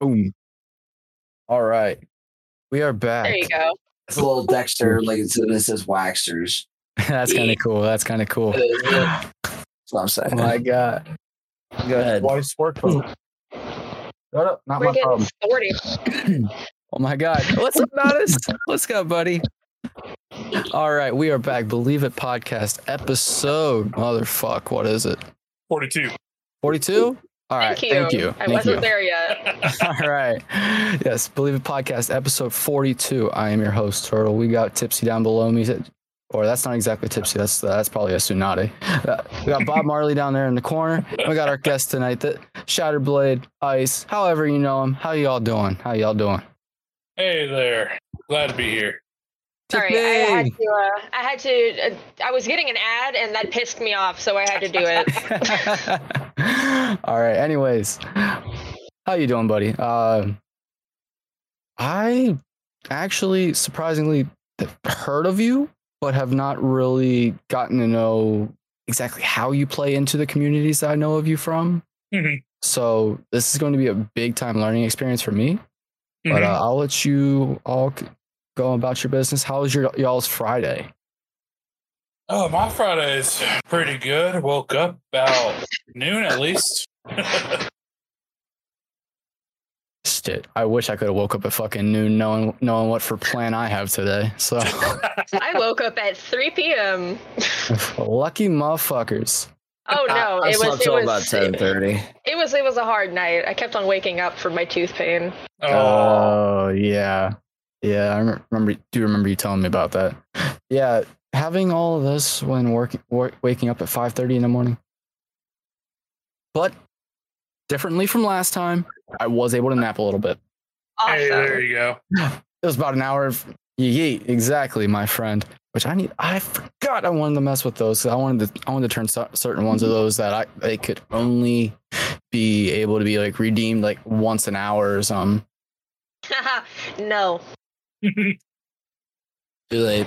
Boom. All right. We are back. There you go. It's a little Dexter, like it's, it says Waxers. That's kind of cool. That's kind of cool. That's what I'm saying. Oh my God. Go ahead. Wife's work phone. Shut up. Not We're my getting problem. sporty. Oh my God. What's up, Notice? What's up, buddy? All right. We are back. Believe It podcast episode. Motherfuck. What is it? 42. 42? All right. Thank you. Thank you. I Thank wasn't you. there yet. All right. Yes, Believe It Podcast, episode 42. I am your host, Turtle. We got Tipsy down below me. Or that's not exactly Tipsy. That's that's probably a Tsunade. Uh, we got Bob Marley down there in the corner. We got our guest tonight, that Shatterblade, Ice, however you know him. How y'all doing? How y'all doing? Hey there. Glad to be here. Sorry, I had to. Uh, I had to. Uh, I was getting an ad, and that pissed me off, so I had to do it. All right. Anyways, how you doing, buddy? Uh, I actually surprisingly heard of you, but have not really gotten to know exactly how you play into the communities that I know of you from. Mhm. So this is going to be a big time learning experience for me. But uh, I'll let you all c- go about your business. How was your y'all's Friday? oh, my Friday is pretty good. Woke up about noon at least. Shit, I wish I could have woke up at fucking noon, knowing knowing what for plan I have today. So I woke up at 3 p.m. lucky motherfuckers. Oh no, I, I it slept was. It till was. about ten thirty. It was. It was a hard night. I kept on waking up from my tooth pain. oh, Oh yeah, yeah. I remember. Do remember you telling me about that? Yeah, having all of this when working, work, waking up at five thirty in the morning. But differently from last time, I was able to nap a little bit. Awesome. hey, there you go. It was about an hour of yeet, yeet, exactly, my friend. Which I need. I forgot I wanted to mess with those. 'cause I wanted to. I wanted to turn cer- certain ones of those that I they could only be able to be like redeemed like once an hour or something. no. Too late.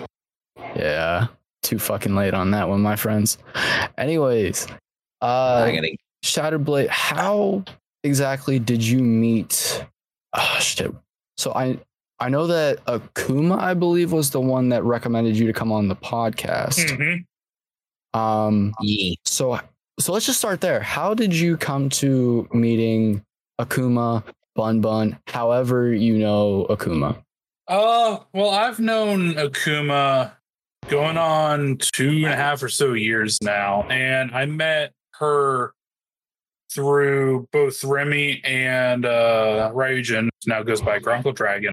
Yeah, too fucking late on that one, my friends. Anyways, uh, I'm gonna- Shatterblade, how exactly did you meet? Oh shit! So I I know that Akuma, I believe, was the one that recommended you to come on the podcast. Mhm. Um, Yeah. so so let's just start there. How did you come to meeting Akuma, Bun Bun, however you know Akuma? Uh, well, I've known Akuma going on two and a half or so years now, and I met her through both Remy and uh Ryujin, now goes by Grunkle Dragon.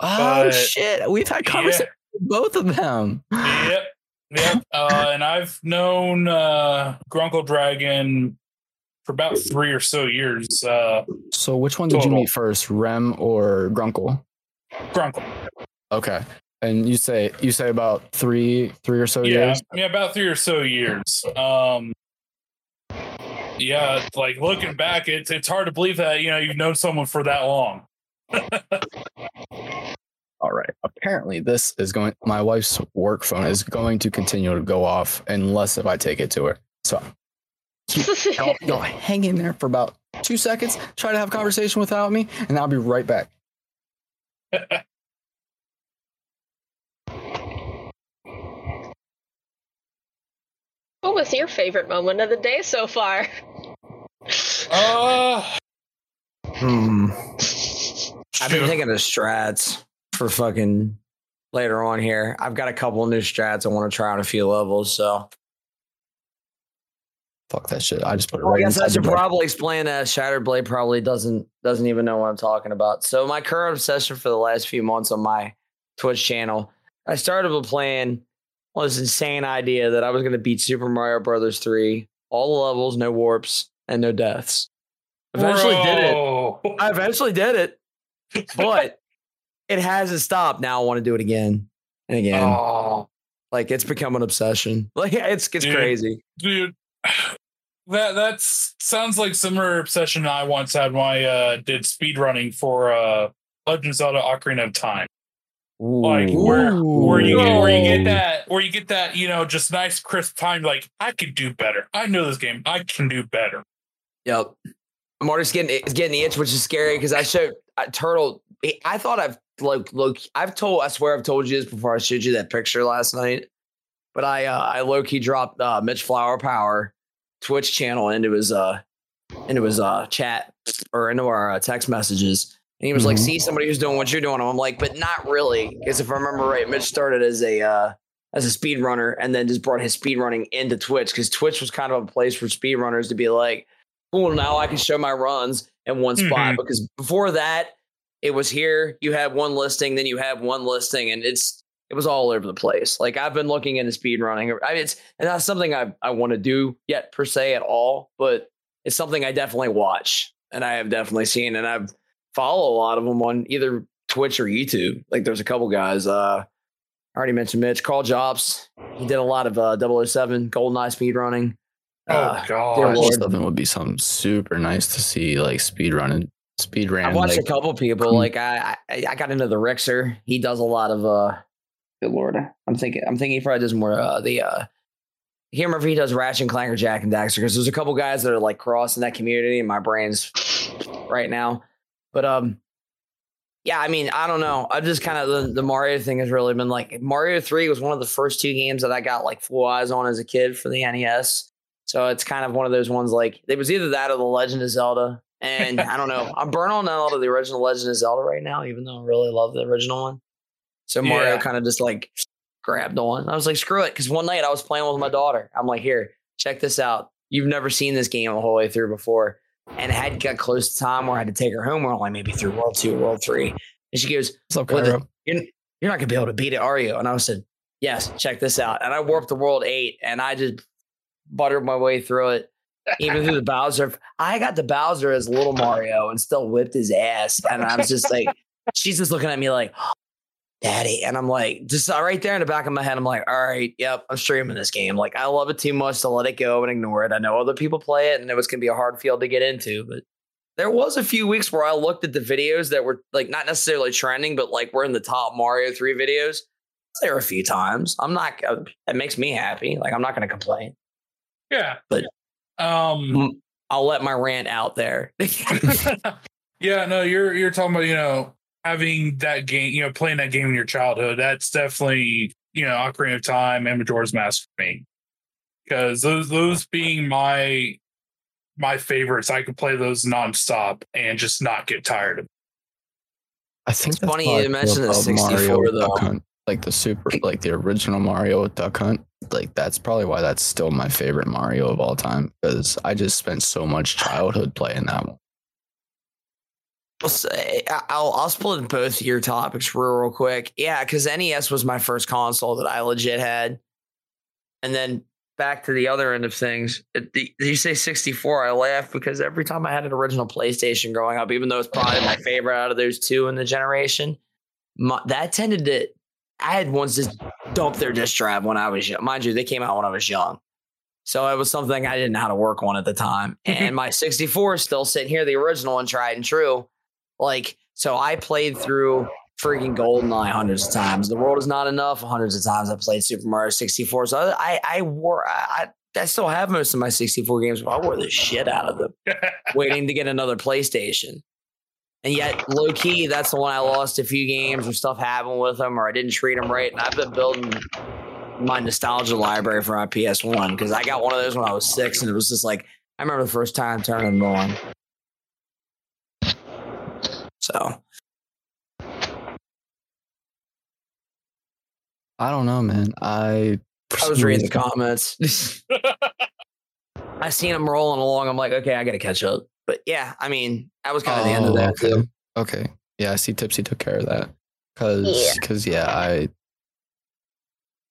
Oh But- shit! We've had conversations with both of them. Yep. Yep. Uh, and I've known uh, Grunkle Dragon for about three or so years. Uh, So which one did you meet first, Rem or Grunkle? Grunkle. Okay. And you say you say about three three or so yeah. years. Yeah, about three or so years. Um, yeah, like looking back, it's it's hard to believe that you know you've known someone for that long. All right. Apparently, this is going. My wife's work phone is going to continue to go off unless if I take it to her. So y'all, y'all hang in there for about two seconds. Try to have a conversation without me, and I'll be right back. What was your favorite moment of the day so far? Uh, Hmm. I've been shoot. thinking of strats for fucking later on here. I've got a couple new strats I want to try on a few levels. So Fuck that shit. I just put it right. I right guess I should the book. probably explain that Shattered Blade probably doesn't doesn't even know what I'm talking about. So my current obsession for the last few months on my Twitch channel, I started with playing on this insane idea that I was going to beat Super Mario Brothers 3, all the levels, no warps, and no deaths. Eventually did it. I eventually did it, but it hasn't stopped. Now I want to do it again and again. Oh, Like it's become an obsession. Like it's it's Dude. crazy. dude. That that's sounds like similar obsession I once had when I uh, did speed running for uh, Legend of Zelda: Ocarina of Time. Like where where you get where you get that where you get that you know just nice crisp time. Like I could do better. I know this game. I can do better. Yep. I'm already getting it's getting the itch, which is scary because I showed uh, Turtle. I thought I've like look. I've told. I swear I've told you this before. I showed you that picture last night. But I uh, I low key dropped uh, Mitch Flower Power Twitch channel into his uh into his uh chat or into our uh, text messages. And he was like, Mhm. "See somebody who's doing what you're doing." I'm like, "But not really," because if I remember right, Mitch started as a uh, as a speed runner and then just brought his speed running into Twitch because Twitch was kind of a place for speed runners to be like, "Cool, now I can show my runs in one spot." Mhm. Because before that, it was here. You had one listing, then you have one listing, and it's it was all over the place. Like I've been looking into speed running. I mean, it's and that's something I I want to do yet per se at all, but it's something I definitely watch and I have definitely seen, and I've follow a lot of them on either Twitch or YouTube. Like there's a couple guys. Uh, I already mentioned Mitch, Karl Jobst. He did a lot of uh, 007 GoldenEye speed running. Oh Uh, god. dear something would be something super nice to see, like speed running, speed ran. I've watched like, a couple people. Like I, I, I got into the Rixer. He does a lot of. uh Good lord, I'm thinking. I'm thinking he probably does more. Uh, the. uh I can't remember if he does Ratchet and Clank or Jak and Daxter because there's a couple guys that are like crossing that community. And my brain's right now, but um, yeah. I mean, I don't know. I just kind of the, the Mario thing has really been like Mario Three was one of the first two games that I got like full eyes on as a kid for the NES. So it's kind of one of those ones like it was either that or the Legend of Zelda. And I don't know. I'm burnt on lot of the original Legend of Zelda right now, even though I really love the original one. So Mario Yeah. kind of just like grabbed on. I was like, screw it. Cause one night I was playing with my daughter. I'm like, here, check this out. You've never seen this game the whole way through before. And it had got close to time where I had to take her home. We're only maybe through World Two, World Three. And she goes, What's up, Well, you're, you're not gonna be able to beat it, are you? And I said, yes, check this out. And I warped the world eight and I just buttered my way through it. Even through the Bowser. I got the Bowser as little Mario and still whipped his ass. And I was just like, she's just looking at me like, Daddy. And I'm like, just uh, right there in the back of my head, I'm like, all right, yep, I'm streaming this game. Like, I love it too much to let it go and ignore it. I know other people play it and it was gonna be a hard field to get into, but there was a few weeks where I looked at the videos that were like not necessarily trending, but like we're in the top Mario 3 videos. There a few times. I'm not, uh, that makes me happy. Like, I'm not going to complain. Yeah. But- um I'll let my rant out there. yeah, no, you're you're talking about, you know, having that game, you know, playing that game in your childhood. That's definitely, you know, Ocarina of Time and Majora's Mask for me. Because those those being my my favorites, I could play those nonstop and just not get tired of. I think It's funny you I mentioned the about 64 Mario though. Duck Hunt. Like the super, like the original Mario with Duck Hunt. Like that's probably why that's still my favorite Mario of all time because I just spent so much childhood playing that one. I'll I'll I'll split both your topics real real quick. Yeah, because NES was my first console that I legit had, and then back to the other end of things. the- You say sixty four. I laugh because every time I had an original PlayStation growing up, even though it's probably my favorite out of those two in the generation, my, that tended to. I had ones just dump their disk drive when I was young. Mind you, they came out when I was young. So it was something I didn't know how to work on at the time. Mm-hmm. And my 64 is still sitting here, the original one, tried and true. Like, so I played through freaking GoldenEye hundreds of times. The world is not enough. Hundreds of times I played Super Mario 64. So I, I wore, I, I still have most of my 64 games, but I wore the shit out of them, waiting to get another PlayStation. And yet, low key, that's the one I lost a few games or stuff happened with them, or I didn't treat them right. And I've been building my nostalgia library for my PS1 because I got one of those when I was six, and it was just like I remember the first time turning them on. So I don't know, man. I I was reading the comments. I seen them rolling along. I'm like, okay, I got to catch up. But yeah, I mean, that was kind of the end of Oh, that okay. too. Okay. Yeah, I see Tipsy took care of that. Cause, Yeah. cause yeah, I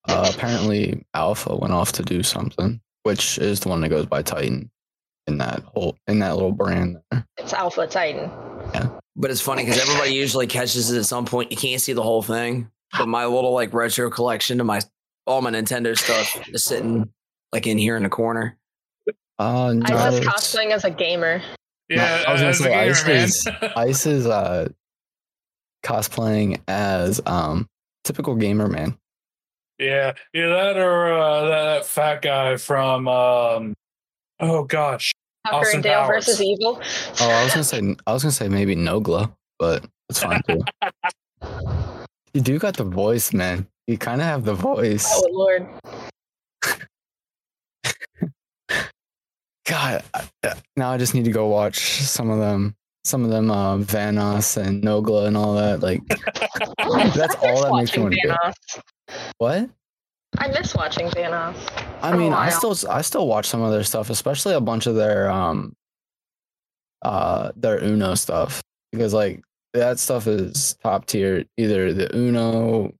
uh, apparently Alpha went off to do something, which is the one that goes by Titan in that whole in that little brand there. It's Alpha Titan. But it's funny because everybody usually catches it at some point. You can't see the whole thing. But my little like retro collection to my all my Nintendo stuff is sitting like in here in the corner. Uh, no, I was it's- cosplaying as a gamer. yeah, I was gonna say, gamer, Ice is- Ice is uh cosplaying as um typical gamer man. Yeah, yeah, that or uh, that fat guy from um, oh gosh, Tucker Austin and Dale Powers. versus Evil. Oh, I was gonna say I was gonna say maybe Nogla, but it's fine too. you do got the voice, man. You kind of have the voice. Oh lord. God, now I just need to go watch some of them, some of them, uh, Vanoss and Nogla and all that. Like, That's all that makes me wanna do. What? I miss watching Vanoss. I mean, I still, I still watch some of their stuff, especially a bunch of their, um, uh, their Uno stuff because like that stuff is top tier. Either the Uno,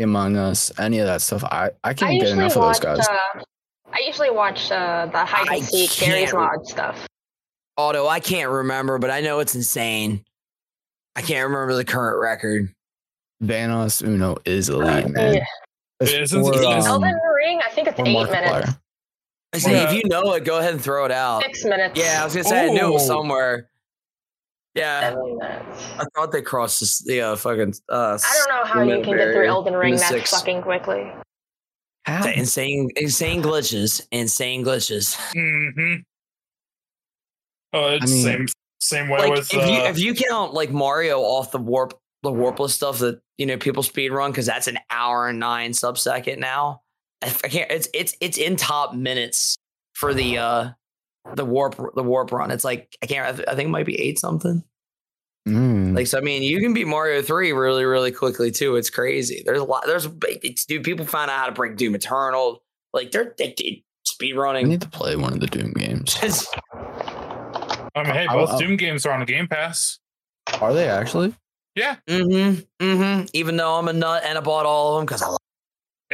Among Us, any of that stuff. I, I I can't get usually enough of those guys. Uh, I usually watch uh, the hide I and seek, Garry's Mod stuff. Auto, I can't remember, but I know it's insane. I can't remember the current record. Vanoss Uno is elite, Uh, man. yeah. It's Isn't for, um, Elden Ring, I think it's for eight minutes. Markiplier. I say, Yeah. if you know it, go ahead and throw it out. Six minutes. Yeah, I was gonna say I knew it was somewhere. Yeah, Seven minutes. I thought they crossed this, the uh, fucking. Uh, I don't know how you limit can get through barrier Elden Ring that six. fucking quickly. How? Insane, insane glitches, insane glitches. hmm Oh, it's I mean- same same way Like with if you uh, if you count like Mario off the warp, the warpless stuff that you know people speed run because that's an hour and nine sub second now. I, I can't. It's it's it's in top minutes for the uh the warp the warp run. It's like I can't. I th- I think it might be eight something. Mm. Like so, I mean, you can beat Mario three really, really quickly too. It's crazy. There's a lot. There's it's dude. People find out how to break Doom Eternal. Like they're they, they, speed I running. need to play one of the Doom games. It's, I mean, hey, I- both I- Doom games are on Game Pass. Are they actually? Yeah, mm-hmm, mm-hmm. Even though I'm a nut and I bought all of them because I love.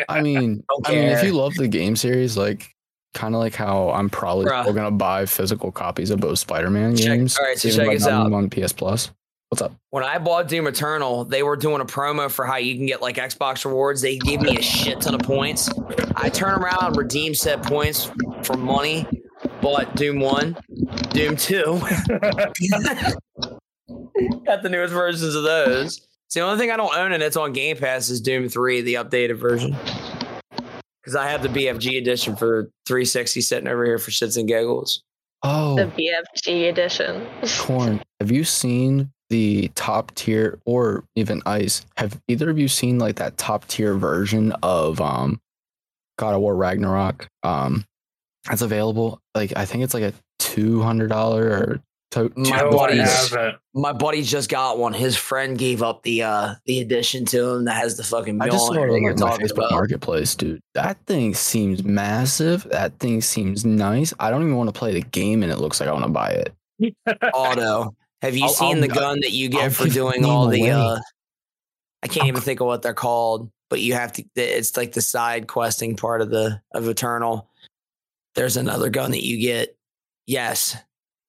I mean, Don't I mean, if you love the game series, like kind of like how I'm probably Bruh. still gonna buy physical copies of both Spider-Man Check- games. all right, so check if I this out. on PS Plus. What's up? When I bought Doom Eternal, they were doing a promo for how you can get like Xbox rewards. They gave me a shit ton of points. I turn around and redeem said points for money. Bought Doom One, Doom Two. Got the newest versions of those. It's the only thing I don't own and it's on Game Pass is Doom 3, the updated version. Because I have the BFG edition for 360 sitting over here for shits and giggles. Oh, The BFG edition. Corn. Have you seen the top tier, or even Ice? Have either of you seen like that top tier version of um God of War Ragnarok? Um, that's available. Like I think it's like a two hundred dollar or to- My no, I buddies- My buddy just got one. His friend gave up the uh the addition to him that has the fucking I just saw it on you're like, my talking Facebook. Marketplace, dude. That thing seems massive. That thing seems nice. I don't even want to play the game, and it looks like I want to buy it. Auto. Have you I'll- seen I'll- the gun that you I'll get for doing all name the away. uh I can't I'll even think of what they're called, but you have to it's like the side questing part of the of Eternal. There's another gun that you get. Yes.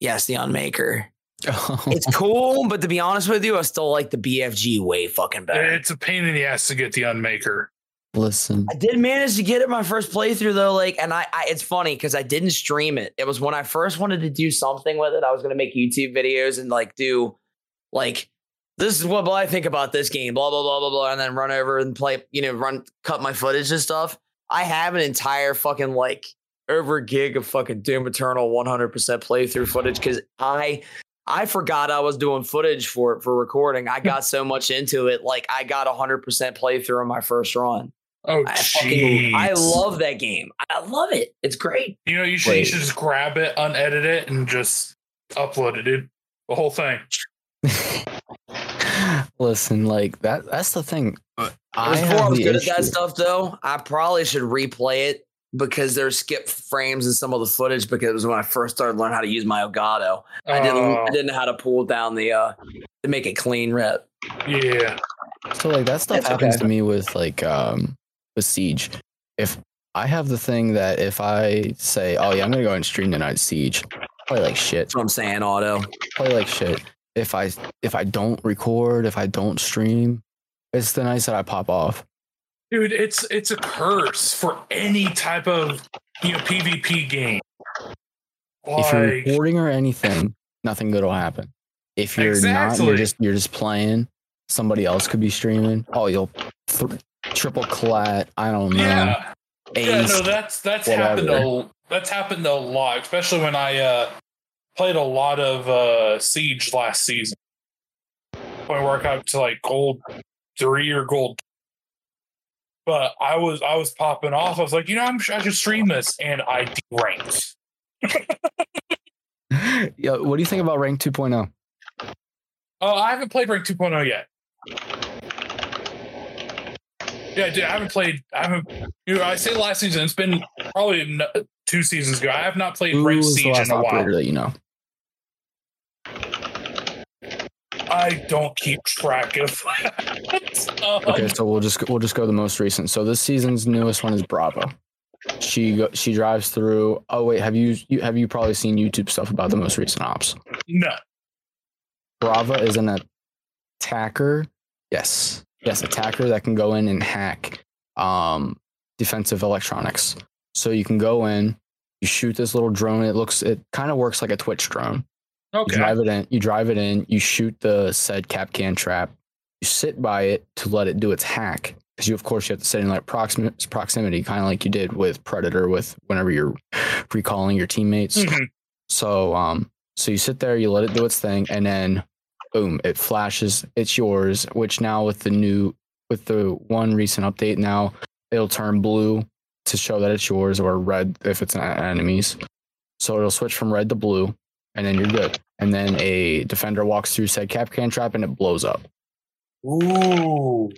Yes, the Unmaker. Oh. It's cool, but to be honest with you, I still like the BFG way fucking better. It's a pain in the ass to get the Unmaker. Listen, I did manage to get it my first playthrough though, like, and I, I it's funny because I didn't stream it. It was when I first wanted to do something with it. I was gonna make YouTube videos and like do, like, this is what I think about this game, blah blah blah blah blah, and then run over and play, you know, run cut my footage and stuff. I have an entire fucking like over a gig of fucking Doom Eternal 100% playthrough footage because I. I forgot I was doing footage for it for recording. I got so much into it, like I got 100% playthrough on my first run. Oh, I fucking I love that game. I love it. It's great. You know, you should you should just grab it, unedit it, and just upload it, dude. The whole thing. listen, like that. That's the thing. Before I I, was the good at that stuff, though, I probably should replay it because there's skip frames in some of the footage because it was when I first started learning how to use my Elgato. I didn't Oh, I didn't know how to pull down the uh to make it clean rep. yeah. So like that stuff That's happens okay. to me with like um with Siege. If I have the thing that if I say, "Oh yeah, I'm gonna go and stream tonight Siege," play like shit. That's what I'm saying, Auto. Play like shit. If I if I don't record, if I don't stream, it's the nights that I pop off. Dude, it's it's a curse for any type of you know PvP game. if you're recording or anything, nothing good will happen. If you're not, you're just you're just playing. Somebody else could be streaming. Oh, you'll th- triple collat. I don't know. yeah, yeah, no, that's that's whatever. happened a that's happened a lot, especially when I uh played a lot of uh Siege last season. Point where I got to like gold three or gold. But I was I was popping off. I was like, you know, I'm, I should stream this, and I deranked. yeah, what do you think about rank 2.0? Oh, uh, I haven't played rank 2.0 yet. Yeah, dude, I haven't played. I haven't. You know, I say last season. It's been probably two seasons ago. I have not played Who rank siege in a while. that you know? I don't keep track of that. Um, Okay, so we'll just we'll just go the most recent. So this season's newest one is Brava. She go, she drives through. Oh wait, have you, you have you probably seen YouTube stuff about the most recent ops? No. Brava is an attacker. Yes, yes, attacker that can go in and hack um, defensive electronics. So you can go in, you shoot this little drone. It looks, it kind of works like a Twitch drone. You Okay. drive it in. You drive it in. You shoot the said Kapkan trap. You sit by it to let it do its hack. Because you, of course, you have to sit in like proximity, proximity, kind of like you did with Predator, with whenever you're recalling your teammates. Mhm. So, um, so you sit there, you let it do its thing, and then, boom, it flashes. It's yours. Which now with the new, with the one recent update, now it'll turn blue to show that it's yours, or red if it's an enemy's. So it'll switch from red to blue, and then you're good. And then a defender walks through said Kapkan trap, and it blows up. Ooh.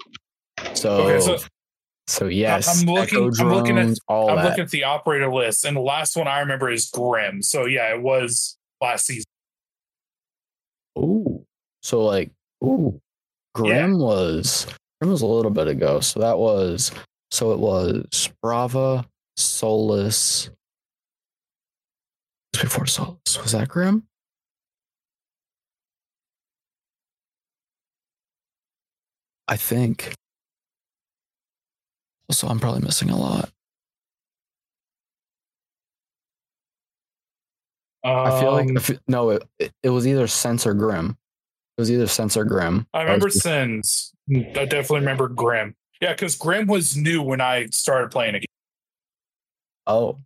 So, Okay, so so yes, I'm looking- echo I'm looking at- all I'm that. looking at the operator list, and the last one I remember is Grim. So yeah, it was last season. Ooh. So like, ooh. Grim was Grim was a little bit ago. So that was so it was Brava, Solis. Before Solis. Was that Grim? I think. Also, I'm probably missing a lot. I feel like Um, I fe- no, it, it, was either Sens or Grim. It was either Sens or Grim. I remember was- Sens. I definitely remember Grim. Yeah, because Grim was new when I started playing again. Oh.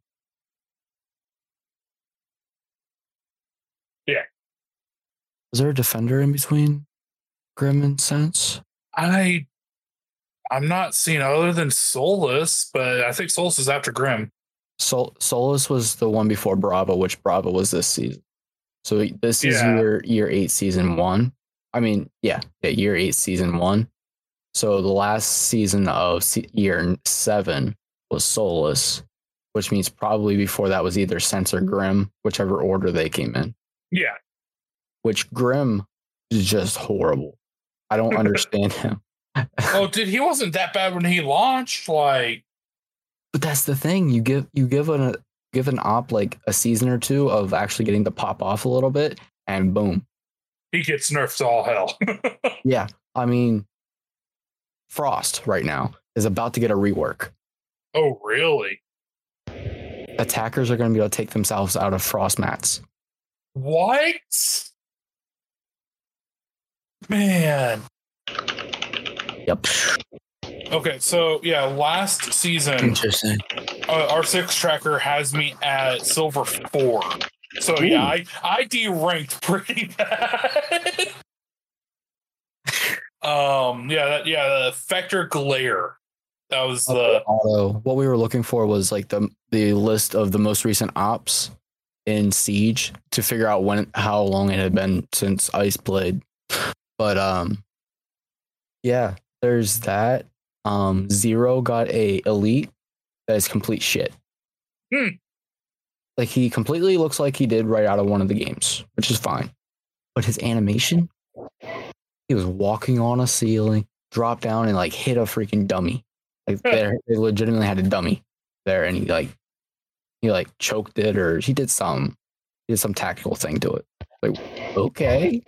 Yeah. Is there a defender in between Grim and Sens? I I'm not seeing other than Solis, but I think Solis is after Grim. Sol- Solis was the one before Brava, which Brava was this season. So this is Yeah. year year eight, season one. I mean, yeah, yeah, year eight, season one. So the last season of se- year seven was Solis, which means probably before that was either Sens or Grim, whichever order they came in. Yeah. Which Grim is just horrible. I don't understand him. Oh, dude, he wasn't that bad when he launched. Like, But that's the thing. You give you give an give an op like a season or two of actually getting to pop off a little bit, and boom. he gets nerfed to all hell. Yeah, I mean, Frost right now is about to get a rework. oh, really? Attackers are going to be able to take themselves out of Frost mats. What? Man. Yep. Okay, so yeah, last season, Interesting. uh, our six tracker has me at silver four. So yeah, I I deranked pretty bad. um, yeah, that, yeah, the Vector Glare. That was the Auto. What we were looking for was like the the list of the most recent ops in Siege to figure out when how long it had been since Ice played. But um, yeah, there's that. Um, Zero got a elite that is complete shit. Hmm. Like he completely looks like he did right out of one of the games, which is fine. But his animation, he was walking on a ceiling, dropped down and like hit a freaking dummy. Like there, they legitimately had a dummy there, and he like he like choked it or he did some he did some tactical thing to it. Like okay,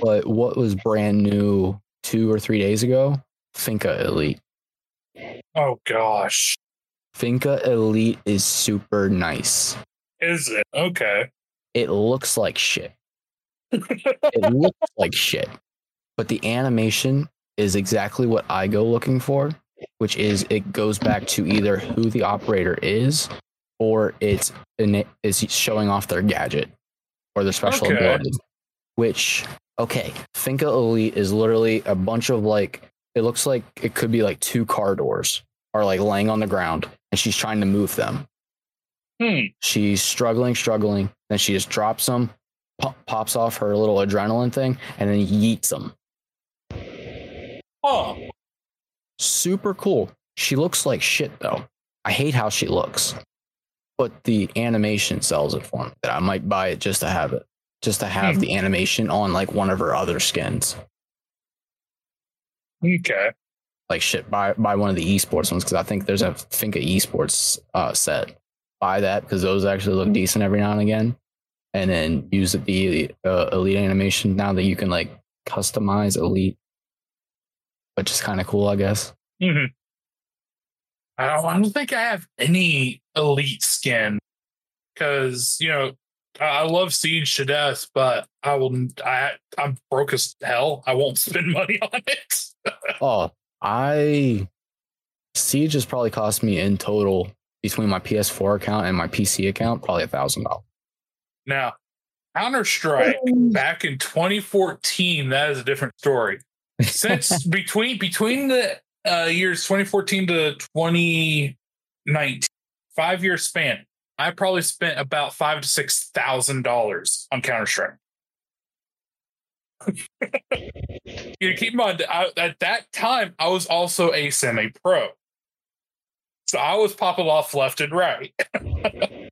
but what was brand new two or three days ago? Finka Elite. oh gosh. Finka Elite is super nice. Is it? Okay. It looks like shit. It looks like shit. But the animation is exactly what I go looking for, which is it goes back to either who the operator is or it's in is showing off their gadget or their special Okay. ability. Which okay, Finka Elite is literally a bunch of like it looks like it could be like two car doors are like laying on the ground and she's trying to move them. Hmm. She's struggling, struggling. Then she just drops them, pop, pops off her little adrenaline thing, and then yeets them. Oh, Super cool. She looks like shit though. I hate how she looks, but the animation sells it for me. That I might buy it just to have it, just to have Hmm. the animation on like one of her other skins. okay. Like shit, buy buy one of the esports ones because I think there's a Finka esports uh, set. Buy that because those actually look decent every now and again, and then use the uh, elite animation now that you can like customize elite, which is kind of cool, I guess. hmm I don't, I don't think I have any elite skin because you know I, I love Siege to death, but I will I I'm broke as hell. I won't spend money on it. Oh, I Siege has probably cost me in total between my PS4 account and my PC account probably a thousand dollars. now, Counter Strike back in 2014, that is a different story. Since between between the uh, years 2014 to 2019, five year span, I probably spent about five to six thousand dollars on Counter Strike. you keep in mind, I, at that time, I was also a semi pro. So I was popping off left and right.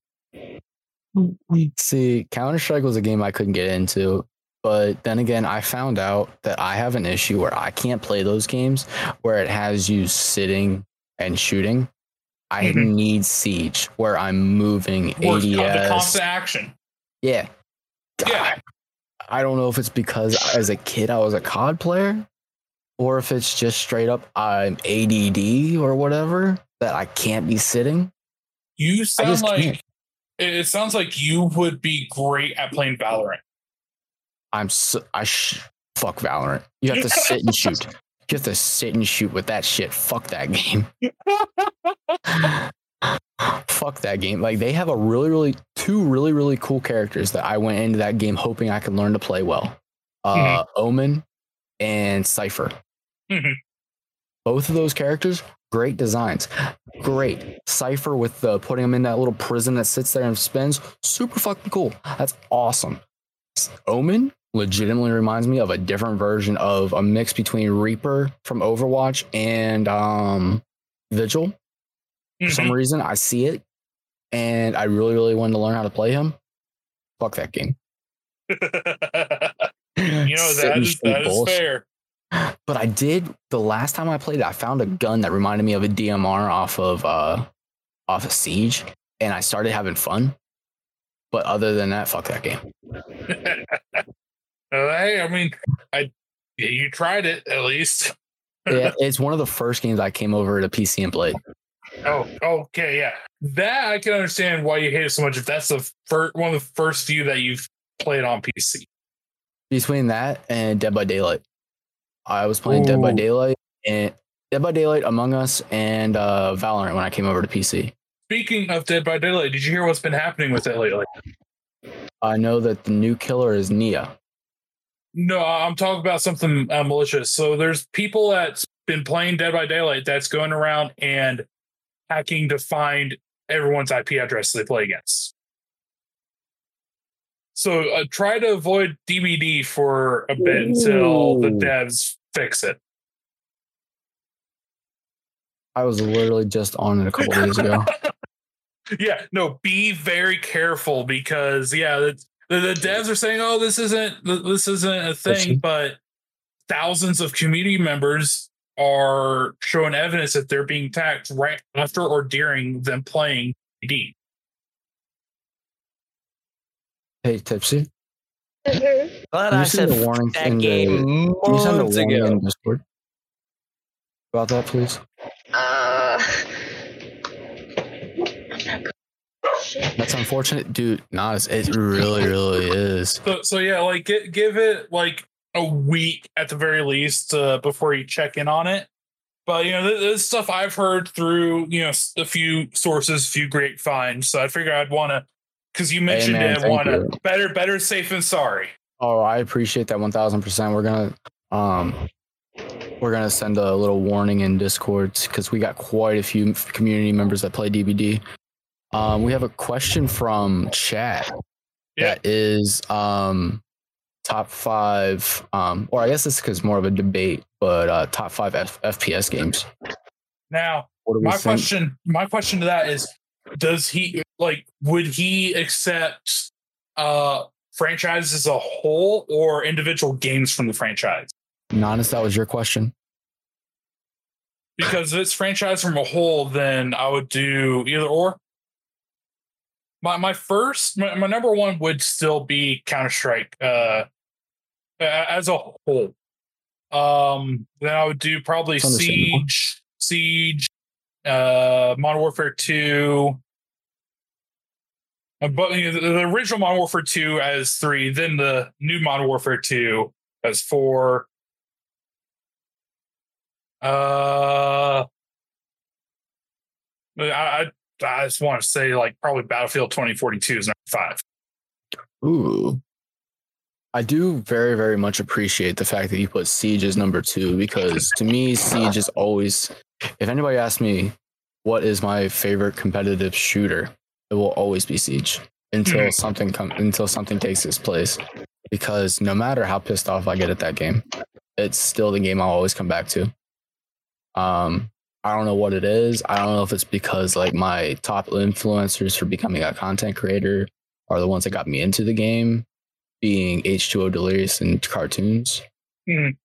See, Counter Strike was a game I couldn't get into, but then again, I found out that I have an issue where I can't play those games where it has you sitting and shooting. I Mhm. need Siege where I'm moving Worth the ADS. constant action. Yeah. Yeah. I don't know if it's because as a kid I was a COD player or if it's just straight up I'm ADD or whatever that I can't be sitting. You sound like can't. it it sounds like you would be great at playing Valorant. I'm so, I sh- fuck Valorant. You have to sit and shoot. You have to sit and shoot with that shit. Fuck that game. fuck that game. Like they have a really, really two really, really cool characters that I went into that game hoping I could learn to play well. Uh, Omen and Cypher. Mhm. Both of those characters, great designs. Great. Cypher with the putting him in that little prison that sits there and spins. Super fucking cool. That's awesome. Omen legitimately reminds me of a different version of a mix between Reaper from Overwatch and um Vigil. For some Mhm. reason, I see it, and I really, really wanted to learn how to play him. Fuck that game. you know that is that is fair. But I did the last time I played it, I found a gun that reminded me of a DMR off of uh off of Siege, and I started having fun. But other than that, fuck that game. Hey, I mean, I you tried it at least. Yeah, it's one of the first games I came over to PC and played. Oh, okay, yeah. That I can understand why you hate it so much. If that's the first one of the first few that you've played on PC. Between that and Dead by Daylight, I was playing Dead by Daylight and Dead by Daylight, Among Us, and uh, Valorant when I came over to PC. Speaking of Dead by Daylight, did you hear what's been happening with it lately? I know that the new killer is Nia. No, I'm talking about something uh, malicious. So there's people that's been playing Dead by Daylight that's going around and hacking to find everyone's IP address they play against. So uh, try to avoid DBD for a bit until the devs fix it. I was literally just on it a couple days ago. yeah, no, be very careful because yeah, the, the, the devs are saying, "Oh, this isn't this isn't a thing," but thousands of community members are showing evidence that they're being attacked right after or during them playing D. Hey, Tipsy, Mhm. But can I you said send a warning that in game can you send a months warning ago. in Discord about that, please? Uh, shit. That's unfortunate, dude. Not it really, really is. So, so yeah, like gi- give it like a week at the very least uh, before you check in on it. But you know, this, this stuff I've heard through you know a few sources, a few great finds. So I figure I'd want to, because you mentioned man, it, thank want to better, better safe than sorry. Oh, I appreciate that one thousand percent. We're gonna um we're gonna send a little warning in Discord because we got quite a few community members that play DBD. Um, we have a question from chat Yeah. that is um top five um or I guess this is more of a debate, but uh top five F- FPS games. Now, What do we my think? question, my question to that is, does he like? Would he accept uh franchise as a whole or individual games from the franchise? Nonis, that was your question. Because if it's franchise from a whole, then I would do either or. My my first my, my number one would still be Counter Strike uh as a whole. Um then I would do probably Siege, Siege, uh Modern Warfare 2. Uh, But you know, the, the original Modern Warfare 2 as three, then the new Modern Warfare 2 as four. Uh I, I just want to say like probably Battlefield 2042 is number five. Ooh. I do very, very much appreciate the fact that you put Siege as number two because to me, Siege is always, if anybody asks me what is my favorite competitive shooter, it will always be Siege until Mhm. something comes, until something takes its place. Because no matter how pissed off I get at that game, it's still the game I'll always come back to. Um, I don't know what it is. I don't know if it's because like my top influencers for becoming a content creator are the ones that got me into the game, being H2O Delirious and Cartoonz. Mhm.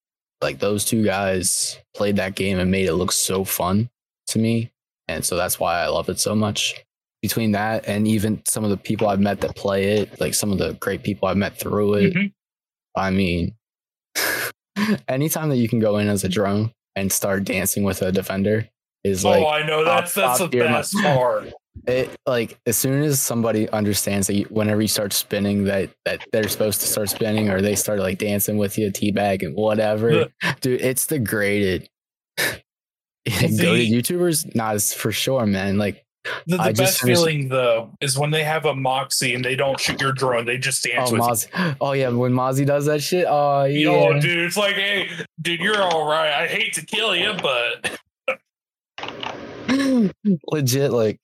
Like those two guys played that game and made it look so fun to me. And so that's why I love it so much. Between that and even some of the people I've met that play it, like some of the great people I've met through it, Mhm. I mean, anytime that you can go in as a drone and start dancing with a defender is oh, like oh, I know. that's top- that's the top tier, my- best part. it like as soon as somebody understands that you, whenever you start spinning that that they're supposed to start spinning or they start like dancing with you teabag and whatever dude it's the graded goaded youtubers not as for sure man. Like The, the best feeling though is when they have a Mozzie and they don't shoot your drone; they just dance oh with Mozzie, oh yeah when Mozzie does that shit oh yeah. Yo, dude, it's like, hey, dude, you're all right. I hate to kill you, but legit like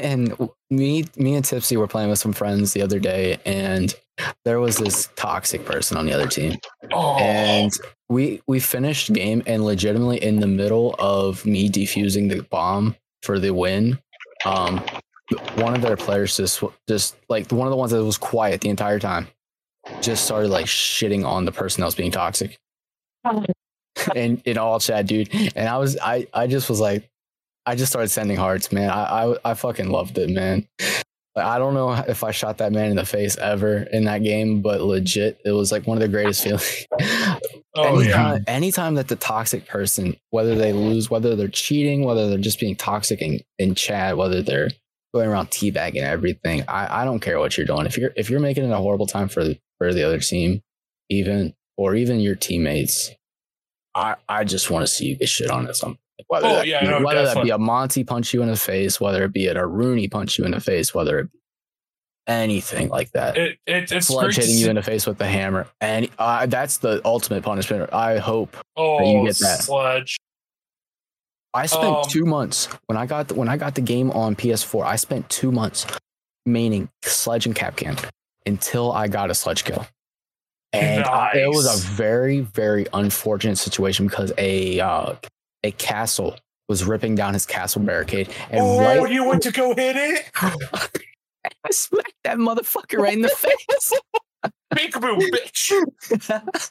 and me me and tipsy were playing with some friends the other day and there was this toxic person on the other team. Oh, and we we finished game and legitimately in the middle of me defusing the bomb for the win um one of their players just just like one of the ones that was quiet the entire time just started like shitting on the person that was being toxic and in all chat dude and i was i i just was like i just started sending hearts man i i, I fucking loved it man like, I don't know if I shot that man in the face ever in that game, but legit, it was like one of the greatest feelings. oh yeah. anytime, anytime that the toxic person, whether they lose, whether they're cheating, whether they're just being toxic in, in chat, whether they're going around teabagging everything, I, I don't care what you're doing. If you're if you're making it a horrible time for for the other team, even or even your teammates, I I just want to see you get shit on at some whether, Oh, that, yeah, be, no, whether that be a Monty punch you in the face, whether it be a Rooney punch you in the face, whether it be anything like that. It, it, it's Sledge great hitting you in the face with the hammer, and uh, that's the ultimate punishment. I hope oh, you get that. sledge. I spent Um, two months when I got the, when I got the game on PS4. I spent two months maining sledge and Kapkan until I got a sledge kill, and I- it was a very very unfortunate situation because a uh, a castle was ripping down his castle barricade, and oh, right you went to go hit it? I smacked that motherfucker right in the face. Big Peekaboo, bitch.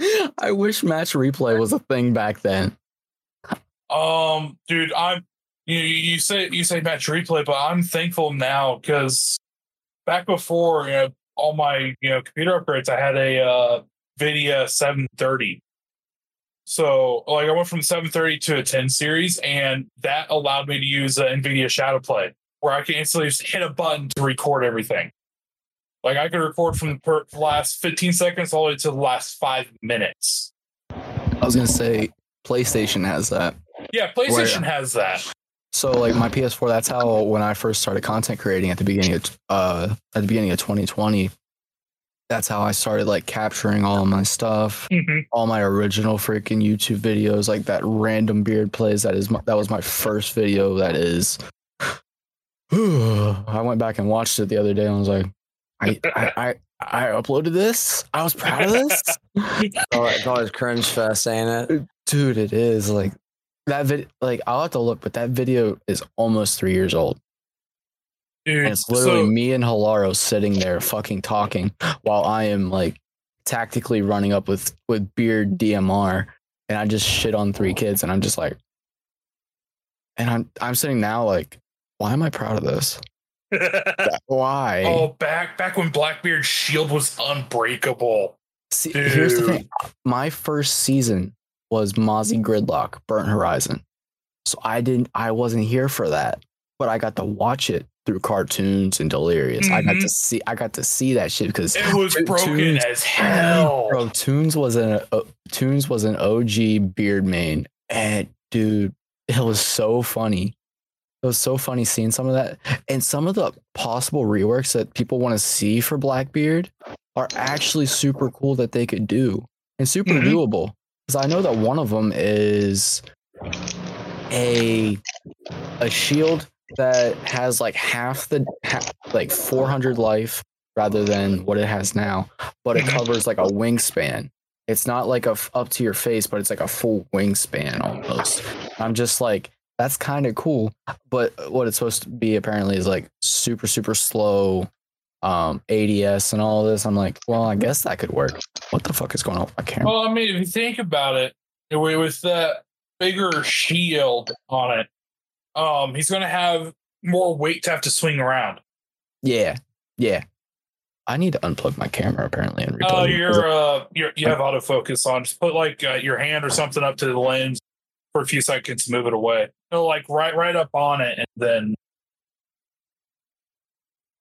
I wish match replay was a thing back then. Um, dude, I'm you. You say you say match replay, but I'm thankful now because back before you know all my you know computer upgrades, I had a uh, Nvidia 730. So like I went from 730 to a 10 series, and that allowed me to use uh, Nvidia Shadow Play, where I can instantly just hit a button to record everything. Like I could record from the per- last 15 seconds all the way to the last five minutes. I was gonna say PlayStation has that. Yeah, PlayStation has that. So like my PS4, that's how when I first started content creating at the beginning of uh at the beginning of 2020, that's how I started like capturing all of my stuff, Mhm. all my original freaking YouTube videos, like that random beard plays. That is my, that was my first video. That is. I went back and watched it the other day and was like, I I I, I uploaded this. I was proud of this. Oh, it's always cringe fest, ain't it? Dude, it is like that vid like I'll have to look, but that video is almost three years old. Dude, And it's literally so- me and Hilaro sitting there fucking talking while I am like tactically running up with with beard DMR and I just shit on three kids and I'm just like and I'm I'm sitting now like why am I proud of this? Why? oh, back back when Blackbeard's shield was unbreakable. See, here's the thing. My first season was Mozzie Gridlock, Burnt Horizon. So I didn't I wasn't here for that. But I got to watch it through Cartoonz and delirious. I got to Mhm. see I got to see that shit because It was broken as hell. Bro, Tunes was an uh, Tunes was an OG beard main, and dude, it was so funny. It was so funny seeing some of that, and some of the possible reworks that people want to see for Blackbeard are actually super cool that they could do and super Mhm. doable. Because I know that one of them is a a shield that has like half the like 400 life rather than what it has now but it Mhm. covers like a wingspan it's not like a up to your face but it's like a full wingspan almost i'm just like that's kind of cool but what it's supposed to be apparently is like super super slow um ads and all this. I'm like well i guess that could work. What the fuck is going on with my camera? Well, I mean, if you think about it, it with that bigger shield on it, um, he's going to have more weight to have to swing around. yeah. Yeah. I need to unplug my camera apparently and Oh, replug it, 'cause you're uh, you're, you have autofocus on. Just put like uh, your hand or something up to the lens for a few seconds, move it away. No, like right, right up on it, and then,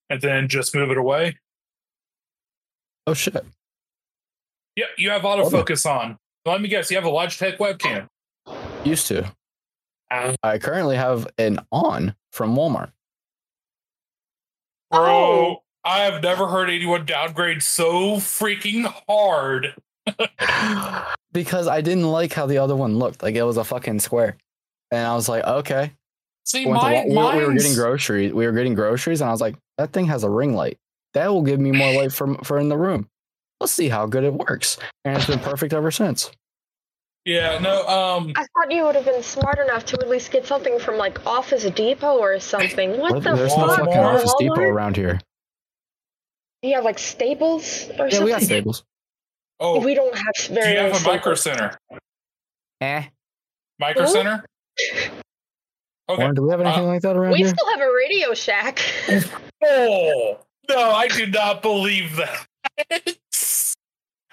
and then just move it away. oh shit Yep, you have autofocus onn. Let me guess, you have a Logitech webcam. used to Ah. i currently have an on from walmart Bro, Oh. I have never heard anyone downgrade so freaking hard. because I didn't like how the other one looked. Like it was a fucking square. And I was like, okay. See, Went to we, we were getting groceries. We were getting groceries, and I was like, that thing has a ring light. That will give me more light for for in the room. Let's see how good it works. And it's been perfect ever since. Yeah, no, um, I thought you would have been smart enough to at least get something from like Office Depot or something. What the There's no fucking Walmart? Office Depot around here. Do you have like Staples or Yeah, something? Yeah, we got Staples. oh, We don't have do you have many a micro center? Eh. Micro Who? center? Okay. Warren, do we have anything Uh, like that around We here? still have a Radio Shack. Oh, no, I do not believe that.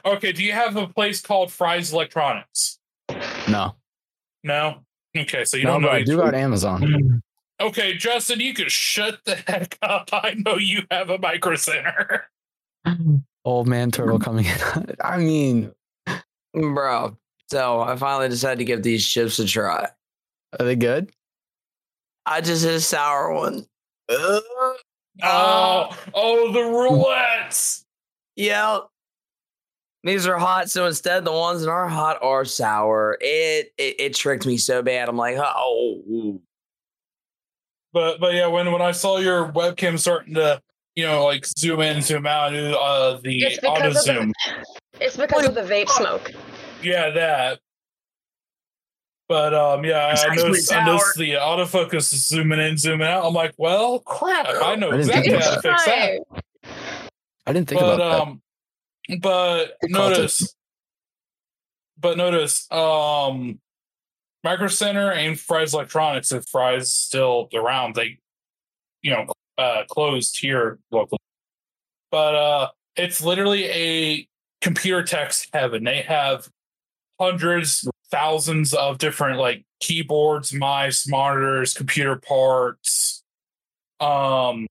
okay, do you have a place called Fry's Electronics? No. No? Okay, so you no, don't but know. I do got Amazon. Okay, Justin, you can shut the heck up. I know you have a micro center. Old man turtle coming in. I mean, Bro. So I finally decided to give these chips a try. are they good? I just hit a sour one. Ugh. Oh, oh, the roulettes. Yeah. These are hot, so instead the ones that are hot are sour. It it, it tricked me so bad. I'm like, oh, But but yeah, when when I saw your webcam starting to you know like zoom in, zoom out, uh, the It's auto because of the- zoom, It's because of the vape smoke. yeah, that. But um, yeah, It's I actually noticed, I noticed the autofocus is zooming in, zooming out. I'm like, well, crap, I know I didn't exactly think how to fix that. I didn't think but about that. um, but Good call, notice, but notice, um, Micro Center and Fry's Electronics, if Fry's still around, they, you know, uh, closed here locally. But uh, it's literally a computer tech's heaven. They have hundreds, thousands of different like keyboards, mice, monitors, computer parts. Um,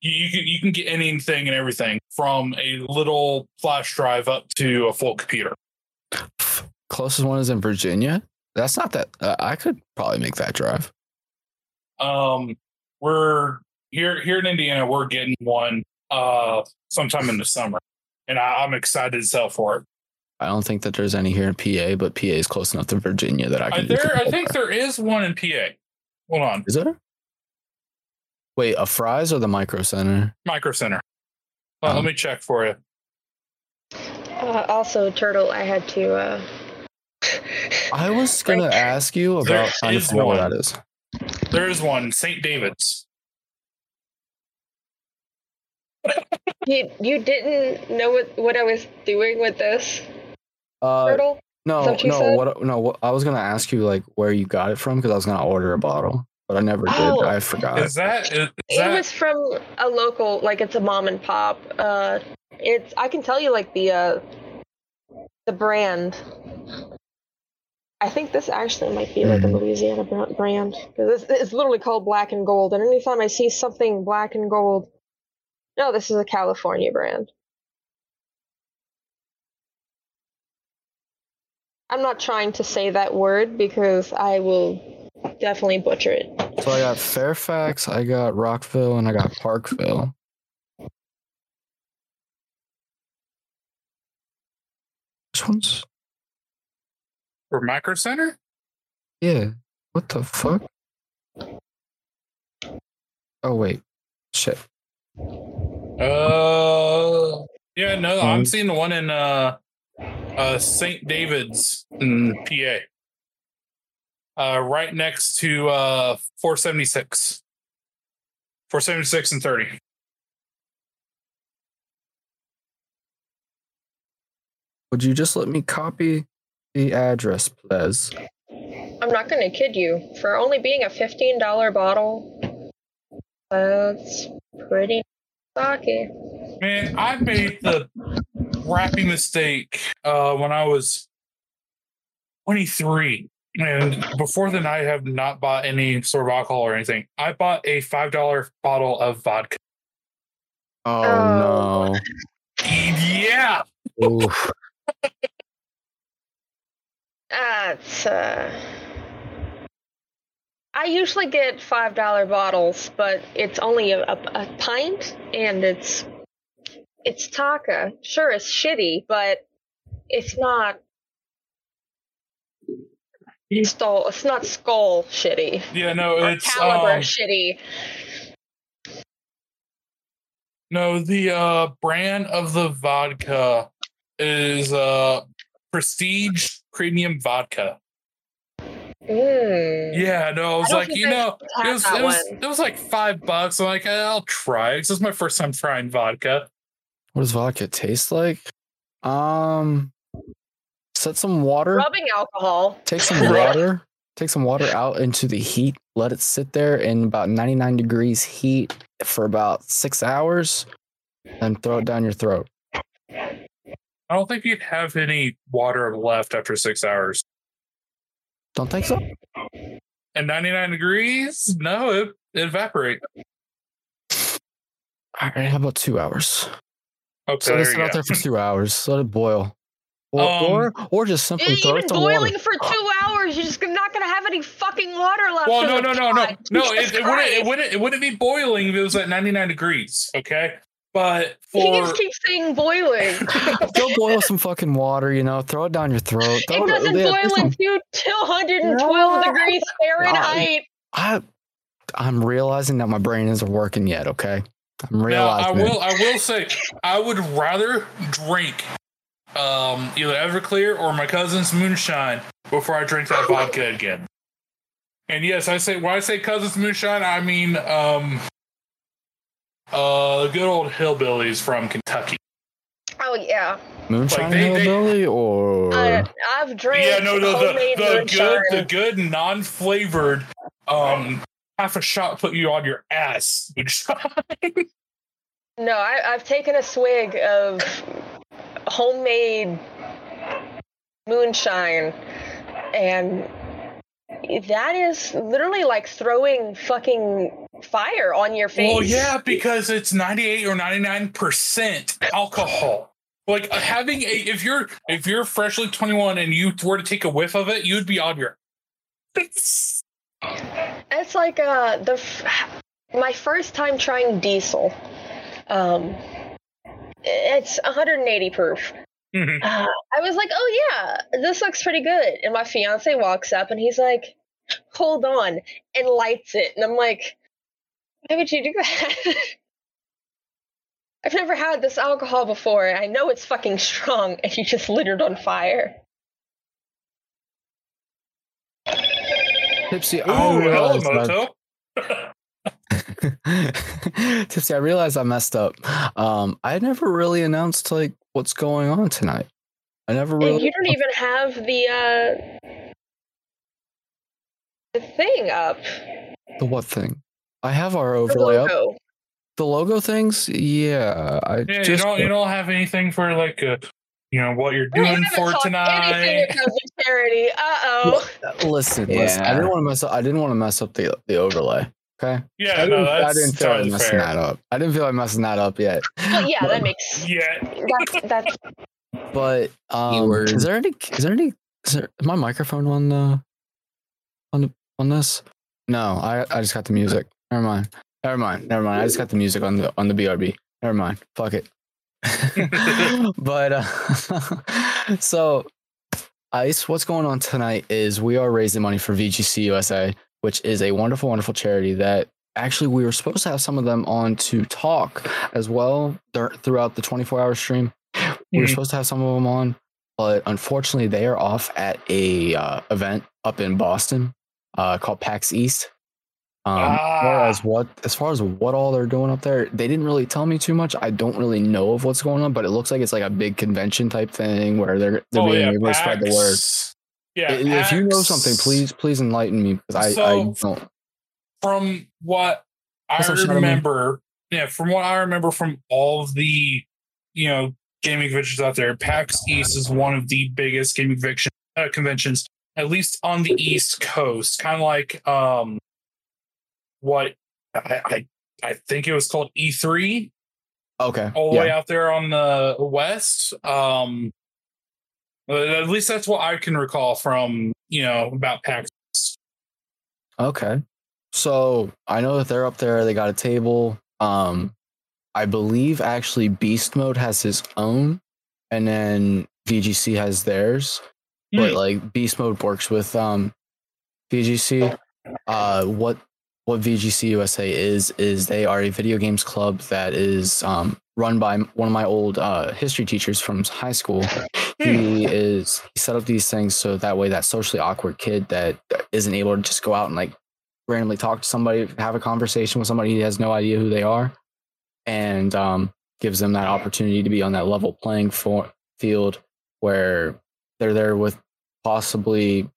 you, you can you can get anything and everything from a little flash drive up to a full computer. closest one is in Virginia. That's not that. Uh, I could probably make that drive. Um, we're here here in Indiana. We're getting one uh sometime in the summer, and I, I'm excited to sell for it. I don't think that there's any here in PA, but PA is close enough to Virginia that I I, can. do there, I think there is one in PA. Hold on, Is there? Wait, a fries or the micro center? Micro Center. Well, Um, let me check for you. Uh, also, Turtle, I had to. Uh... I was gonna ask you There about trying to is figure out where one. that is. There is one, St. David's. You you didn't know what what I was doing with this Uh, turtle? No, what no, said? what? No, what, I was gonna ask you like where you got it from because I was gonna order a bottle, but I never did. Oh. I forgot. Is that is, is It that was from a local, like it's a mom and pop. Uh, it's I can tell you like the uh, the brand. I think this actually might be like a Mhm. Louisiana brand because it's, it's literally called Black and Gold. And anytime I see something black and gold, no, this is a California brand. I'm not trying to say that word because I will definitely butcher it. So I got Fairfax, I got Rockville, and I got Parkville. Which one's? for Micro Center? Yeah. What the fuck? Oh wait. Shit. Uh, yeah, no, I'm Um, seeing the one in uh, uh, St. David's in PA. Uh, right next to uh 476. 476 and 30. Would you just let me copy the address, please? I'm not going to kid you. For only being a $15 bottle, that's pretty stocky. Man, I made the crappy mistake uh, when I was 23. And before then, I have not bought any sort of alcohol or anything. I bought a $5 bottle of vodka. Oh, Oh. Yeah. no. Oof. That's, uh. I usually get $5 bottles, but it's only a, a, a pint, and it's. It's Taaka. Sure, it's shitty, but it's not. Skull, it's not skull shitty. Yeah, no, Or it's caliber um, shitty. no the uh brand of the vodka is uh Prestige Premium Vodka. Mm. Yeah, no, I was don't like, you I know, had it was it was, it was like five bucks. I'm like, I'll try. it. This is my first time trying vodka. What does vodka taste like? Um, set some water. Rubbing alcohol. Take some water. Take some water out into the heat. Let it sit there in about 99 degrees heat for about six hours, and throw it down your throat. I don't think you'd have any water left after six hours. Don't think so? And 99 degrees? No, it, it evaporate. All right, how about two hours? Okay, So there let it sit out there for two hours. Let it boil. Or, Um, or, or just simply throw Even it to boiling water. for two hours, you're just not gonna have any fucking water left. Well, in no, no, no, no, no. It, it wouldn't. It wouldn't. It wouldn't be boiling if it was at 99 degrees. Okay, but He for just keeps saying boiling. Go boil some fucking water, you know, throw it down your throat. Throw it doesn't yeah, boil there's some- in two, 212 degrees Fahrenheit. I, I'm realizing that my brain isn't working yet, okay? I'm now, I will. I will say, I would rather drink um, either Everclear or my cousin's moonshine before I drink that vodka again. And yes, I say when I say cousin's moonshine, I mean um, uh, the good old hillbillies from Kentucky. Oh yeah, Moonshine they- they- hillbilly or I, I've drank Yeah, no, no, the homemade the good, the good non-flavored, um, half a shot put you on your ass. No, I, I've taken a swig of homemade moonshine, and that is literally like throwing fucking fire on your face. well, yeah, because it's ninety-eight or ninety-nine percent alcohol. Like uh, having a if you're if you're freshly 21 and you were to take a whiff of it, you'd be on your. It's like uh the f- my first time trying diesel. Um, it's 180 proof. Mhm. Uh, I was like, oh yeah, this looks pretty good. And my fiance walks up and he's like, hold on, and lights it. And I'm like, why would you do that? I've never had this alcohol before. I know it's fucking strong, and you just lit it on fire. Tipsy, Ooh, I hello, realized I- Moto. Tipsy, I realized I messed up. Um, I never really announced like what's going on tonight. I never And really. you don't even have the uh the thing up. the what thing? I have our The overlay up. The logo things, yeah. I Yeah, you don't you don't have anything for like uh you know what you're doing haven't for talked Anything tonight. that goes to charity. Uh oh. listen. Listen, I didn't want to mess up. I didn't want to mess up the the overlay. Okay, Yeah, I no, didn't, I that's didn't feel like messing fair. that up. I didn't feel like messing that up yet. Well, yeah, that makes Yeah, that's that's But um, is there any? Is there any? Is, there, is my microphone on the on the on this? No, I I just got the music. Never mind. Never mind. Never mind. I just got the music on the on the BRB. Never mind. Fuck it. but uh, so Ice, what's going on tonight is we are raising money for VGC USA, which is a wonderful, wonderful charity that actually we were supposed to have some of them on to talk as well dur- throughout the 24 hour stream. We were Mhm. supposed to have some of them on, but unfortunately they are off at a uh, event up in Boston uh, called PAX East. Um, Ah. Whereas what, as far as what all they're doing up there, they didn't really tell me too much. I don't really know of what's going on, but it looks like it's like a big convention type thing where they're they're oh being yeah, able to spread the word. Yeah, if you know something, please please enlighten me because I, I don't. From what I What's up, Shadow Man? remember, yeah, from what I remember from all of the you know gaming conventions out there, PAX East is one of the biggest gaming convention, uh, conventions, at least on the East Coast. Kind of like um, what I, I I think it was called E3 Okay. all the yeah. way out there on the west. Um, at least that's what I can recall from you know about PAX. Okay. So I know that they're up there. They got a table. Um, I believe actually Beast Mode has his own, and then VGC has theirs. But Hmm. like Beast Mode works with um VGC. Uh, what what VGC USA is is they are a video games club that is um run by one of my old uh history teachers from high school. He is he set up these things so that way that socially awkward kid that isn't able to just go out and like randomly talk to somebody, have a conversation with somebody he has no idea who they are, and um, gives them that opportunity to be on that level playing for, field where they're there with possibly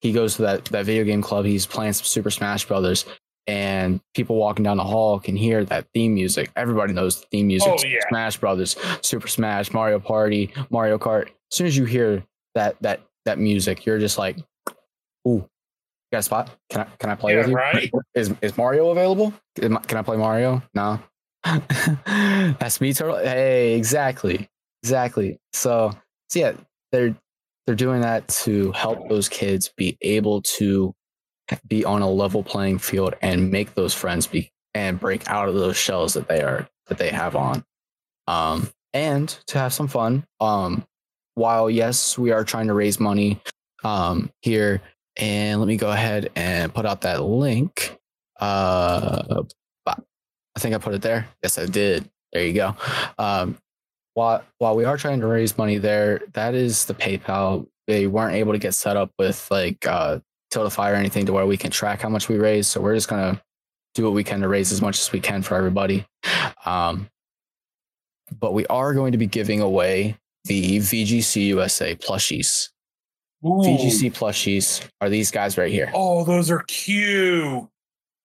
he goes to that that video game club. He's playing some Super Smash Brothers, and people walking down the hall can hear that theme music. Everybody knows the theme music. Oh, yeah. Smash Brothers, Super Smash, Mario Party, Mario Kart. As soon as you hear that that that music, you're just like, "Ooh, got a spot? Can I can I play Yeah, with you? right? Is is Mario available? Can I play Mario? No. That's me turtle. Hey, exactly, exactly. So, so yeah, they're they're doing that to help those kids be able to be on a level playing field and make those friends be and break out of those shells that they are that they have on. Um and to have some fun um while yes we are trying to raise money um here and let me go ahead and put out that link. Uh i think i put it there. Yes i did. There you go. Um while while we are trying to raise money there that is the paypal. They weren't able to get set up with like uh Tiltify or anything to where we can track how much we raise. So we're just gonna do what we can to raise as much as we can for everybody. Um, but we are going to be giving away the VGC USA plushies. Ooh. VGC plushies are these guys right here. Oh, those are cute.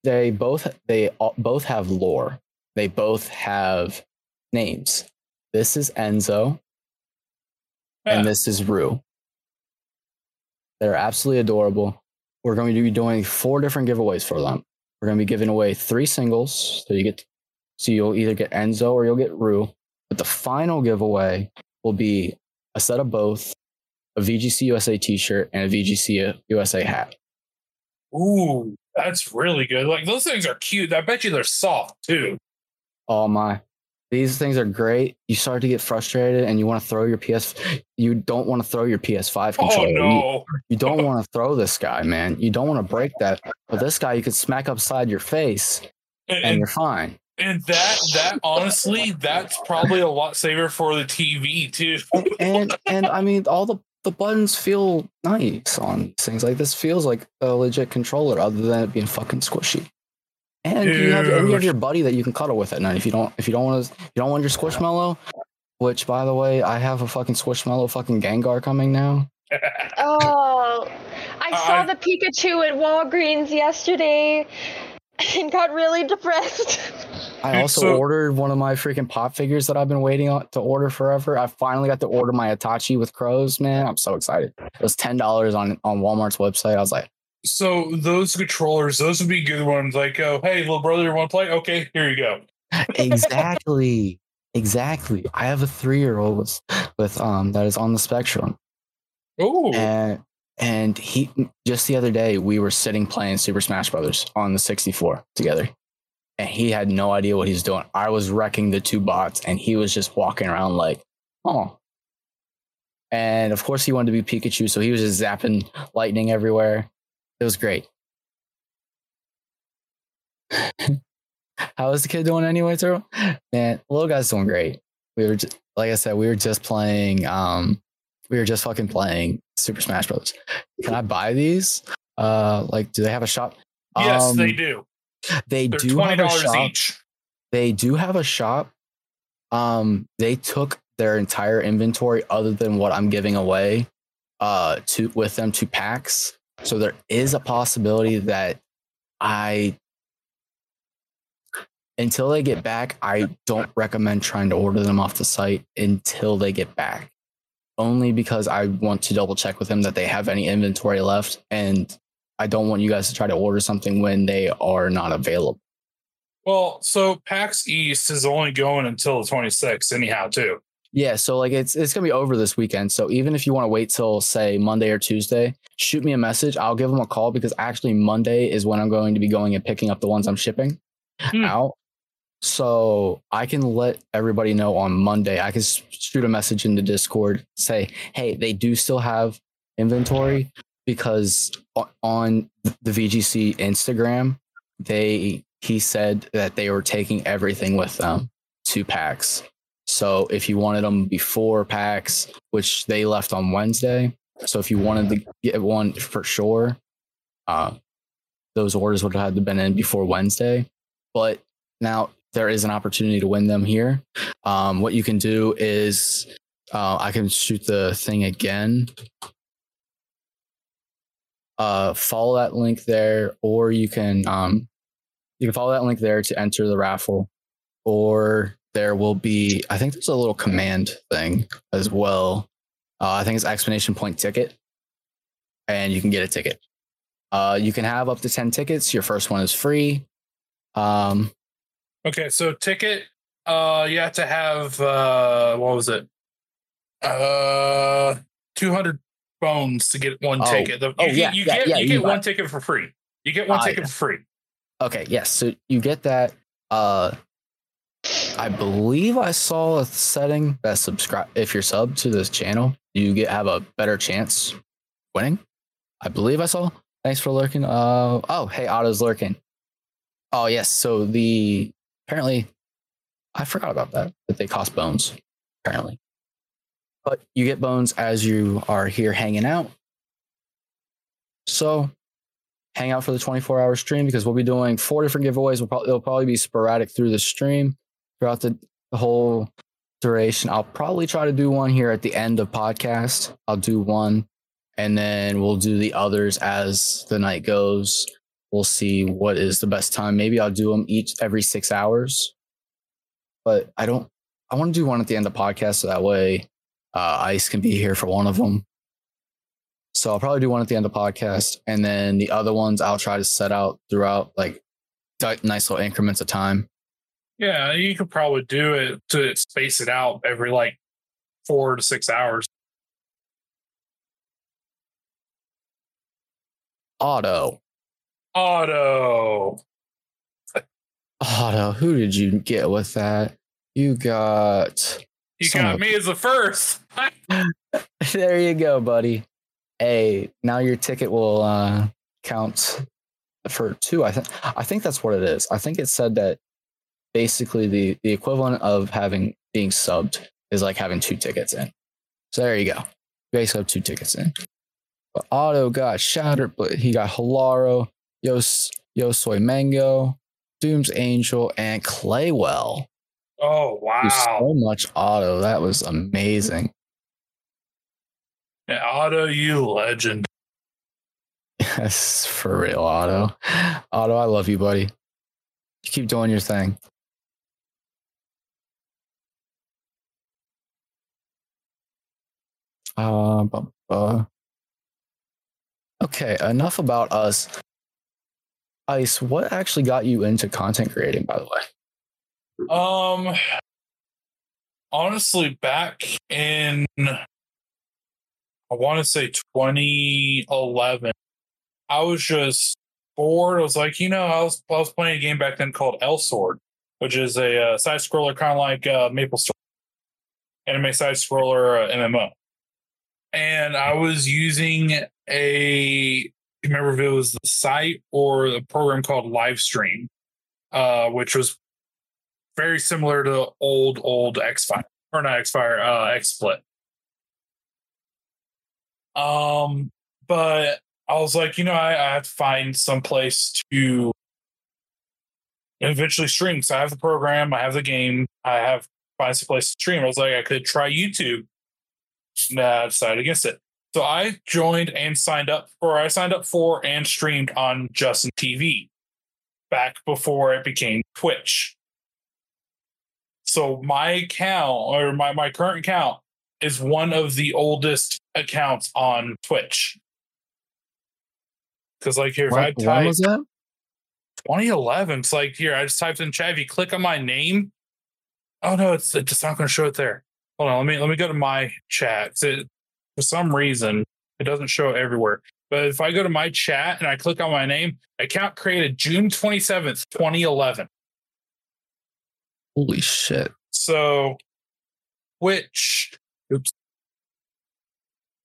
They both they all, both have lore. They both have names. This is Enzo Yeah. and this is Rue. They're absolutely adorable. We're going to be doing four different giveaways for them. We're going to be giving away three singles. So you get, so you'll either get Enzo or you'll get Rue. But the final giveaway will be a set of both, a VGC USA t-shirt and a VGC USA hat. Ooh, that's really good. Like those things are cute. I bet you they're soft too. Oh my. These things are great. You start to get frustrated and you want to throw your PS you don't want to throw your PS5 Oh controller. You- no. You, don't want to throw this guy, man. You don't want to break that. But this guy you could smack upside your face And, and and, you're fine. and that that honestly, that's probably a lot saver for the TV too. And and, and I mean all the the buttons feel nice on things. Like this feels like a legit controller other than it being fucking squishy. And you have, and you have your buddy that you can cuddle with at night if you don't if you don't want to you don't want your squishmallow. Which by the way, I have a fucking squishmallow fucking Gengar coming now. Oh, I uh, saw the Pikachu at Walgreens yesterday and got really depressed. I also so- ordered one of my freaking pop figures that I've been waiting on to order forever. I finally got to order my Itachi with crows, man. I'm so excited. It was ten dollars on on Walmart's website. I was like, so those controllers, those would be good ones. Like, oh, hey, little brother, you want to play? Okay, here you go. exactly, exactly. I have a three year old with with um that is on the spectrum, Oh, and and he just the other day we were sitting playing Super Smash Brothers on the 64 together. And he had no idea what he's doing. I was wrecking the two bots, and he was just walking around like, oh, And of course, he wanted to be Pikachu, so he was just zapping lightning everywhere. It was great. How is the kid doing anyway, Turo? Man, little guy's doing great. We were just, like I said, we were just playing. Um, we were just fucking playing Super Smash Bros. Can I buy these? Uh, like, do they have a shop? yes, Um, they do. They They're do twenty have a dollars shop each. they do have a shop. Um, they took their entire inventory other than what I'm giving away uh to with them to PAX. So there is a possibility that I until they get back, I don't recommend trying to order them off the site until they get back. Only because I want to double check with them that they have any inventory left and I don't want you guys to try to order something when they are not available. Well, so PAX East is only going until the 26th, anyhow, too. Yeah, so like it's it's gonna be over this weekend. So even if you want to wait till say Monday or Tuesday, shoot me a message. I'll give them a call because actually Monday is when I'm going to be going and picking up the ones I'm shipping Hmm. out. So I can let everybody know on Monday. I can shoot a message in the Discord, say, hey, they do still have inventory because on the VGC Instagram, they he said that they were taking everything with them to PAX. So if you wanted them before PAX, which they left on Wednesday, so if you wanted to get one for sure, uh, those orders would have been in before Wednesday. But now there is an opportunity to win them here. Um, what you can do is uh, I can shoot the thing again. Uh, follow that link there, or you can um, you can follow that link there to enter the raffle, or there will be I think there's a little command thing as well. Uh, I think it's explanation point ticket, and you can get a ticket. Uh, you can have up to ten tickets. Your first one is free. Um, Okay, so ticket, uh, you have to have, uh, what was it? Uh, 200 bones to get one Oh. ticket. The- Oh, get- yeah, you yeah, get, yeah, you you get one ticket for free. You get one Ah, ticket yeah. for free. Okay, yes. So you get that. Uh, I believe I saw a setting that subscribe if you're sub to this channel, you get have a better chance winning. I believe I saw. Thanks for lurking. Uh oh, hey, Otto's lurking. Oh yes. So the apparently, I forgot about that. That they cost bones apparently, but you get bones as you are here hanging out. So hang out for the 24 hour stream because we'll be doing four different giveaways. We'll probably, they'll probably be sporadic through the stream throughout the, whole duration. I'll probably try to do one here at the end of podcast. I'll do one and then we'll do the others as the night goes. We'll see what is the best time. Maybe I'll do them each every six hours, but I don't, I want to do one at the end of podcast so that way uh, Ice can be here for one of them. So I'll probably do one at the end of podcast, and then the other ones I'll try to set out throughout like nice little increments of time. Yeah, you could probably do it to space it out every like four to six hours. Otto. Otto. Otto. who did you get with that? You got. You got of- me as the first. there you go, buddy. Hey, now your ticket will uh, count for two. I think. I think that's what it is. I think it said that basically the the equivalent of having being subbed is like having two tickets in. So there you go. You basically have two tickets in. But Otto got shattered, but he got Hilaro, Yos Yo Soy Mango, Doom's Angel, and Claywell. Oh Dude, So much Otto. That was amazing. Yeah, Otto, you legend. Yes, for real, Otto. Otto, I love you, buddy. You keep doing your thing. Uh. Okay, enough about us. Ice, what actually got you into content creating, by the way? Um honestly back in I want to say 2011 I was just bored. I was like, you know, I was I was playing a game back then called Elsword, which is a uh, side scroller kind of like uh, Maple Story, anime side scroller uh, MMO. And I was using a remember if it was the site or the program called Livestream, uh, which was very similar to old old Xfire or not Xfire Fire, uh, X Split. Um, but I was like, you know, I, I have to find some place to eventually stream. So I have the program, I have the game, I have find some place to stream. I was like, I could try YouTube. Nah, I decided against it. So I joined and signed up for I signed up for and streamed on Justin TV back before it became Twitch. So my account or my, my current account is one of the oldest accounts on Twitch. Because like here, if I when type was that? 2011, it's like here, I just typed in chat. If you click on my name, oh no, it's it's just not going to show it there. Hold on, let me let me go to my chat. It, for some reason, it doesn't show everywhere. But if I go to my chat and I click on my name, account created June 27th, 2011. Holy shit. So, which, oops,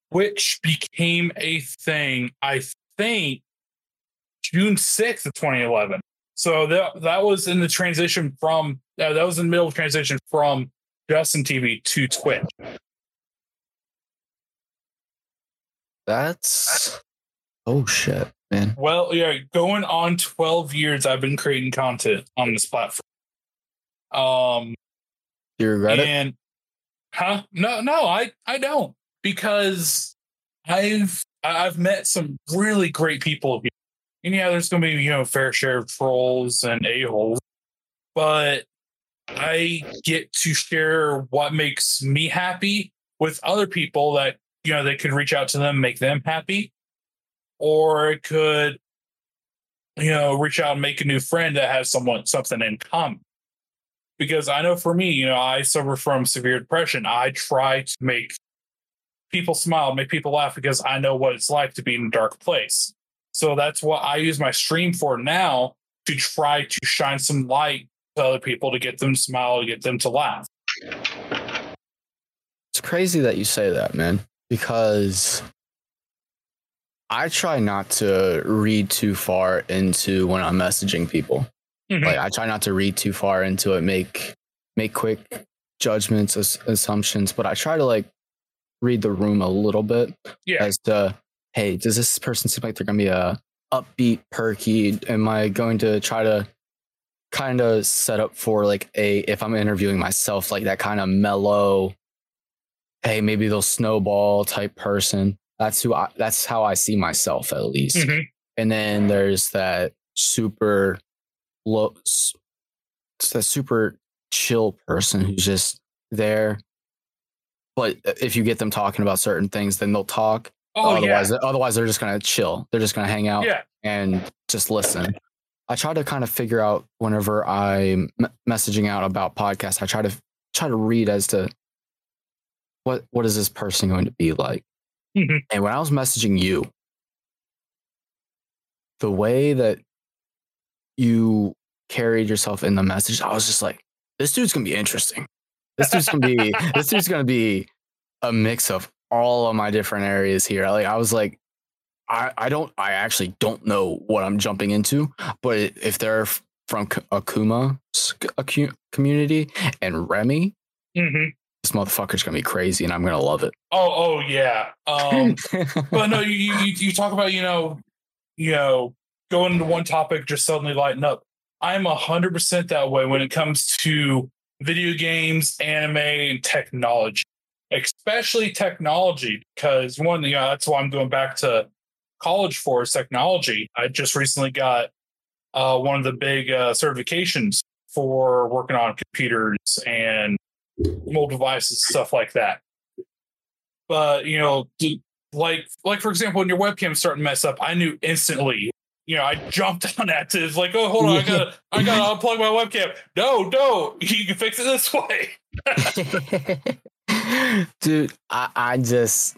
which became a thing, I think, June 6th of 2011. So that that was in the transition from uh, that was in the middle of transition from Justin TV to Twitch. That's. Oh shit, man. Well, yeah, going on 12 years, I've been creating content on this platform. Um, Do you regret it? and huh no no i i don't because i've i've met some really great people here and yeah there's gonna be you know fair share of trolls and a-holes but i get to share what makes me happy with other people that you know they could reach out to them make them happy or it could you know reach out and make a new friend that has someone something in common because I know for me, you know, I suffer from severe depression. I try to make people smile, make people laugh because I know what it's like to be in a dark place. So that's what I use my stream for now to try to shine some light to other people to get them to smile, to get them to laugh. It's crazy that you say that, man, because I try not to read too far into when I'm messaging people. Mhm. Like I try not to read too far into it, make make quick judgments, as, assumptions, but I try to like read the room a little bit Yeah. as to, hey, does this person seem like they're gonna be a upbeat, perky? Am I going to try to kind of set up for like a if I'm interviewing myself, like that kind of mellow, hey, maybe they'll snowball type person. That's who I that's how I see myself at least. Mhm. And then there's that super low, it's that super chill person who's just there. But if you get them talking about certain things, then they'll talk. Oh, otherwise, yeah. otherwise they're just gonna chill. They're just gonna hang out Yeah. and just listen. I try to kind of figure out whenever I'm messaging out about podcasts. I try to try to read as to what what is this person going to be like? Mhm. And when I was messaging you, the way that you carried yourself in the message, I was just like, this dude's gonna be interesting. This dude's gonna be this dude's gonna be a mix of all of my different areas here. Like I was like, I, I don't I actually don't know what I'm jumping into, but if they're from Akuma's community and Remy, hmm this motherfucker's gonna be crazy and I'm gonna love it. Oh, oh yeah. Um, but no, you, you you talk about you know, you know, going into one topic just suddenly lighting up. I'm a hundred percent that way when it comes to video games, anime, and technology, especially technology. Because one, you know, that's why I'm going back to college for is technology. I just recently got uh, one of the big uh, certifications for working on computers and mobile devices, stuff like that. But you know, like like for example, when your webcam's starting to mess up, I knew instantly. You know, I jumped on that to like, oh, hold on, I gotta, I gotta unplug my webcam. No, no, you can fix it this way. Dude, I, I just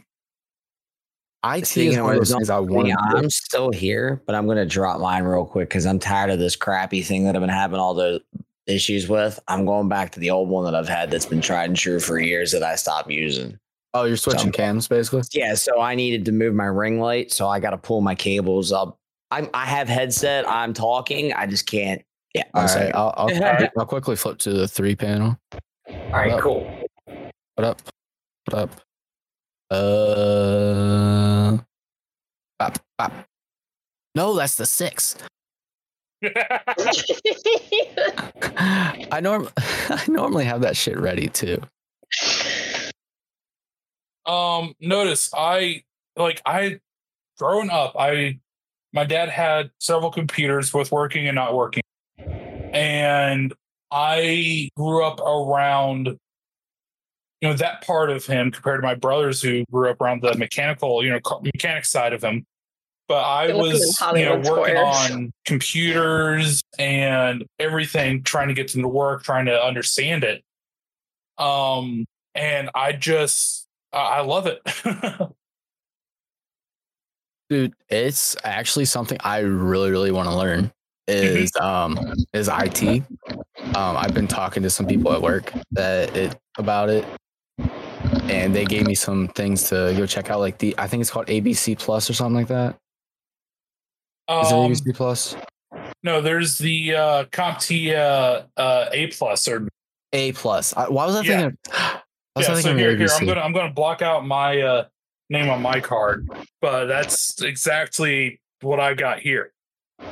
IT Speaking is of one of those things I want. Yeah, I'm still here, but I'm gonna drop mine real quick because I'm tired of this crappy thing that I've been having all the issues with. I'm going back to the old one that I've had that's been tried and true for years that I stopped using. Oh, you're switching Jump. cams basically? Yeah, so I needed to move my ring light, so I got to pull my cables up. I'm, I have headset. I'm talking. I just can't. Yeah. All right. I'll, I'll, I'll quickly flip to the three panel. All right. Cool. What up? What up? Uh, bop, bop. No, that's the six. I norm I normally have that shit ready too. um, notice I like I growing up, I my dad had several computers, both working and not working, and I grew up around you know that part of him compared to my brothers who grew up around the mechanical, you know, mechanic side of him. But I was, you know, Hollywood working Squares. on computers and everything, trying to get them to work, trying to understand it. Um, and I just, I I love it. Dude, it's actually something I really, really want to learn is um is IT. Um I've been talking to some people at work that it about it and they gave me some things to go check out like the I think it's called ABC Plus or something like that. that. Is it um, ABC Plus? no, there's the uh, CompTIA uh, A plus or A Plus. I- Why was I Yeah. thinking? Why was Yeah, so here, here I'm gonna, I'm gonna block out my uh, name on my card, but that's exactly what I got here.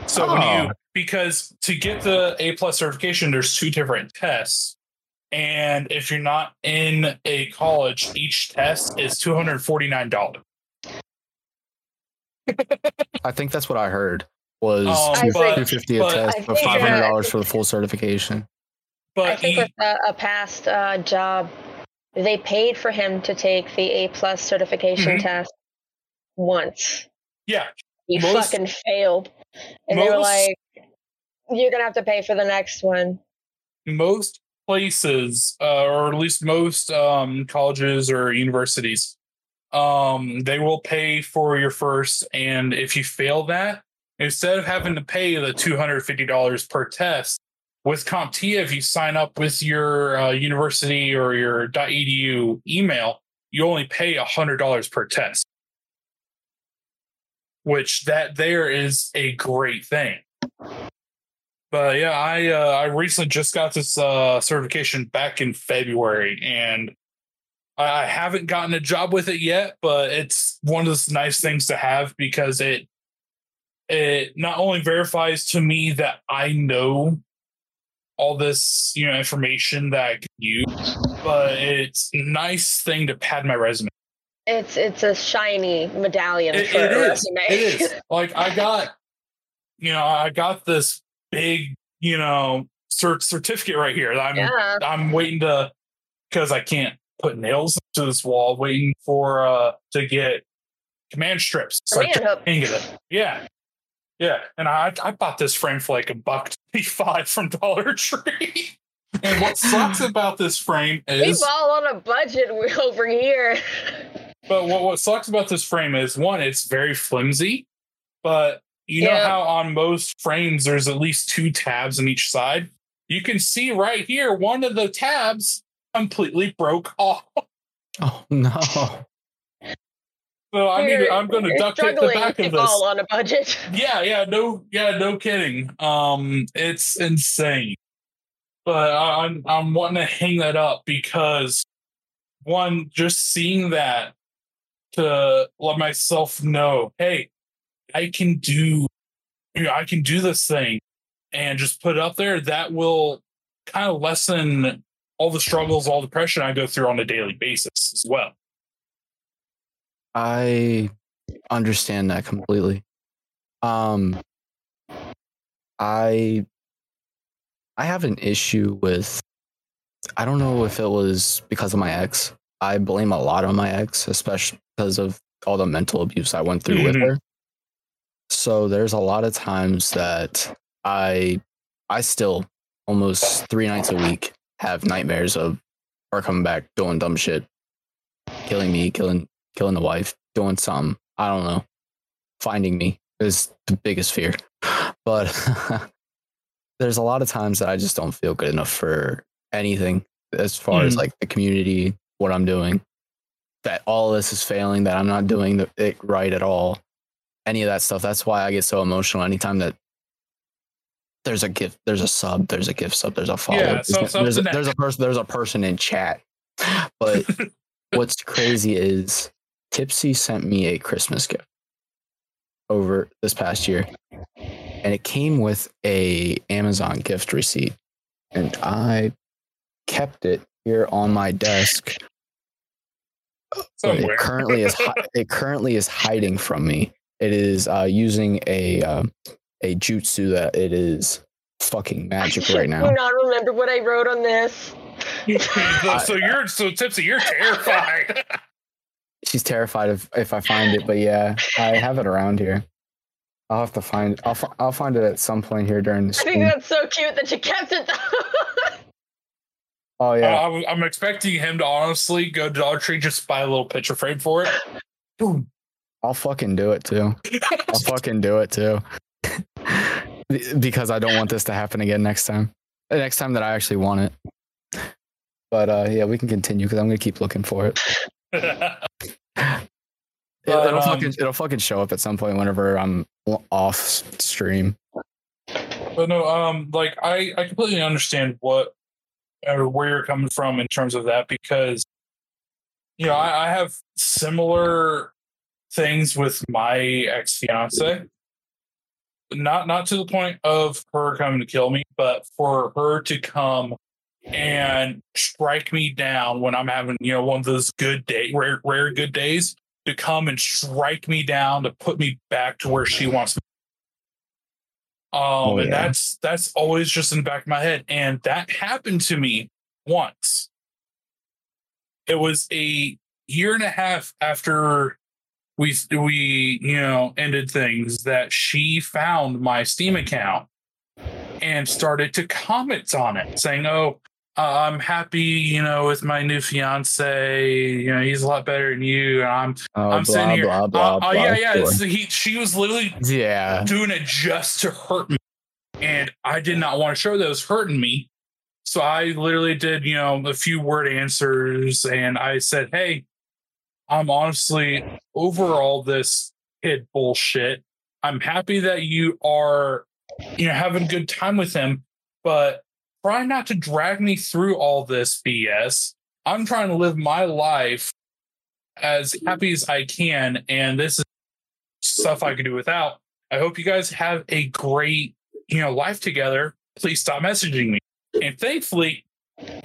So when Oh. you because to get the A plus certification, there's two different tests. And if you're not in a college, each test is two hundred forty nine dollars. I think that's what I heard was Um, two but- a test, I but five hundred dollars uh, for the full certification. But I think e- with a, a past uh, job, they paid for him to take the A plus certification Mhm. test once. yeah, He Most- fucking failed, and they were like, "You're gonna have to pay for the next one." most places, uh, or at least most um, colleges or universities, um, they will pay for your first. And if you fail that, instead of having to pay the two hundred fifty dollars per test with CompTIA, if you sign up with your uh, university or your .edu email, you only pay hundred dollars per test. Which that there is a great thing. But yeah, I uh, I recently just got this uh, certification back in February, and I I haven't gotten a job with it yet. But it's one of those nice things to have because it it not only verifies to me that I know all this you know information that I can use, but it's a nice thing to pad my resume. It's it's a shiny medallion It- for it is. resume. It is like I got, you know, I got this big, you know, cert- certificate right here. I'm yeah. I'm waiting to because I can't put nails to this wall, waiting for uh to get command strips. So I Command hook. get it. Yeah. Yeah. And I I bought this frame for like a buck twenty five from Dollar Tree. And what sucks about this frame is We is, ball on a budget over here. but what, what sucks about this frame is one, it's very flimsy, but you know how on most frames there's at least two tabs on each side? You can see right here, one of the tabs completely broke off. Oh no. So I need. I'm going to you're duct tape the struggling back to of this. ball on a budget. Yeah, yeah, no, yeah, no kidding. Um, it's insane. But I, I'm I'm wanting to hang that up because one, just seeing that to let myself know, hey, I can do, you know, I can do this thing, and just put it up there. That will kind of lessen all the struggles, all the pressure I go through on a daily basis as well. I understand that completely. Um I I have an issue with I don't know if it was because of my ex. I blame a lot on my ex, especially because of all the mental abuse I went through with Mhm. her. So there's a lot of times that I I still almost three nights a week have nightmares of her coming back doing dumb shit, killing me, killing killing the wife, doing something. I don't know. Finding me is the biggest fear. But there's a lot of times that I just don't feel good enough for anything as far as Mm. like the community, what I'm doing. That all this is failing, that I'm not doing the, it right at all. Any of that stuff. That's why I get so emotional anytime that there's a gift, there's a sub, there's a gift sub, there's a follow. Yeah, there's, so- there's, a, there's a person, there's a person in chat. But what's crazy is Tipsy sent me a Christmas gift over this past year, and it came with a Amazon gift receipt, and I kept it here on my desk. Somewhere. it currently is it currently is hiding from me. It is uh, using a um, a jutsu that it is fucking magic right now. I do not remember what I wrote on this. so, so you're so tipsy. You're terrified. She's terrified of if I find it, but yeah, I have it around here. I'll have to find. I'll fi- I'll find it at some point here during the I think that's so cute that you kept it. though. Oh yeah, Uh, I'm, I'm expecting him to honestly go to Dollar Tree just buy a little picture frame for it. Boom. I'll fucking do it too. I'll fucking do it too. Because I don't want this to happen again next time. The next time that I actually want it. But uh, yeah, we can continue because I'm gonna keep looking for it. It- But, it'll um, fucking it'll fucking show up at some point whenever I'm off stream. but no, um, like I, I completely understand what or where you're coming from in terms of that because you know I, I have similar things with my ex fiance. Not not to the point of her coming to kill me, but for her to come and strike me down when I'm having you know one of those good day rare rare good days to come and strike me down to put me back to where she wants me. Um, Oh, and yeah. that's that's always just in the back of my head, and that happened to me once. It was a year and a half after we we you know ended things that she found my Steam account and started to comment on it, saying, "Oh, uh, I'm happy, you know, with my new fiance. You know, he's a lot better than you. And I'm, Oh, I'm blah, sitting here. blah, blah, uh, blah, uh, yeah, yeah. sure. it's- he, she was literally yeah. doing it just to hurt me. And I did not want to show that it was hurting me. So I literally did, you know, a few word answers and I said, Hey, I'm honestly over all this kid bullshit. I'm happy that you are, you know, having a good time with him, but try not to drag me through all this BS. I'm trying to live my life as happy as I can. And this is stuff I could do without. I hope you guys have a great, you know, life together. Please stop messaging me. And thankfully,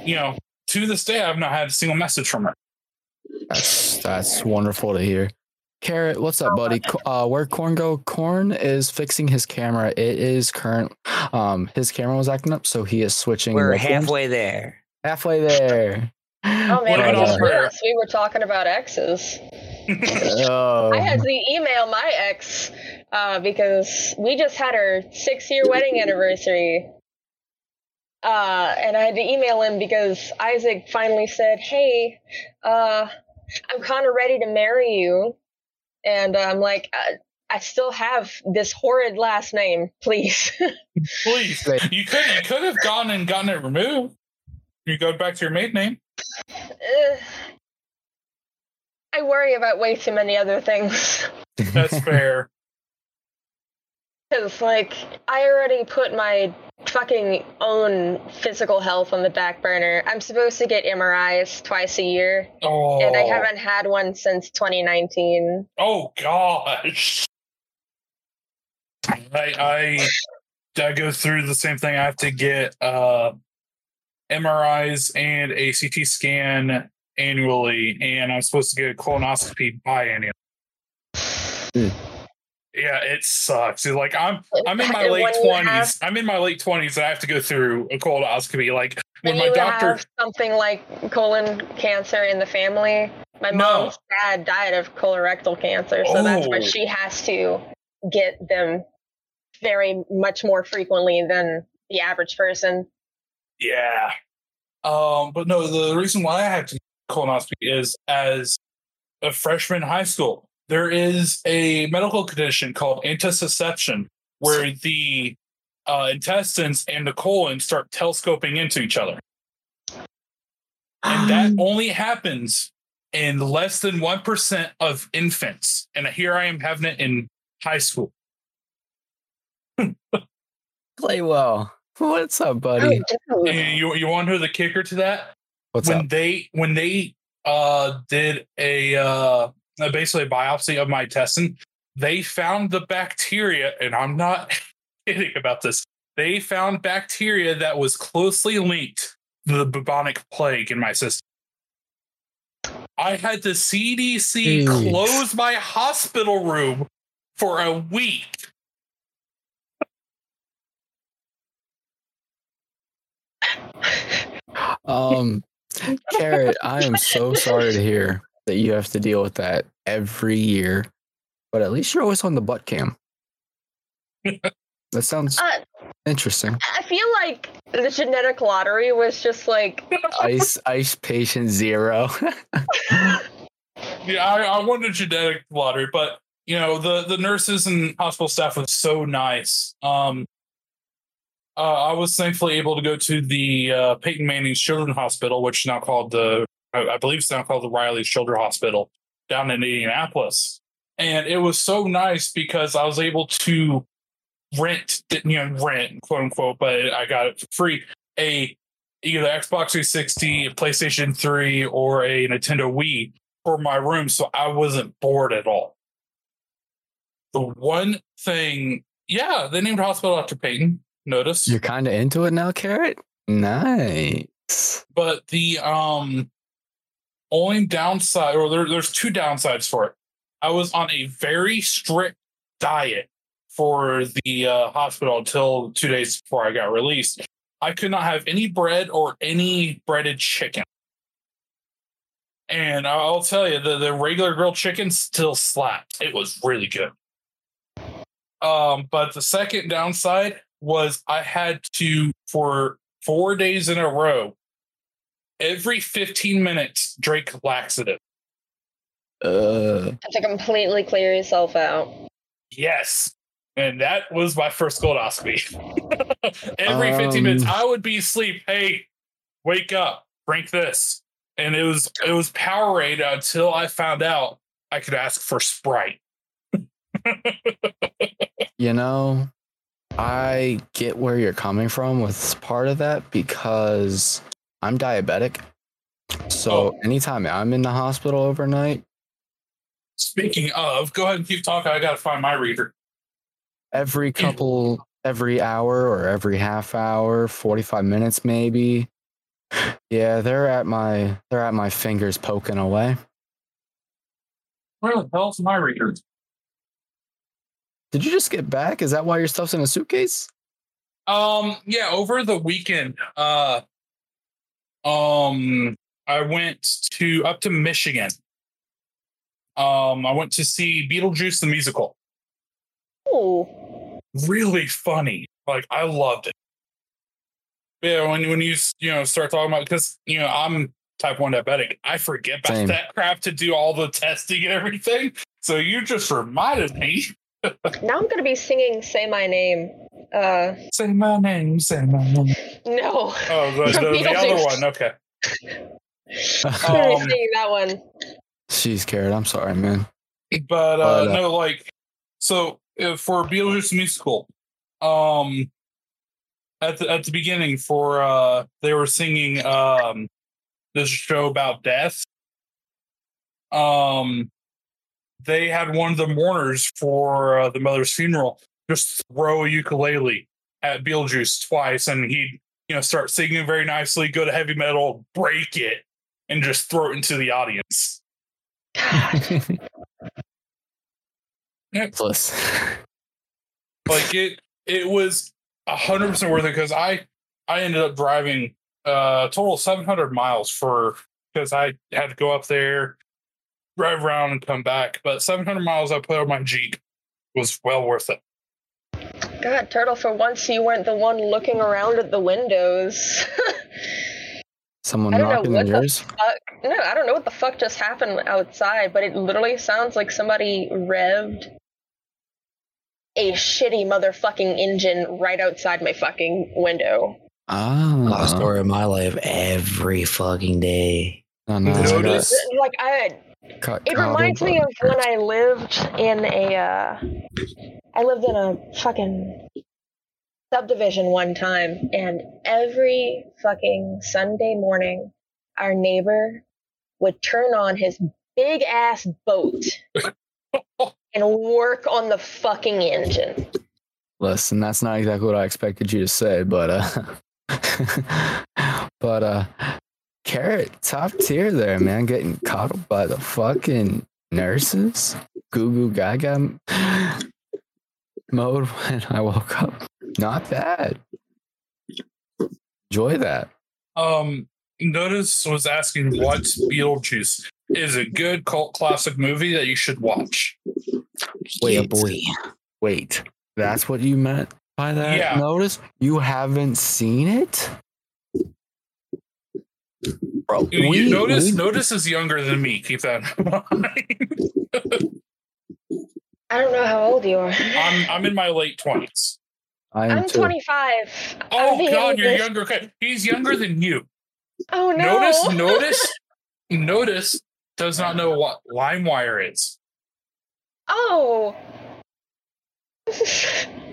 you know, to this day, I've not had a single message from her. That's that's wonderful to hear. Carrot, what's up, buddy? Uh, where Corn go? Corn is fixing his camera. It is current. Um, his camera was acting up, so he is switching. We're webcams. halfway there. halfway there. Oh man, I just on prayer. realized we were talking about exes. Oh, I had to email my ex uh, because we just had our six year wedding anniversary. Uh, and I had to email him because Isaac finally said, "Hey, uh, I'm kind of ready to marry you," and uh, I'm like, uh, "I still have this horrid last name, please." Please, you could you could have gone and gotten it removed. You go back to your maiden name. Uh, I worry about way too many other things. That's fair. Because, like, I already put my fucking own physical health on the back burner. I'm supposed to get MRIs twice a year, Oh, and I haven't had one since 2019. Oh gosh. I I I go through the same thing. I have to get uh MRIs and a CT scan annually, and I'm supposed to get a colonoscopy biannually. Hmm. Yeah, it sucks. It's like I'm I'm in my late twenties. I'm in my late twenties and I have to go through a colonoscopy. Like when my doctor something like colon cancer in the family. My No. mom's dad died of colorectal cancer, so that's why Oh. she has to get them very much more frequently than the average person. Yeah. Um, but no, the reason why I had to colonoscopy is as a freshman in high school, there is a medical condition called intussusception where the uh, intestines and the colon start telescoping into each other. And that only happens in less than 1% of infants. And here I am having it in high school. Play well. What's up, buddy? Oh. And you, you want to know the kicker to that? What's when up? they when they uh did a uh basically a biopsy of my intestine. They found the bacteria and i'm not kidding about this. They found bacteria that was closely linked to the bubonic plague in my system. I had the cdc Jeez. close my hospital room for a week. Um, Carrot, I am so sorry to hear that you have to deal with that every year, but at least you're always on the butt cam. That sounds Uh, interesting. I feel like the genetic lottery was just like Ice, ice patient zero. Yeah, I, I won a genetic lottery, but you know the the nurses and hospital staff was so nice. Um, uh, I was thankfully able to go to the uh, Peyton Manning Children's Hospital, which is now called the I, I believe it's now called the Riley's Children's Hospital down in Indianapolis, and it was so nice because I was able to rent, you know, rent quote unquote, but I got it for free a either Xbox 360, a PlayStation 3, or a Nintendo Wii for my room, so I wasn't bored at all. The one thing, yeah, they named hospital after Peyton. Notice, You're kind of into it now, Carrot. Nice. but the um only downside, or there, there's two downsides for it. I was on a very strict diet for the uh, hospital until two days before I got released. I could not have any bread or any breaded chicken. And I'll tell you, the, the regular grilled chicken still slapped. It was really good. Um, but the second downside was I had to, for four days in a row, every 15 minutes, drink laxative. Uh, to completely clear yourself out. Yes. And that was my first colonoscopy. Every 15 minutes, Um, I would be asleep. Hey, wake up, drink this. And it was it was Powerade until I found out I could ask for Sprite. you know, I get where you're coming from with part of that because I'm diabetic. So Oh. anytime I'm in the hospital overnight, Speaking of, go ahead and keep talking. I gotta find my reader. every couple every hour or every half hour 45 minutes maybe yeah they're at my they're at my fingers poking away Where the hell's my reader? did you just get back is that why your stuff's in a suitcase Um, yeah, over the weekend, uh um I went to up to Michigan. Um, I went to see Beetlejuice the musical. Oh, Really funny. Like I loved it. Yeah, when when you you know start talking about because you know I'm type one diabetic, I forget about Same. that crap to do all the testing and everything. So you just reminded me. Now I'm gonna be singing "Say My Name." Uh, Say my name. Say my name. no, Oh, the, the, the other one. Okay. I'm Um, singing that one. Jeez, Carrot, I'm sorry, man. but uh, But, uh, no, like so uh, for Beetlejuice musical, um, at the at the beginning for uh, they were singing um this show about death. Um, they had one of the mourners for uh, the mother's funeral just throw a ukulele at Beetlejuice twice, and he'd you know start singing very nicely, go to heavy metal, break it, and just throw it into the audience. God, Plus, like it it was a hundred percent worth it because I I ended up driving uh total seven hundred miles for because I had to go up there, drive around and come back. But seven hundred miles I put on my Jeep was well worth it. God, Turtle. For once, you weren't the one looking around at the windows. someone I don't know knocking what on the yours. fuck. No, I don't know what the fuck just happened outside, but it literally sounds like somebody revved a shitty motherfucking engine right outside my fucking window. Ah, story of my life every fucking day. no, no, I got Notice- Like I, cut- it reminds me of when. I lived in a, uh, I lived in a fucking subdivision one time, and every fucking Sunday morning, our neighbor would turn on his big ass boat and work on the fucking engine. Listen, that's not exactly what I expected you to say, but uh, but uh, Carrot, top tier there, man. Getting coddled by the fucking nurses. Goo goo gaga mode when I woke up. Not bad. Enjoy that. Um, Notice was asking what's Beetlejuice is a good cult classic movie that you should watch. Wait, Yeah, boy. Wait, that's what you meant by that? Yeah. Notice you haven't seen it, bro. You- you we- notice we- Notice is younger than me. Keep that in mind. I don't know how old you are. I'm I'm in my late twenties. I am I'm too. 25. Oh I'm God, you're youngest. younger. Okay, he's younger than you. Oh no. Notice, notice, notice does not know what LimeWire is. Oh.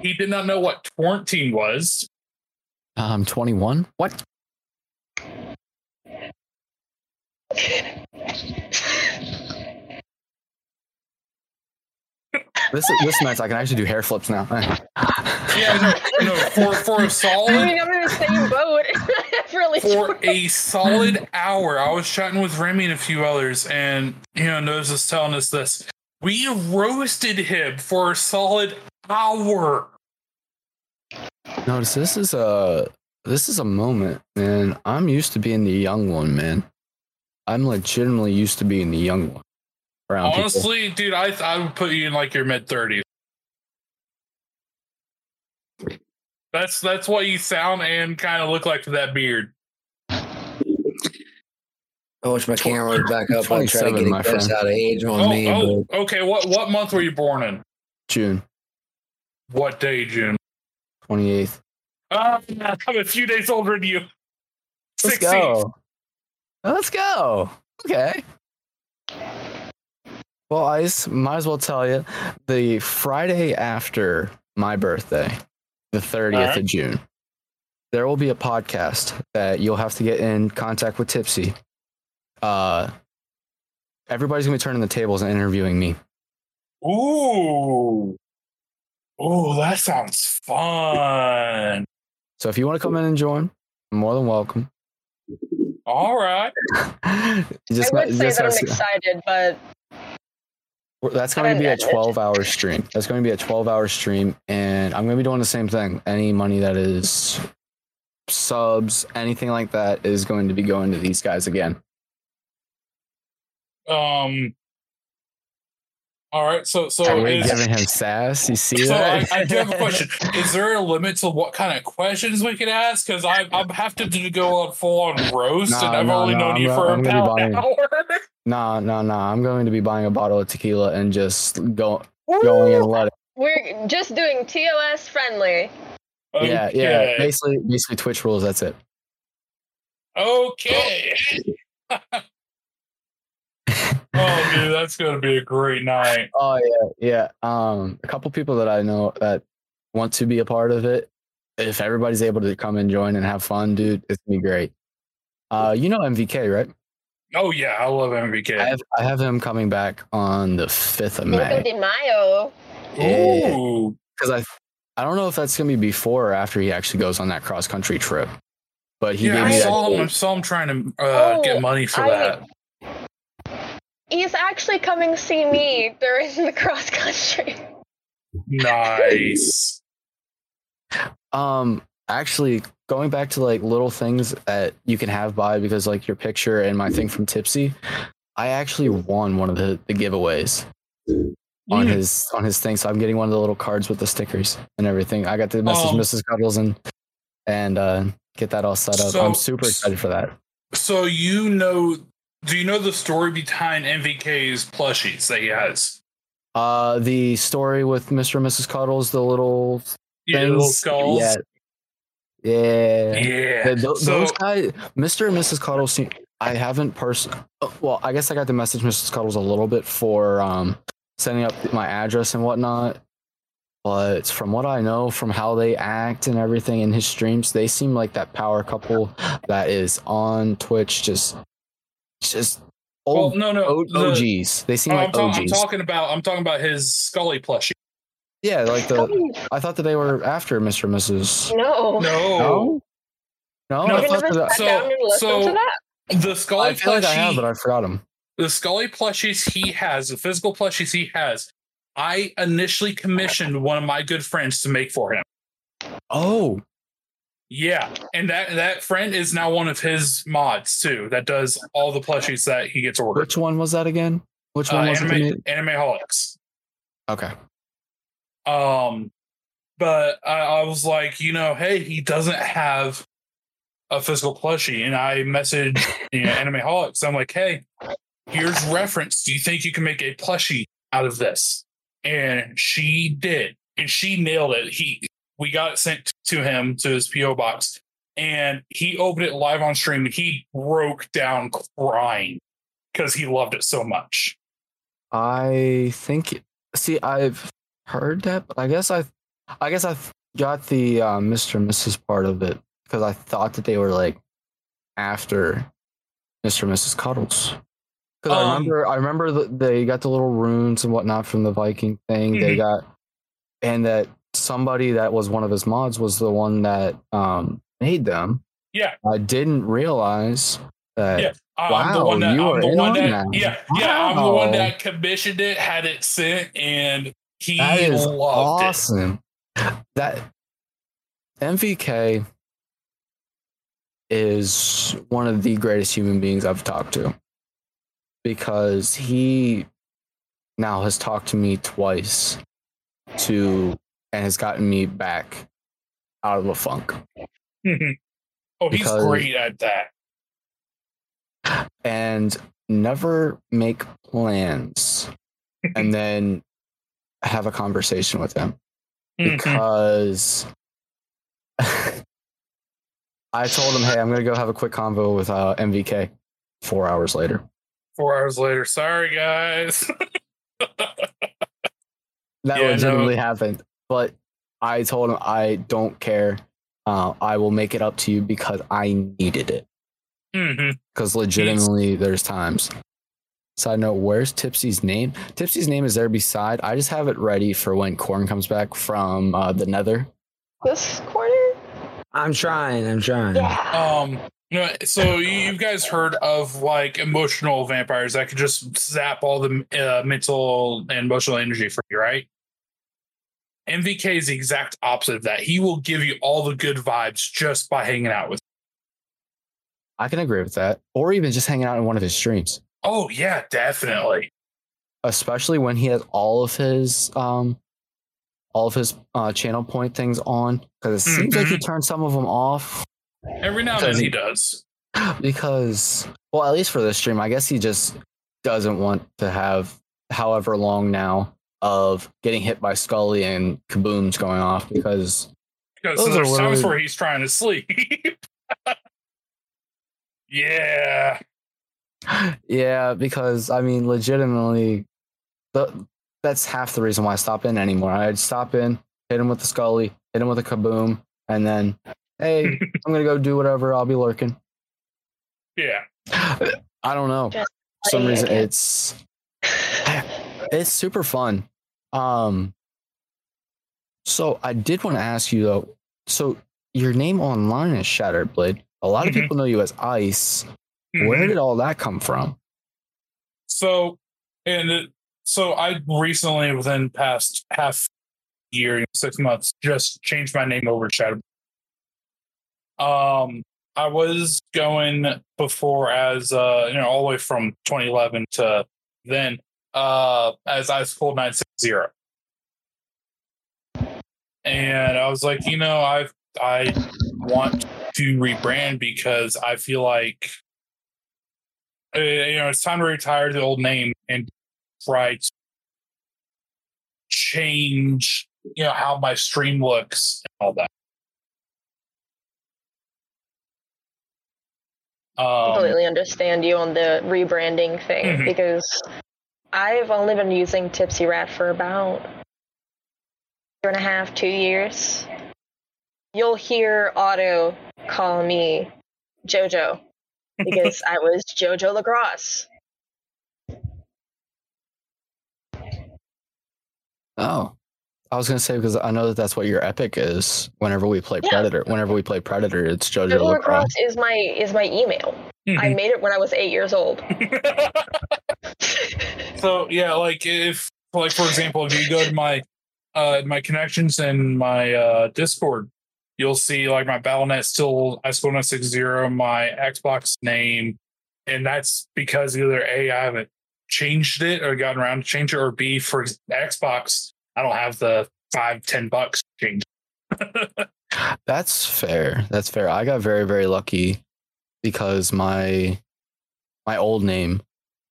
He did not know what torrenting was. I'm 21. What? This this nice. I can actually do hair flips now. Yeah, no, no. For for a I solid I mean, I'm in the same boat. Really for tried. a solid hour, I was chatting with Remy and a few others, and you know, Nose was telling us this. We roasted him for a solid hour. Notice this is a this is a moment, man. I'm used to being the young one, man. I'm legitimately used to being the young one. Around people. Honestly, dude, I I would put you in like your mid thirties. That's that's what you sound and kind of look like with that beard. I wish my camera was back up. I'd try to get my a guess friend. out of age on Oh, me. oh, okay. What what month were you born in? June What day, June? 28th. Uh, I'm a few days older than you. Let's 16th. go. Let's go. Okay. Well, I s- might as well tell you the Friday after my birthday, the 30th Alright. of June, there will be a podcast that you'll have to get in contact with Tipsy. Uh, everybody's going to be turning the tables and interviewing me. Ooh. Ooh, that sounds fun. So if you want to come in and join, you're more than welcome. All right. I just would not- say just that I'm excited, but That's going to be a 12 hour stream. That's going to be a 12 hour stream. And I'm going to be doing the same thing. Any money that is subs, anything like that is going to be going to these guys again. Um All right, so so Are we is, giving him sass? You see so I, that? I do have a question. Is there a limit to what kind of questions we could ask? Because I I have to do, go on full on roast, No, and I've no, only no, known I'm you for about an hour. No, no, no. I'm going to be buying a bottle of tequila and just go going and let it. We're just doing TOS friendly. Yeah, yeah. Basically, basically Twitch rules. That's it. Okay. oh, dude, that's gonna be a great night. Oh yeah, yeah. Um, a couple people that I know that want to be a part of it. If everybody's able to come and join and have fun, dude, it's gonna be great. Uh, you know MVK, right? Oh yeah, I love MVK. I have I have him coming back on the fifth of May de Mayo. Yeah. Ooh, because I I don't know if that's gonna be before or after he actually goes on that cross country trip. But he yeah, gave I me that saw him. I saw him trying to uh, Oh, get money for I- that. He's actually coming see me during the cross country. Nice. Um, actually, going back to like little things that you can have by because like your picture and my thing from Tipsy, I actually won one of the, the giveaways on Mm. his on his thing. So I'm getting one of the little cards with the stickers and everything. I got to message Um, Mrs. Cuddles and and uh, get that all set up. So- I'm super excited for that. So you know, do you know the story behind MVK's plushies that he has? Uh, the story with Mr. and Mrs. Cuddles, the little Yeah, things, little skulls. Yeah, yeah. Yeah. Th- th- so, those guys, Mr. and Mrs. Cuddles, seem, I haven't person. uh, Well, I guess I got to message Mrs. Cuddles a little bit for um, sending up my address and whatnot. But from what I know, from how they act and everything in his streams, they seem like that power couple that is on Twitch. Just, just well, old no, no. O- the- OGs. They seem oh, like I'm, ta- I'm talking about. I'm talking about his Scully plushie. Yeah, like the. I thought that they were after Mr. and Mrs. No. No, No, no, No, I thought never that. sat So- down and so- that? the Scully I feel like I have, but I forgot them. the Scully plushies he has, the physical plushies he has. I initially commissioned one of my good friends to make for him. Oh, Yeah, and that that friend is now one of his mods too. That does all the plushies that he gets ordered. which one was that again? Which Uh, one was anime, it? anime holics. Okay. Um, but I, I was like, you know, hey, he doesn't have a physical plushie, and I messaged you know, anime holics. I'm like, hey, here's reference. Do you think you can make a plushie out of this? And she did, and she nailed it. He we got it sent to him to his PO box, and he opened it live on stream. And he broke down crying because he loved it so much. I think. See, I've heard that, but I guess I, I guess I got the uh, Mr. and Mrs. part of it because I thought that they were like after Mr. and Mrs. Cuddles. Because I Um, remember, I remember that they got the little runes and whatnot from the Viking thing. They Mhm. got, and that somebody that was one of his mods was the one that um made them. Yeah. I didn't realize that. Yeah. I'm the one that you I'm are the one on that that. yeah yeah I'm the one that commissioned it, had it sent, and he That is loved it. awesome. That MVK is one of the greatest human beings I've talked to because he now has talked to me twice to and has gotten me back out of a funk. oh, he's Because- great at that. and never make plans and then have a conversation with him Mhm. because I told him, "Hey, I'm gonna go have a quick convo with uh, MVK." Four hours later, Four hours later, sorry guys. that Yeah, no. legitimately happened. But I told him, "I don't care. Uh, I will make it up to you because I needed it. hmm Because legitimately, there's times." Side note: Where's Tipsy's name? Tipsy's name is there beside. I just have it ready for when Corn comes back from uh, the Nether. This corner? I'm trying. I'm trying. Yeah. Um, you know, so you you guys heard of like emotional vampires that could just zap all the uh, mental and emotional energy from you, right? MVK is the exact opposite of that. He will give you all the good vibes just by hanging out with. I can agree with that, or even just hanging out in one of his streams. Oh yeah, definitely. especially when he has all of his um all of his uh, channel point things on because it seems like he turned some of them off Every now and then he does. because well at least for this stream i guess he just doesn't want to have however long now of getting hit by scully and kabooms going off because Because Those are there's times literally- where he's trying to sleep. yeah. Yeah because i mean legitimately the, that's half the reason why i stop in anymore. I'd stop in hit him with the scully hit him with a kaboom and then hey i'm gonna go do whatever i'll be lurking. Yeah. i don't know. Just for some reason again. it's it's super fun. Um so i did want to ask you though so your name online is shattered blade. A lot of people know you as ice where Mhm. did all that come from So, and it, so I recently, within past half year, six months, just changed my name over Shadow. Um, I was going before as uh, you know, all the way from 2011 to then, uh, as Ice Cold 960. And I was like, you know, I I want to rebrand because I feel like uh, you know, it's time to retire the old name and try to change, you know, how my stream looks and all that. Um, completely understand you on the rebranding thing Mhm. because I've only been using Tipsy Rat for about year and a half, two years. You'll hear Otto call me JoJo because I was JoJo Lacrosse. Oh, I was gonna say because I know that that's what your epic is. Whenever we play Yeah. Predator, whenever we play Predator, it's JoJo JoJo Lacrosse. Lacrosse is my is my email. I mhm. made it when I was eight years old. so yeah, like if like for example, if you go to my uh my connections and my uh Discord, you'll see like my BattleNet still iSchool 60 my Xbox name, and that's because either A, I haven't changed it or gotten around to change it, or B for Xbox, I don't have the five, ten bucks change. That's fair. That's fair. I got very very lucky because my my old name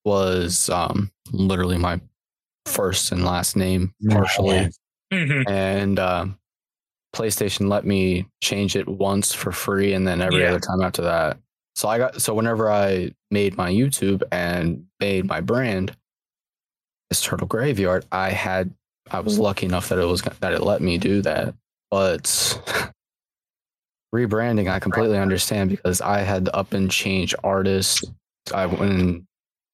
was um literally my first and last name partially Mhm. and um PlayStation let me change it once for free and then every Yeah. other time after that. So I got so whenever I made my YouTube and made my brand this Turtle Graveyard, I had I was mm-hmm. lucky enough that it was that it let me do that. But rebranding, I completely understand because I had to up and change artists. I when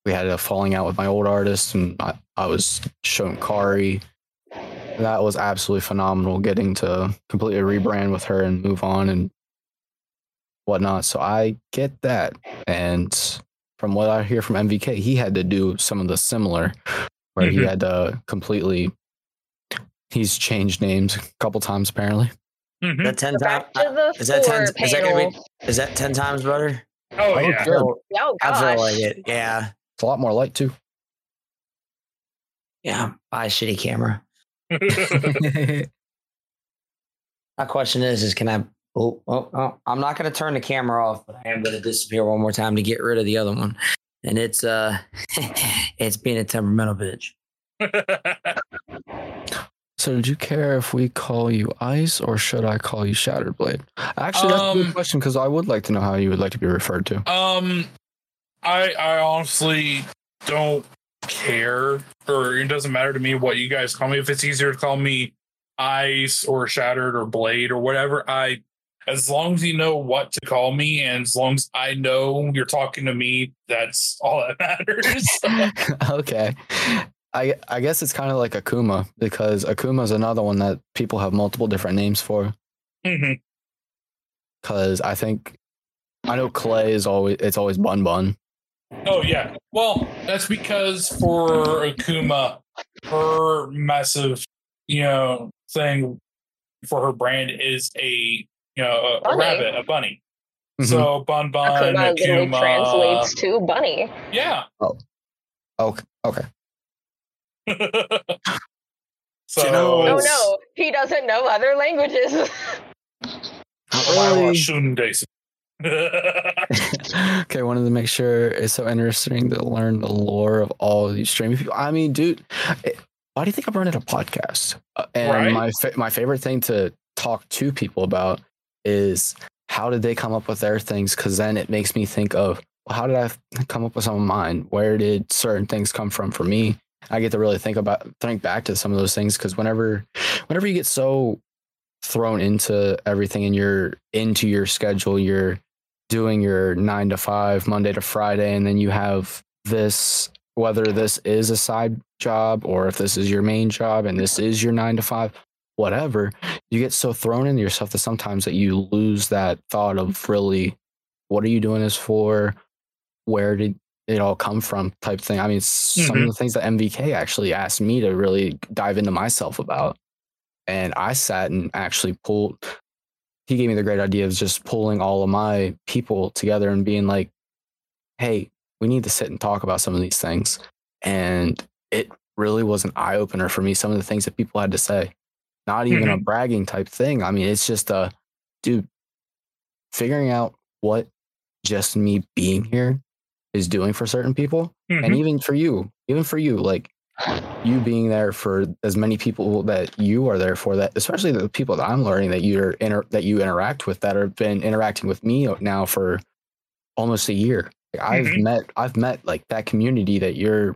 we had a falling out with my old artist and I, I was showing Kari that was absolutely phenomenal getting to completely rebrand with her and move on and whatnot. So I get that. And from what I hear from MVK, he had to do some of the similar where he Mhm. had to completely he's changed names a couple times apparently. Mhm. That ten times to is that ten? four Is that gonna be? Is that ten times better? Oh Oh, yeah. good. Oh I gosh. feel like it. Yeah. It's a lot more light too. Yeah. Buy a shitty camera. My question is: Is can I? Oh, oh, oh, I'm not going to turn the camera off, but I am going to disappear one more time to get rid of the other one. And it's uh, it's being a temperamental bitch. so did you care if we call you Ice or should I call you Shattered Blade? Actually, that's a Um, good question because I would like to know how you would like to be referred to. Um, I I honestly don't care, or it doesn't matter to me what you guys call me. If it's easier to call me Ice or Shattered or Blade or whatever, I as long as you know what to call me, and as long as I know you're talking to me, that's all that matters. okay. I I guess it's kind of like Akuma because Akuma is another one that people have multiple different names for. Mhm. Because I think I know Clay is always it's always Bun Bun. Oh yeah. Well, that's because for Akuma, her massive, you know, thing for her brand is a you know a, a rabbit, a bunny. Mhm. So Bun Bun, Akuma literally Akuma, translates to bunny. yeah. Oh. Okay. Okay. so You know- Oh no, he doesn't know other languages. Really. okay, wanted to make sure it's so interesting to learn the lore of all of these streaming people. I mean, dude, it- why do you think I'm running a podcast? Uh, and Right. my fa- my favorite thing to talk to people about is how did they come up with their things? Because then it makes me think of well, how did I come up with some of mine? Where did certain things come from for me? I get to really think about think back to some of those things because whenever whenever you get so thrown into everything and you're into your schedule, you're doing your nine to five Monday to Friday, and then you have this whether this is a side job or if this is your main job and this is your nine to five, whatever, you get so thrown into yourself that sometimes that you lose that thought of really what are you doing this for? Where did it all come from type thing. I mean, some of mm-hmm. the things that MVK actually asked me to really dive into myself about. And I sat and actually pulled, he gave me the great idea of just pulling all of my people together and being like, hey, we need to sit and talk about some of these things. And it really was an eye opener for me, some of the things that people had to say. Not even a bragging type thing. I mean, it's just a, dude, figuring out what just me being here is doing for certain people and Mhm. even for you even for you like you being there for as many people that you are there for that especially the people that i'm learning that you're inter- that you interact with that have been interacting with me now for almost a year Like, i've Mhm. met i've met like that community that you're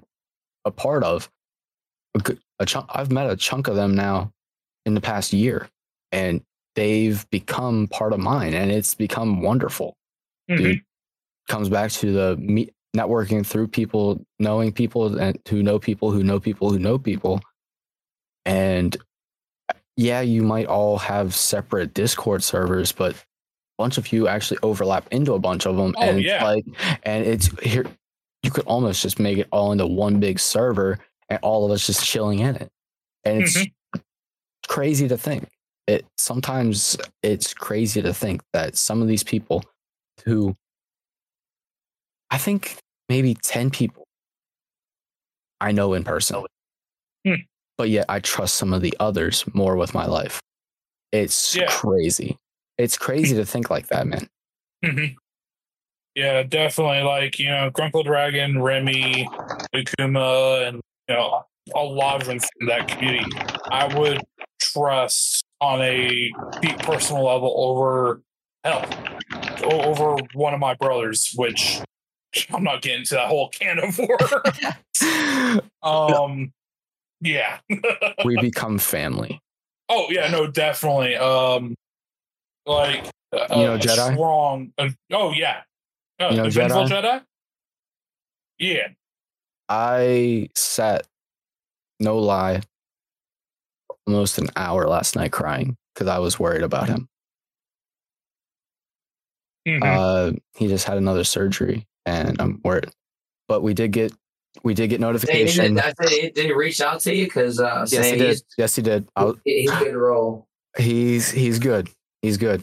a part of a, good- a chunk i've met a chunk of them now in the past year and they've become part of mine and it's become wonderful Mhm. dude comes back to the me- networking through people knowing people and who know people who know people who know people and yeah you might all have separate discord servers but a bunch of you actually overlap into a bunch of them Oh, and it's yeah. like and it's here you could almost just make it all into one big server and all of us just chilling in it and it's Mm-hmm. crazy to think it sometimes it's crazy to think that some of these people who I think maybe 10 people I know in person. Hmm. But yet I trust some of the others more with my life. It's Yeah. crazy. It's crazy to think like that, man. Mhm. Yeah, definitely. Like you know, Grunkle Dragon, Remy, Akuma, and you know, a lot of them from that community. I would trust on a deep personal level over hell, over one of my brothers, which I'm not getting to that whole can of worms. um, yeah. we become family. Oh yeah, no, definitely. Um, like uh, You know Jedi? strong. Uh, oh yeah, uh, You know Jedi? Jedi. Yeah, I sat, no lie, almost an hour last night crying because I was worried about him. Mhm. Uh, he just had another surgery, and I'm worried. But we did get we did get notification. did, did, he- did he reach out to you? Because uh, yes, he did. he's, Yes, he did. Was- he's good to roll. he's he's good. He's good.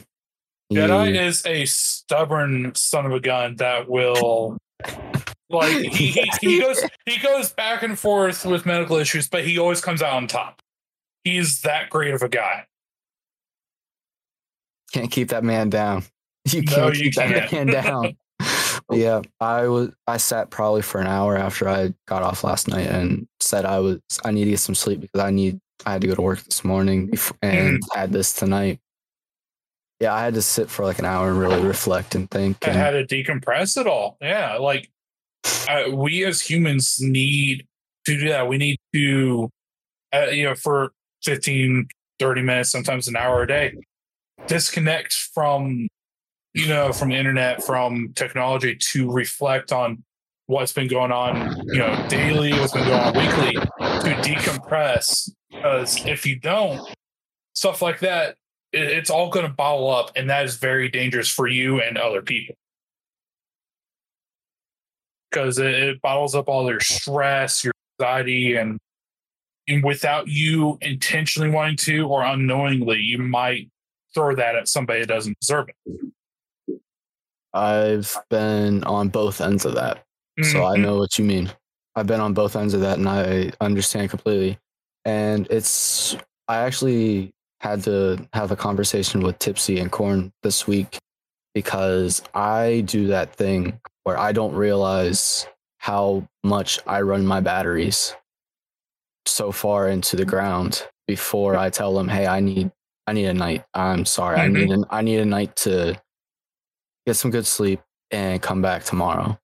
Jedi He- is a stubborn son of a gun that will. Like he, he, he goes he goes back and forth with medical issues, but he always comes out on top. He's that great of a guy. can't keep that man down. You can't you keep that can't. man down. But yeah, I was I sat probably for an hour after I got off last night and said I was I need to get some sleep because I need I had to go to work this morning and Mm. had this tonight. Yeah, I had to sit for like an hour and really reflect and think. I And, had to decompress it all. Yeah, like uh, we as humans need to do that. We need to, uh, you know, for 15, 30 minutes, sometimes an hour a day, disconnect from, you know, from the internet, from technology to reflect on what's been going on, you know, daily, what's been going on weekly, to decompress. Because if you don't, stuff like that, it, it's all going to bottle up, and that is very dangerous for you and other people because it, it bottles up all your stress, your anxiety, and and without you intentionally wanting to or unknowingly, you might throw that at somebody that doesn't deserve it. I've been on both ends of that, so I Mhm. know what you mean. I've been on both ends of that, and I understand completely. And it's I actually had to have a conversation with Tipsy and Corn this week because I do that thing where I don't realize how much I run my batteries so far into the ground before I tell them, "Hey, I need I need a night. I'm sorry. I need an, I need a night to get some good sleep and come back tomorrow."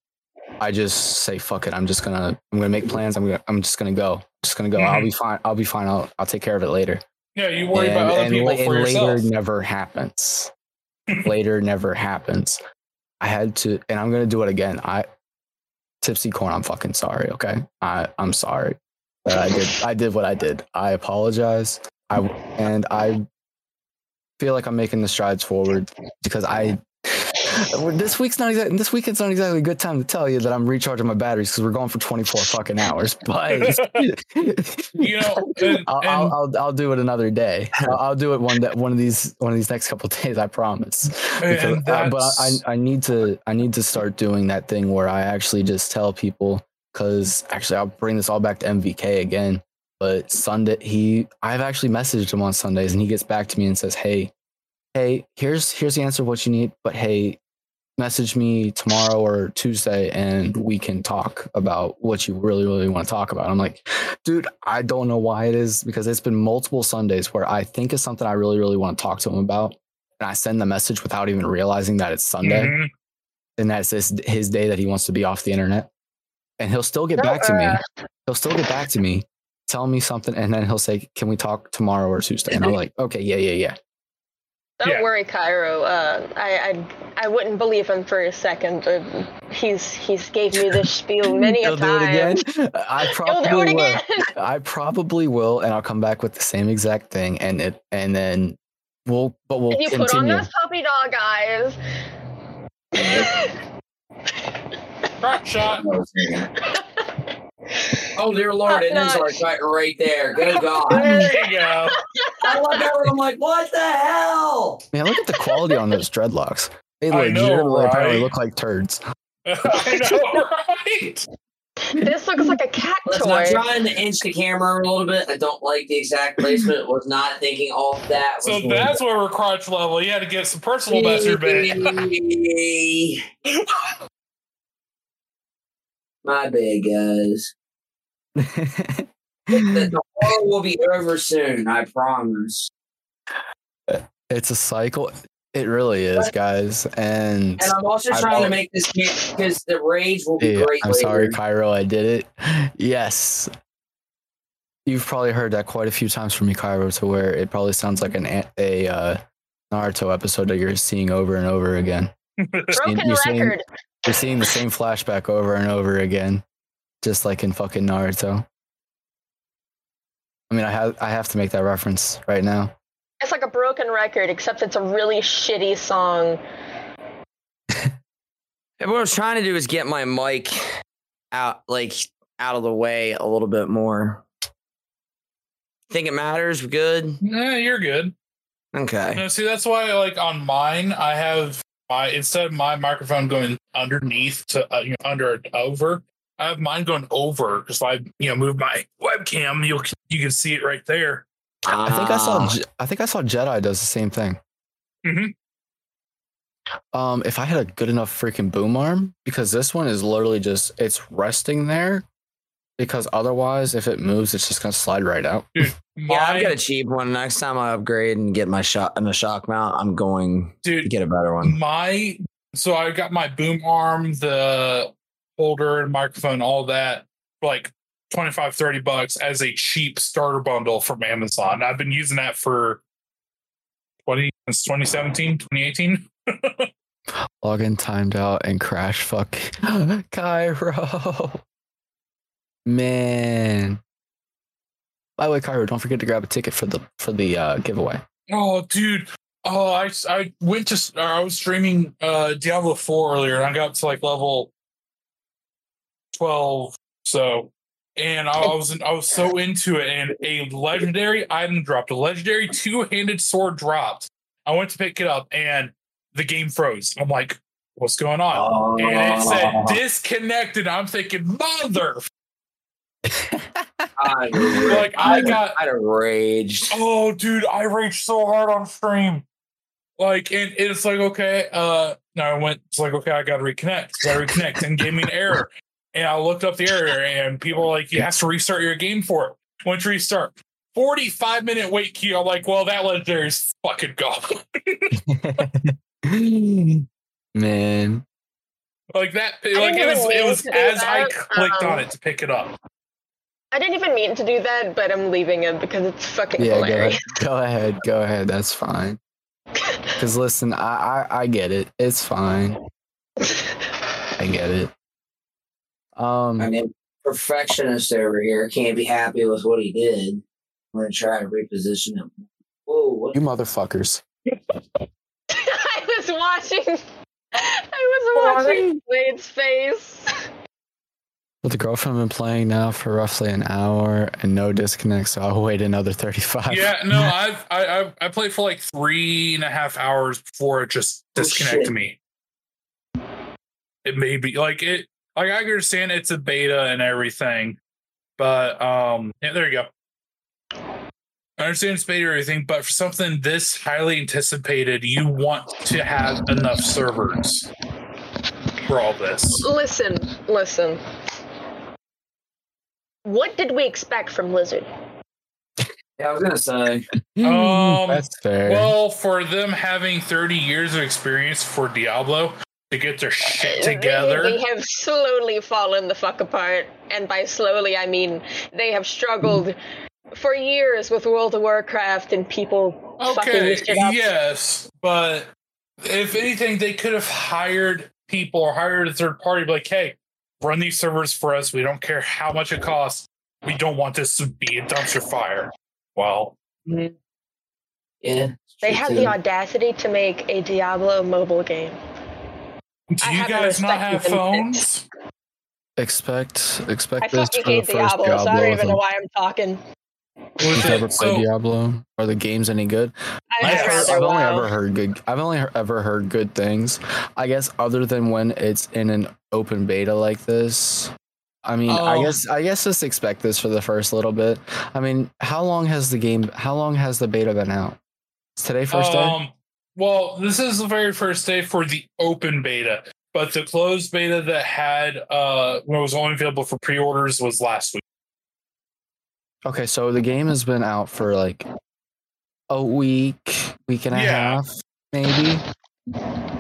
I just say, "Fuck it. I'm just gonna I'm gonna make plans. I'm gonna I'm just gonna go. Just gonna go. I'll mm-hmm. be fine. I'll be fine. I'll I'll take care of it later." Yeah, you worry about other people la- for and yourself. later never happens. later never happens. I had to, and I'm gonna do it again. I tipsy corn. I'm fucking sorry. Okay, I I'm sorry I did. I did what I did. I apologize. I and I feel like I'm making the strides forward because I. This week's not exactly. This weekend's not exactly a good time to tell you that I'm recharging my batteries because we're going for 24 fucking hours. But You know, and- I'll, and- I'll, I'll I'll do it another day. I'll, I'll do it one that one of these one of these next couple of days. I promise. Because- uh, but I, I need to I need to start doing that thing where I actually just tell people because actually I'll bring this all back to MVK again. But Sunday he I've actually messaged him on Sundays and he gets back to me and says, Hey, hey, here's here's the answer of what you need, but hey, message me tomorrow or Tuesday and we can talk about what you really, really want to talk about. I'm like, dude, I don't know why it is because it's been multiple Sundays where I think of something I really, really want to talk to him about. And I send the message without even realizing that it's Sunday Mhm. and that's his, his day that he wants to be off the internet. And he'll still get back to me. He'll still get back to me, tell me something, and then he'll say, Can we talk tomorrow or Tuesday? And I'm like, Okay, yeah, yeah, yeah. Don't Yeah. worry, Cairo. Uh, I, I I wouldn't believe him for a second. Uh, he's he's gave me this spiel many a He'll do it time. again. I He'll probably do it will. again. I probably will, and I'll come back with the same exact thing, and it, and then we'll, but we'll and you put on continue. those puppy dog eyes. Crack shot. Oh dear Lord, it is Top our notch. right there. Good God. There you go. I look over and I'm like, what the hell? Man, look at the quality on those dreadlocks. They I know, legitimately apparently right? look like turds. I know, right? this looks like a cat Listen, toy. I'm trying to inch the camera a little bit. I don't like the exact placement. Was not thinking all of that. So was going that's where we're crotch level. You had to get some personal masturbation. My bad, guys. The, the war will be over soon. I promise. it's a cycle. It really is, guys. And And I'm also I trying to make this because the rage will be Yeah, great. I'm sorry. Cairo. I did it. Yes. You've probably heard that quite a few times from me, Cairo, to where it probably sounds like an a, a uh, Naruto episode that you're seeing over and over again. Broken you're seeing- record. You're seeing the same flashback over and over again, just like in fucking Naruto. I mean, I have I have to make that reference right now. It's like a broken record, except it's a really shitty song. And what I was trying to do is get my mic out, like out of the way a little bit more. Think it matters? Good. Nah, you're good. Okay. No, see, that's why, like on mine, I have my instead of my microphone going underneath to uh, you know, under and over, I have mine going over. Because if I you know move my webcam, you will you can see it right there. I think I saw Ah. I think I saw Jedi does the same thing. Mhm. Um, if I had a good enough freaking boom arm, because this one is literally just it's resting there. Because otherwise, if it moves, it's just gonna slide right out. Yeah, I've got a cheap one. Next time I upgrade and get my shot and a shock mount, I'm going to get a better one. My so I got my boom arm, the holder and microphone, all that, like 25, 30 bucks as a cheap starter bundle from Amazon. I've been using that for 20 since 2017, 2018. Login timed out and crash. Fuck, Cairo. Man. By the way, Cairo, don't forget to grab a ticket for the for the uh, giveaway. Oh, dude. Oh, I I went to I was streaming uh Diablo 4 earlier and I got to like level 12. So and I, I was I was so into it and a legendary item dropped. A legendary two-handed sword dropped. I went to pick it up and the game froze. I'm like, what's going on? And it said disconnected. I'm thinking, mother I Like, I got- I'd have raged. Oh, dude, I raged so hard on stream. Like, and it's like, okay, uh, no, I went, it's like, okay, I got to reconnect. Got to reconnect and gave me an error. And I looked up the error, and people were like, you have to restart your game for it. Once you restart, 45 minute wait queue. I'm like, well, that legendary's fucking gone. Man, like that, like it was, it was to do as I that, clicked on um, it to pick it up. I didn't even mean to do that, but I'm leaving it because it's fucking yeah, go ahead. hilarious. go ahead, go ahead. That's fine. Because listen, I, I I get it. It's fine. I get it. Um, I mean, perfectionist over here can't be happy with what he did. I'm gonna try to reposition him. Whoa, what? you motherfuckers. I was watching. I was watching Blade's face. With the girlfriend been playing now for roughly an hour and no disconnect, so I'll wait another thirty-five. Yeah, no, I've I I've, I played for like three and a half hours before it just Oh, disconnected shit. me. It may be like it. Like I understand it's a beta and everything, but um, yeah, there you go. I understand it's beta and everything, but for something this highly anticipated, you want to have enough servers for all this. Listen, listen. What did we expect from Blizzard? Yeah, I was gonna say. Um, That's fair. Well, for them having 30 years of experience for Diablo to get their shit uh, together. They, have slowly fallen the fuck apart, and by slowly I mean they have struggled for years with World of Warcraft, and people Okay, messed it up. yes, but if anything, they could have hired people or hired a third party, like, hey, run these servers for us. We don't care how much it costs. We don't want this to be a dumpster fire. Well, mm-hmm. Yeah. They had the audacity to make a Diablo mobile game. Do you guys not have phones? expect expect I this fucking for the first Diablo, Diablo. so I don't even know why I'm talking. Was You've it- never played so- Diablo? Are the games any good? I'd I- I've, rather I've only WoW. ever heard good. I've only he- ever heard good things. I guess other than when it's in an open beta like this. I mean, I Um, guess I guess just expect this for the first little bit. I mean, how long has the game? How long has the beta been out? Is today first day? Well, this is the very first day for the open beta, but the closed beta that had uh when it was only available for pre-orders was last week. Okay, so the game has been out for like a week, week and a Yeah. half, maybe.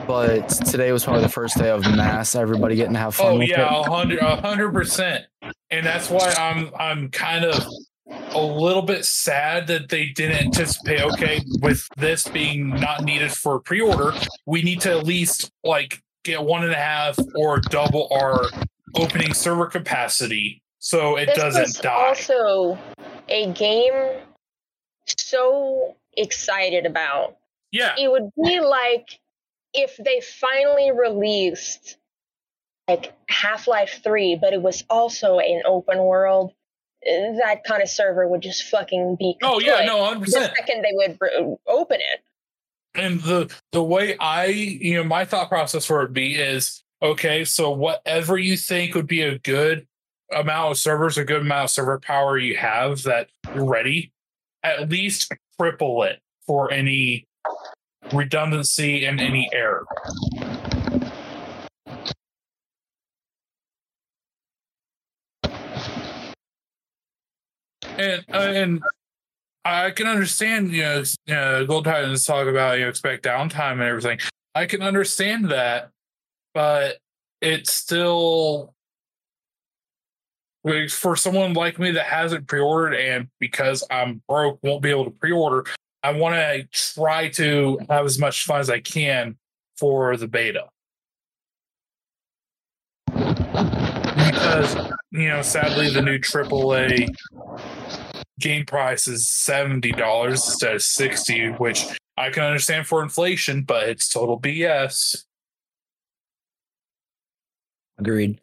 But today was probably the first day of mass everybody getting to have fun Oh with yeah, it. hundred, a hundred percent, and that's why I'm I'm kind of a little bit sad that they didn't anticipate. Okay, with this being not needed for pre-order, we need to at least like get one and a half or double our opening server capacity so it this doesn't die. also a game so excited about. yeah, It would be like if they finally released like Half-Life 3, but it was also an open world. That kind of server would just fucking be. Oh yeah, no, hundred The percent. second they would re- open it. And the the way I, you know, my thought process for it would be is okay. So whatever you think would be a good amount of servers, a good amount of server power you have that you're ready, at least triple it for any redundancy and any error. And uh, and I can understand, you know, Gold Titans talk about you know expect downtime and everything. I can understand that, but it's still for someone like me that hasn't pre-ordered and because I'm broke won't be able to pre-order. I want to try to have as much fun as I can for the beta. Because you know, sadly, the new AAA game price is seventy dollars instead of sixty, which I can understand for inflation, but it's total BS. Agreed.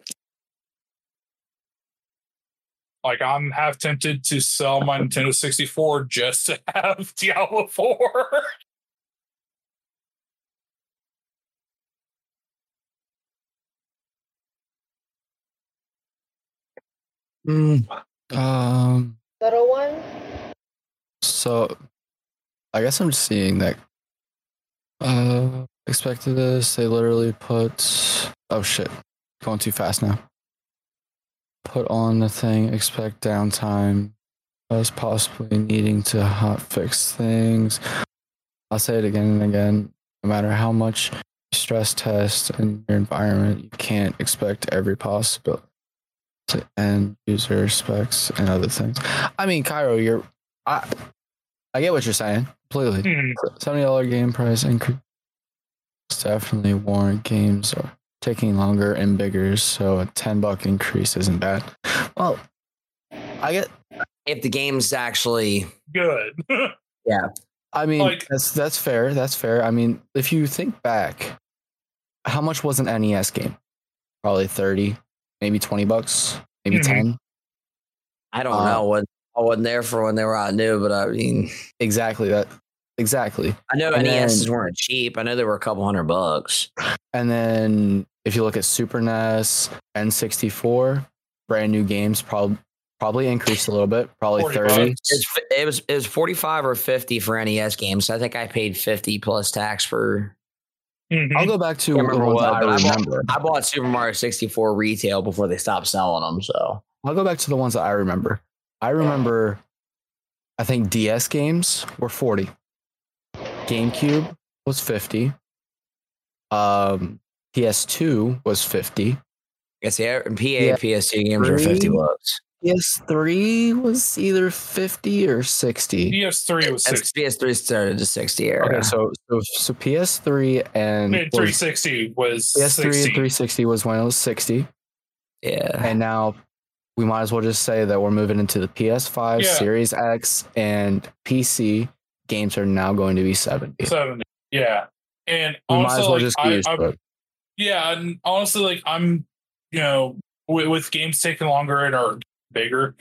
Like I'm half tempted to sell my Nintendo 64 just to have Diablo 4. Mm, Um. Little one? So, I guess I'm just seeing that. Uh, expected this. They literally put. Oh shit, going too fast now. Put on the thing. Expect downtime. As possibly needing to hot fix things. I'll say it again and again. No matter how much stress test in your environment, you can't expect every possibility to end user specs and other things. I mean, Cairo, you're. I, I get what you're saying completely. Hmm. Seventy dollar game price increase definitely warrant games are taking longer and bigger, so a ten buck increase isn't bad. Well, I get. if the game's actually Good. Yeah. I mean, Like- that's that's fair. That's fair. I mean, if you think back, how much was an NES game? Probably thirty, maybe twenty bucks, maybe Mhm. ten. I don't Uh, know what I wasn't there for when they were out new, but I mean, Exactly that. Exactly. I know And NESs then- weren't cheap. I know they were a couple hundred bucks. And then if you look at Super NES, N64, brand new games probably probably increased a little bit, probably thirty. bucks. It was, it was it was forty five or fifty for NES games. So I think I paid fifty plus tax for. Mhm. I'll go back to Can't the remember ones what, that but I I bought- remember. I bought Super Mario sixty four retail before they stopped selling them. So I'll go back to the ones that I remember. I remember, I think DS games were 40. GameCube was 50. Um, PS2 was 50. I guess the PA Yeah. PS2 games were 50 bucks. PS3 was either 50 or 60. PS3 was 60. PS3 started to sixty era. Okay, so, so so PS3 and Mid was- 360 was PS3 60. and 360 was when it was 60, yeah, and now we might as well just say that we're moving into the PS5, Yeah. Series X, and PC games are now going to be 70. 70. Yeah. And we might as well like, just I, use I, it. yeah, and honestly, like I'm, you know, with, with games taking longer and are bigger,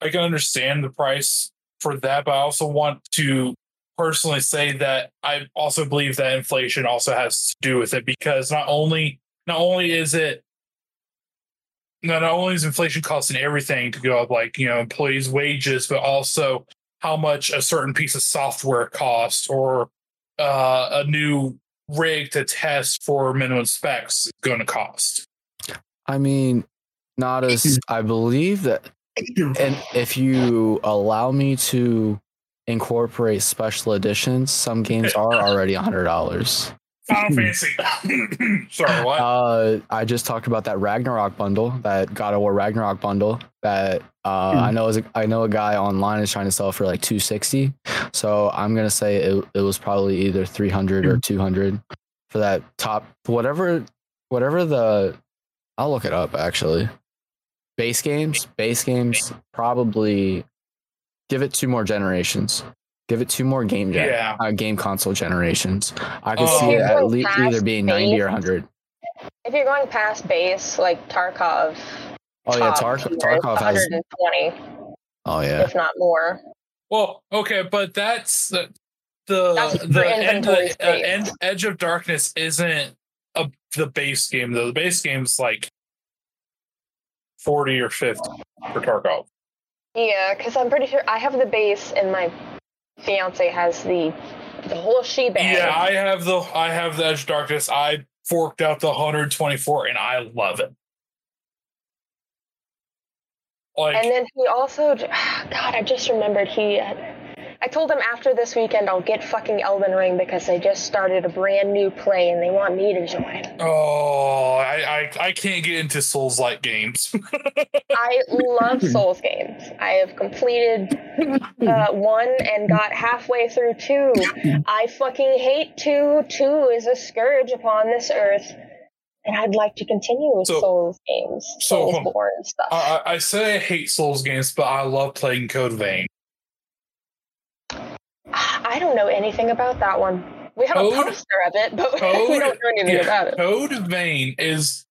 I can understand the price for that, but I also want to personally say that I also believe that inflation also has to do with it because not only not only is it not only is inflation costing everything to go up, like you know employees' wages, but also how much a certain piece of software costs or uh, a new rig to test for minimum specs is going to cost. I mean, not as I believe that, and if you allow me to incorporate special editions, some games are already hundred dollars. Final Fantasy. Sorry, what? Uh, I just talked about that Ragnarok bundle, that God of War Ragnarok bundle. That uh, I know is a, I know a guy online is trying to sell for like two sixty. So I'm gonna say it, it was probably either three hundred or two hundred for that top whatever whatever the. I'll look it up actually. Base games, base games, probably give it two more generations. Give it two more game gen, yeah. uh, game console generations. I could Oh. see it at least either being ninety or hundred. If you're going past base, like Tarkov, Oh yeah, top Tark- Tarkov has. 120, Oh yeah, if not more. Well, okay, but that's the the That's the, end, the uh, end, Edge of Darkness isn't a, the base game though. The base game's like forty or fifty for Tarkov. Yeah, because I'm pretty sure I have the base and my fiance has the the whole shebang. Yeah, I have the I have the Edge of Darkness. I forked out the 124 and I love it. Like and then he also, God, I just remembered he. I told him after this weekend I'll get fucking Elden Ring because they just started a brand new play and they want me to join. oh, I, I I can't get into Souls like games. I love Souls games. I have completed uh, one and got halfway through two. I fucking hate two. Two is a scourge upon this earth. And I'd like to continue with So- Souls games, so, um, Soulsborne and stuff. I, I I say I hate Souls games, but I love playing Code Vein. I don't know anything about that one. We have a poster of it, but we don't know anything yeah, about it. Code Vein is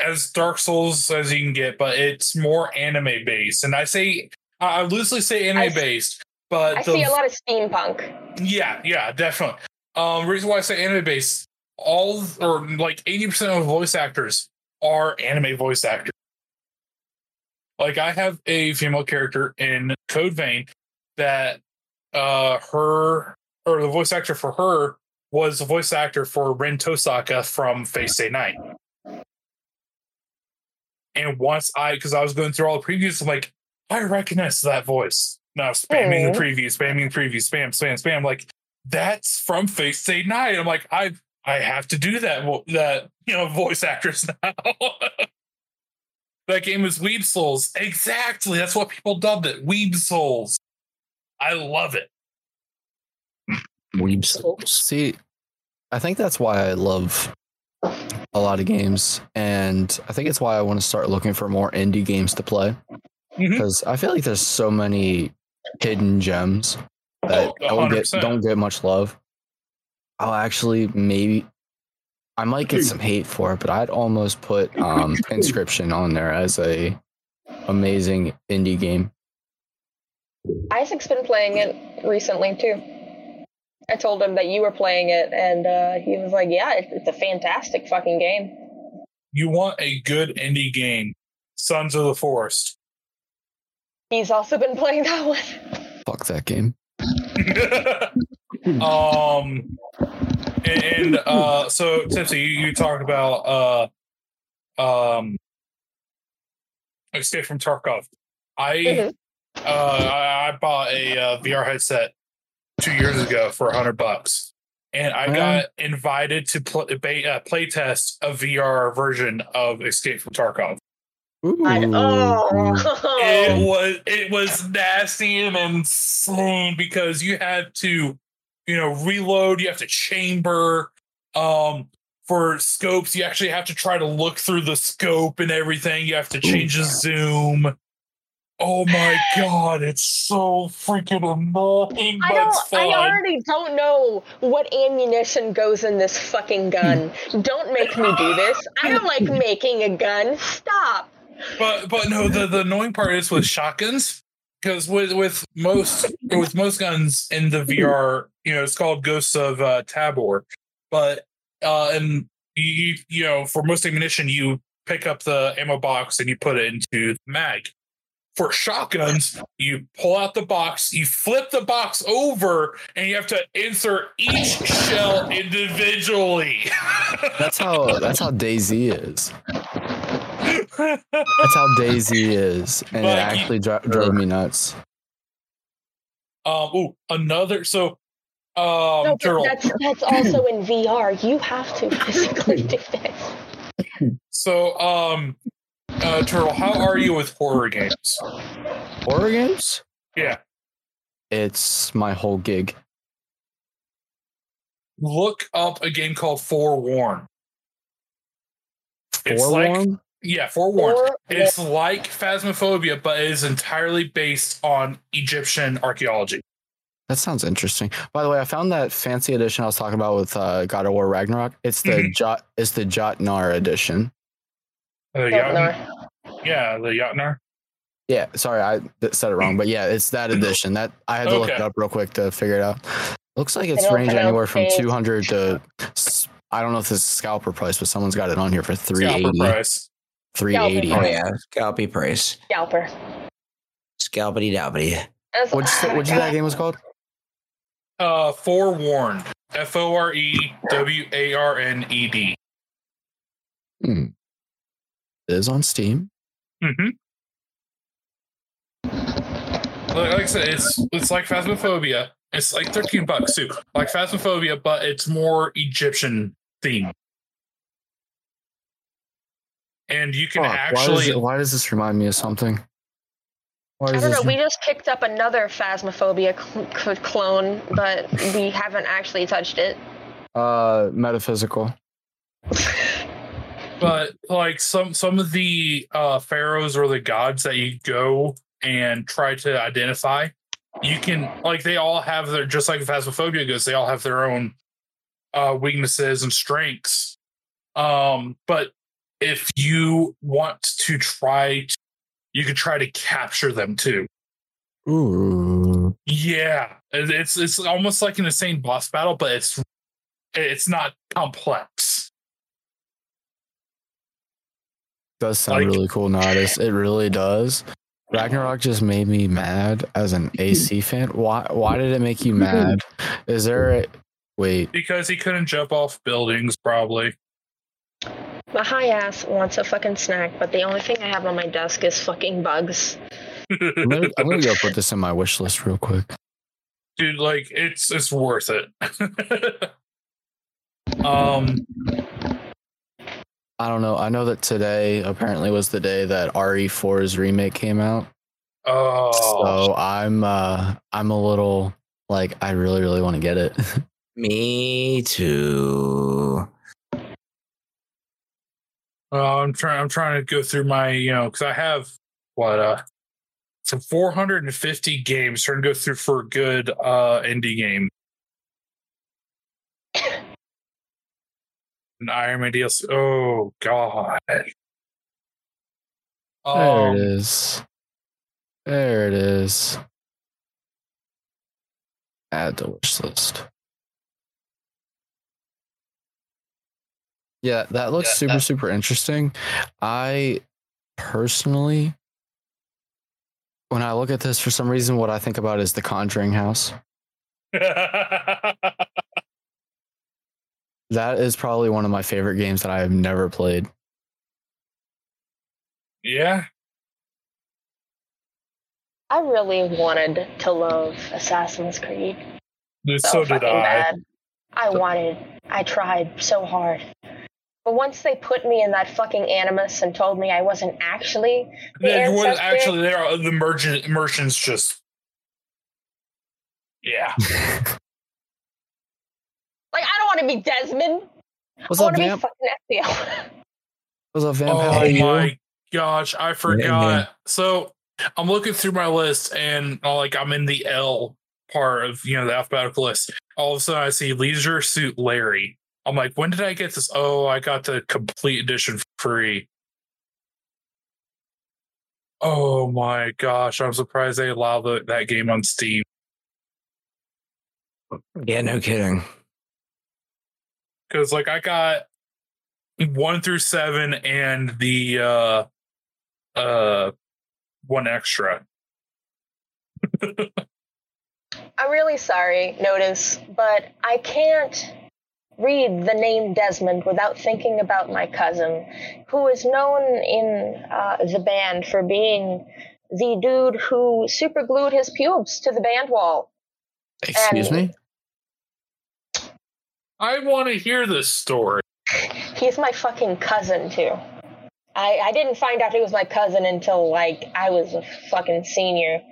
as Dark Souls as you can get, but it's more anime based. And I say I loosely say anime based, but I the see a lot of steampunk. Yeah, yeah, definitely. Um, reason why I say anime based, all or like eighty percent of voice actors are anime voice actors. Like I have a female character in Code Vein that uh her or the voice actor for her was the voice actor for Rin Tohsaka from Fate Stay Night. And once I, because I was going through all the previews, I'm like, I recognize that voice. Now spamming the preview, spamming the preview, spam, spam, spam. Like that's from Fate Stay Night. I'm like, I, I have to do that. That you know, voice actress now. that game is Weeb Souls. Exactly. That's what people dubbed it. Weeb Souls. I love it. Weebs. See, I think that's why I love a lot of games, and I think it's why I want to start looking for more indie games to play because I feel like there's so many hidden gems that Oh, don't get don't get much love. I'll actually maybe I might get some hate for it, but I'd almost put um, Inscryption on there as a amazing indie game. Isaac's been playing it recently too. I told him that you were playing it, and uh, he was like, "Yeah, it, it's a fantastic fucking game." You want a good indie game. Sons of the Forest. He's also been playing that one. Fuck that game. um and, and uh so tipsy you, you talked about uh um escape from tarkov i Mhm. Uh I, I bought a uh, vr headset two years ago for a hundred bucks. And i got invited to pl- ba- uh, play test a vr version of escape from tarkov. I, oh, it was it was nasty and insane because you had to you know reload you have to chamber um for scopes. You actually have to try to look through the scope and everything. You have to change the zoom oh my god it's so freaking annoying I don't. I already don't know what ammunition goes in this fucking gun. don't make me do this. I don't like making a gun. Stop. but but no the, the annoying part is with shotguns because with with most with most guns in the VR, you know, it's called Ghosts of uh, Tabor, but uh, and you you know for most ammunition you pick up the ammo box and you put it into the mag. For shotguns, you pull out the box, you flip the box over, and you have to insert each shell individually. That's how that's how DayZ is. That's how DayZ is, and it Like, actually dro- drove me nuts. Um, ooh, another. So, um, No, but Turtle. that's that's also in VR. You have to physically do this. So, um, uh, Turtle, how are you with horror games? Horror games? Yeah, It's my whole gig. look up a game called Forewarned. It's like yeah, Forewarned. Or It's like Phasmophobia, but it is entirely based on Egyptian archaeology. That sounds interesting. By the way, I found that fancy edition I was talking about with uh, God of War Ragnarok. It's the Mhm. Jot. It's the Jotnar edition. Uh, don't Jotnar- know. yeah, the Jotnar. Yeah, sorry, I said it wrong, but yeah, it's that edition. That I had to look it up real quick to figure it out. Looks like it's don't ranging anywhere from two hundred to. I don't know if this is scalper price, but someone's got it on here for 380 scalper price. 380 Scalper Oh yeah, scalpy price, Scalper. scalpity dalpity. That's- What'd you say, what'd you say that game was called? Uh, Forewarned. F O R E W A R N E D. Hmm. It is on Steam. Mm-hmm. Like, like I said, it's it's like Phasmophobia. It's like thirteen bucks too, like Phasmophobia, but it's more Egyptian theme. And you can Fuck, why, does actually it- why does this remind me of something? Why I don't know. this- We just picked up another Phasmophobia cl- cl- clone, but we haven't actually touched it. uh, metaphysical. but like some some of the uh pharaohs or the gods that you go and try to identify you can like they all have their just like phasmophobia goes they all have their own uh weaknesses and strengths. Um but if you want to try to, you could try to capture them too. Ooh. yeah. It's it's almost like an insane boss battle but it's it's not complex does sound Like- really cool, Nodus. It really does. Ragnarok just made me mad as an AC fan. Why? Why did it make you mad? Is there a wait? because he couldn't jump off buildings, probably. My high ass wants a fucking snack, but the only thing I have on my desk is fucking bugs. I'm gonna, I'm gonna go put this in my wish list real quick. Dude, like it's it's worth it. um, I don't know. I know that today apparently was the day that RE4's remake came out. oh, So I'm uh I'm a little like I really really want to get it. Me too. Uh, I'm trying. I'm trying to go through my, you know, because I have what uh, some 450 games. Trying to go through for a good uh indie game. An Iron Man DLC. Oh God. there Um, it is. There it is. Add to wish list. Yeah, that looks Yeah, super, that- super interesting. I personally, when I look at this, for some reason, what I think about is the Conjuring House. That is probably one of my favorite games that I have never played. yeah. I really wanted to love Assassin's Creed. So, did I. bad. I wanted. I tried so hard. But once they put me in that fucking animus and told me I wasn't actually the Yeah, you wasn't actually there. The merchant merchants just. Yeah. like, I don't want to be Desmond. What's I up, want to be Vamp? fucking Ezio. What's up, Vamp? How Oh are you? my gosh, I forgot. So I'm looking through my list and uh, like I'm in the L part of you know the alphabetical list. All of a sudden I see Leisure Suit Larry. I'm like, when did I get this? Oh, I got the complete edition for free. Oh my gosh, I'm surprised they allow the, that game on Steam. Yeah, no kidding. Because like I got one through seven and the uh uh one extra. I'm really sorry, Notice, but I can't read the name Desmond without thinking about my cousin, who is known in uh, the band for being the dude who superglued his pubes to the band wall. Excuse and- me? I want to hear this story. He's my fucking cousin, too. I, I didn't find out he was my cousin until, like, I was a fucking senior.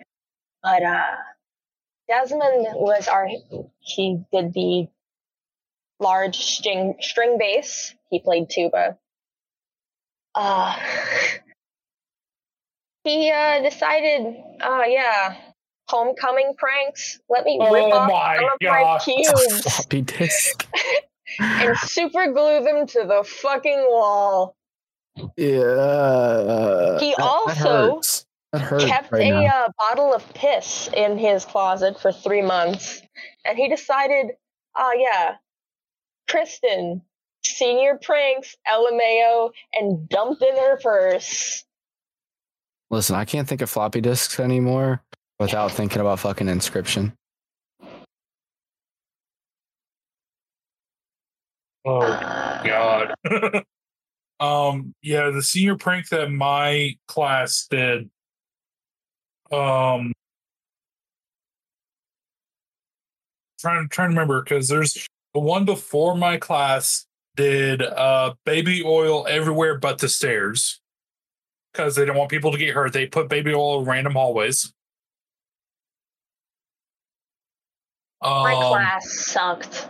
But, uh, Desmond was our, he did the large string, string bass. He played tuba. Uh, he, uh, decided, uh, yeah, homecoming pranks. Let me rip Oh off my some of God. my It's a pubes floppy disk. and super glue them to the fucking wall. Yeah. He that- that also hurts. That hurts kept right a uh, bottle of piss in his closet for three months, and he decided, oh yeah, Kristen, senior pranks, LMAO, and dumped in her purse. Listen, I can't think of floppy disks anymore without thinking about fucking Inscryption. Oh god. um yeah, the senior prank that my class did. Um trying trying to remember because there's the one before my class did uh baby oil everywhere but the stairs. Because they didn't want people to get hurt. They put baby oil in random hallways. My Um, class sucked.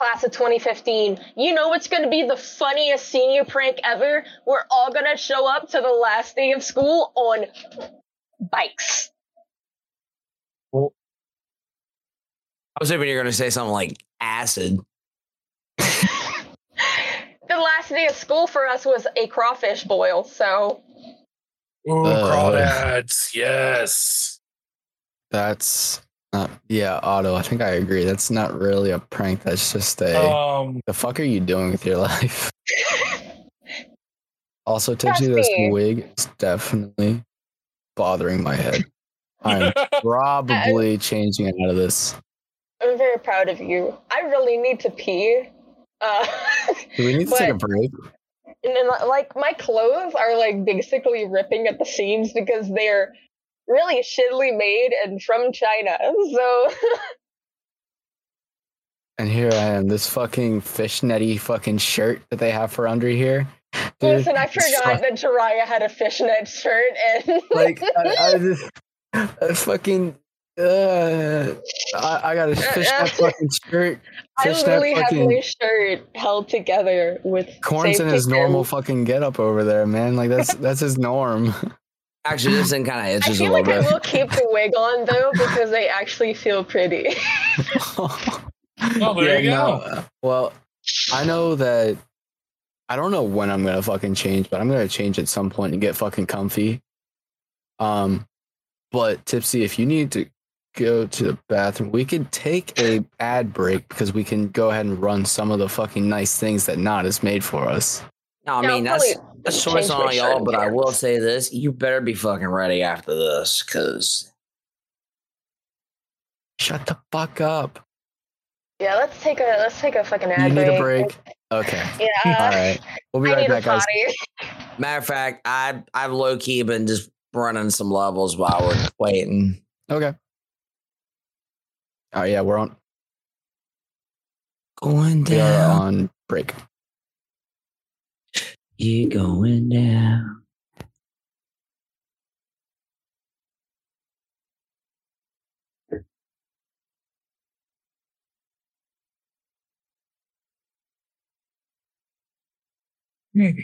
class of 2015. You know what's going to be the funniest senior prank ever? We're all going to show up to the last day of school on bikes. Well, I was hoping you were going to say something like acid. the last day of school for us was a crawfish boil, so Ooh, Uh. crawdads. Yes. That's not, yeah, Otto. I think I agree. That's not really a prank. That's just a. Um, the fuck are you doing with your life? Also, Tipsy, this wig is definitely bothering my head. I'm probably changing out of this. I'm very proud of you. I really need to pee. Uh, Do we need to take a break? and then like my clothes are like basically ripping at the seams because they're really shittily made and from China. So And here I am, this fucking fishnetty fucking shirt that they have for under here. Dude, listen, I forgot fu- that Jiraiya had a fishnet shirt and like I, I just I fucking uh, I, I got a fishnet fucking shirt. I Fishnet literally have fucking my shirt held together with Corn's in his normal fucking get up over there, man. Like that's that's his norm. Actually, this thing kind of I itches a feel little like I bit. will keep the wig on though because they actually feel pretty. Oh, there you go. no, Well, I know that I don't know when I'm gonna fucking change, but I'm gonna change at some point and get fucking comfy. Um, but Tipsy, if you need to go to the bathroom, we could take a ad break because we can go ahead and run some of the fucking nice things that Not has made for us. No, I mean I'll that's probably that's change choice on y'all, and but I will say this: you better be fucking ready after this, because Shut the fuck up. Yeah, let's take a let's take a fucking You ad need break. a break. Okay. Yeah. All right. We'll be right back, guys. matter of fact, I I've low key been just running some levels while we're waiting. Okay. Oh yeah, we're on. Going down. We are down, on break. You going down. Hmm.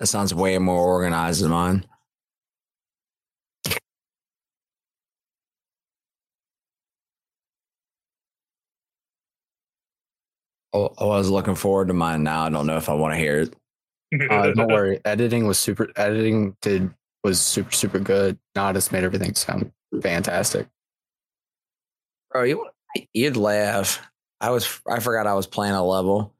That sounds way more organized than mine. Oh, I was looking forward to mine. Now I don't know if I want to hear it. Uh, don't worry. Editing was super. Editing did was super super good. Nodus made everything sound fantastic. Bro, you you'd laugh. I was I forgot I was playing a level.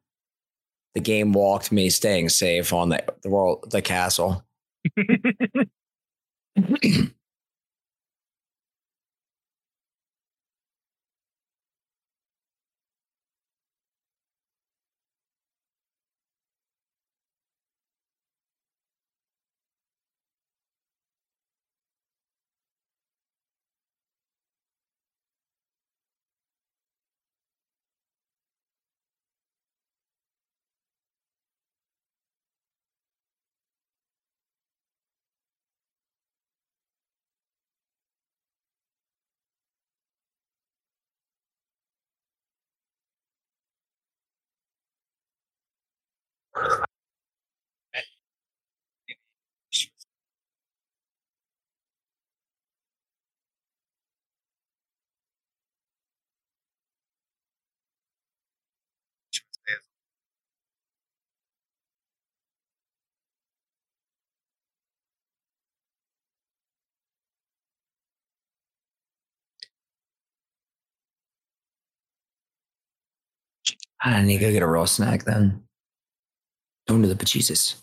The game walked me staying safe on the the world the castle. I need to go get a raw snack then. Going to the bejesus.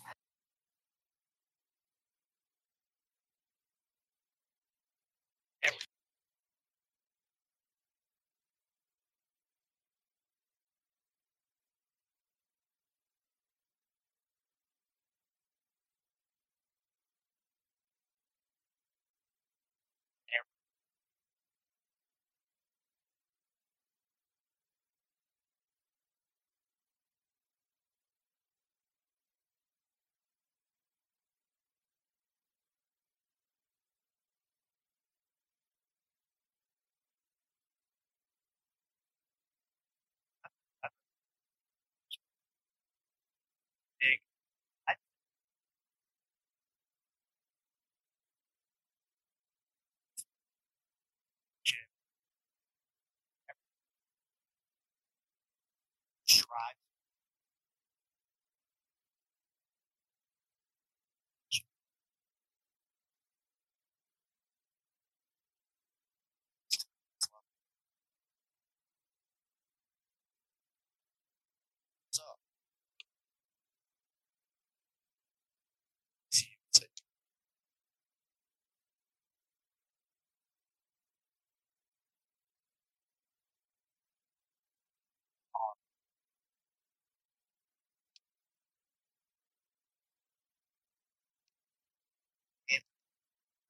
drive.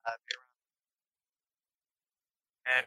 uh, and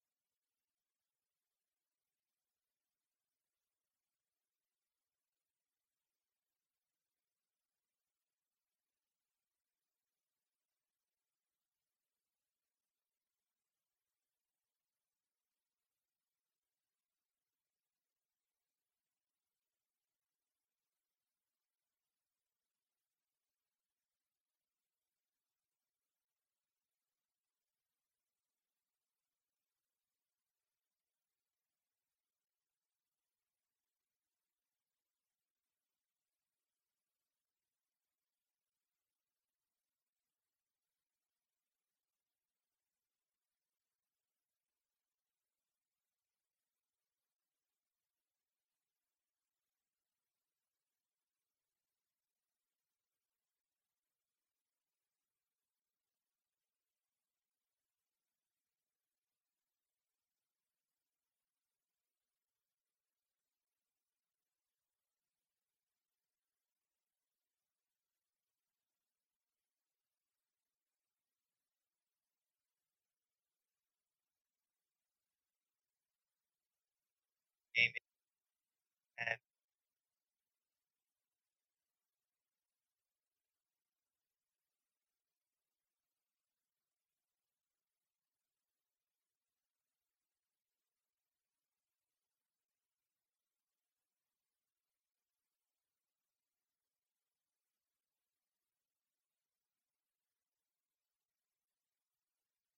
Oh,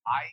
I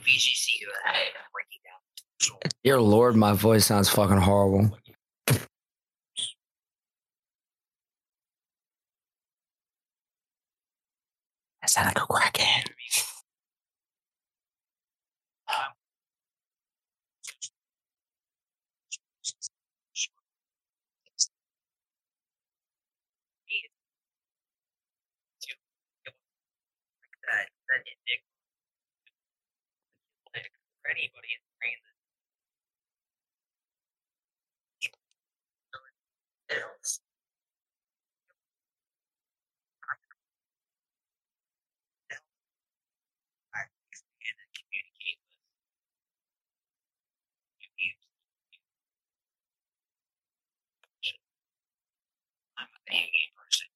VGC breaking down. Dear Lord, my voice sounds fucking horrible. I sound like a crackhead. That that enigma like, for anybody in transit. Else. I expand and communicate with you. I'm a A person.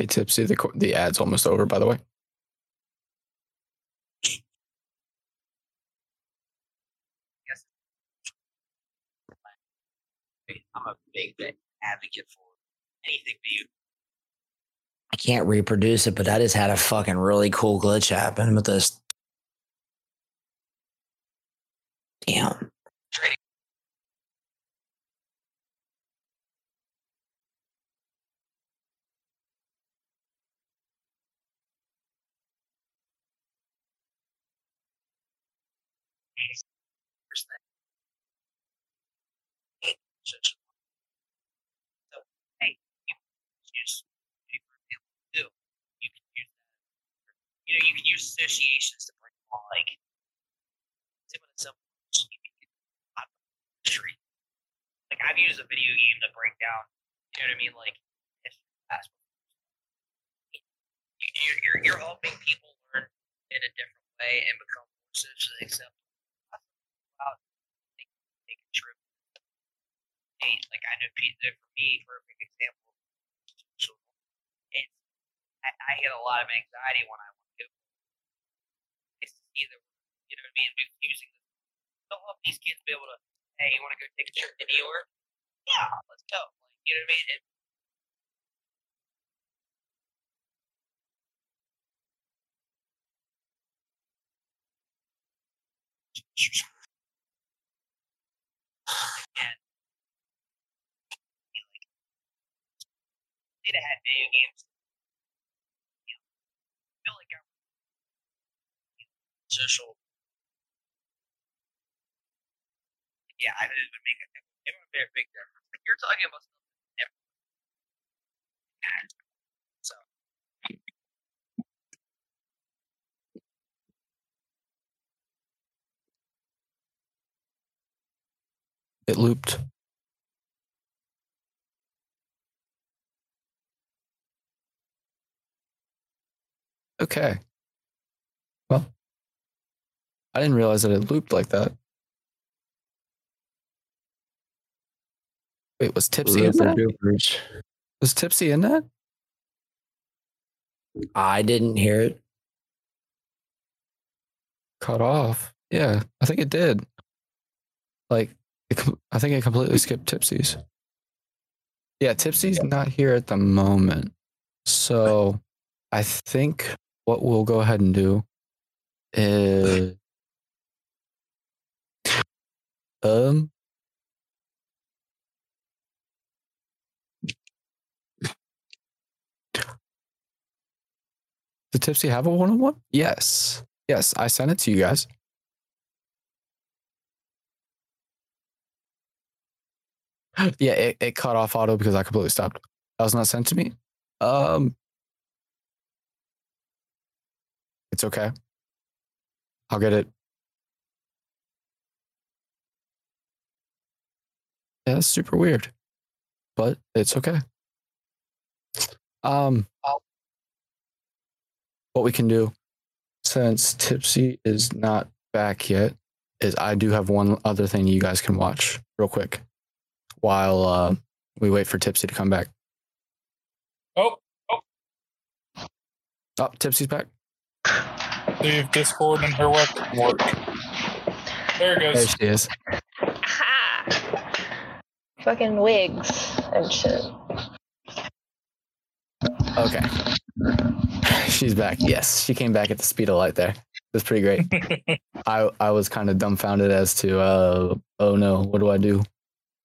Hey, Tipsy, the the ad's almost over. By the way. Yes. I'm a big big advocate for anything video. I can't reproduce it, but I just had a fucking really cool glitch happen with this. Damn. First thing. So, hey, you can use for example too. You can use that. You can use associations to bring on like some of the simple. Like I've used a video game to break down. You know what I mean? Like history you're, you're you're helping people learn in a different way and become more socially acceptable. Wow, they, they. Like I know Pete, uh, for me, perfect example. It's I, I get a lot of anxiety when I want to go. It's either you know what I mean, using this. They'll help these kids be able to hey, you want to go take a trip to New York? Yeah, let's go. Like, you know what I mean? It, to have video games. You know, feel like I'm social yeah, I, it would make a, it would make a big difference. Like you're talking about something different. So It looped. Okay. Well, I didn't realize that it looped like that. Wait, was Tipsy in that? Was Tipsy in that? I didn't hear it. Cut off. Yeah, I think it did. Like, it, I think it completely skipped Tipsy's. Yeah, Tipsy's not here at the moment. So I think what we'll go ahead and do is um Did Tipsy have a one on one? Yes. Yes, I sent it to you guys. yeah, it, it cut off auto because I completely stopped. That was not sent to me. Um It's okay. I'll get it. Yeah, that's super weird. But it's okay. Um what we can do since Tipsy is not back yet is I do have one other thing you guys can watch real quick while uh, we wait for Tipsy to come back. Oh, Oh, oh, Tipsy's back. leave Discord and her webcam work. There it goes. There she is. Ha! Fucking wigs and shit. Okay. She's back. Yes, she came back at the speed of light there. It was pretty great. I, I was kind of dumbfounded as to, uh, oh no, what do I do?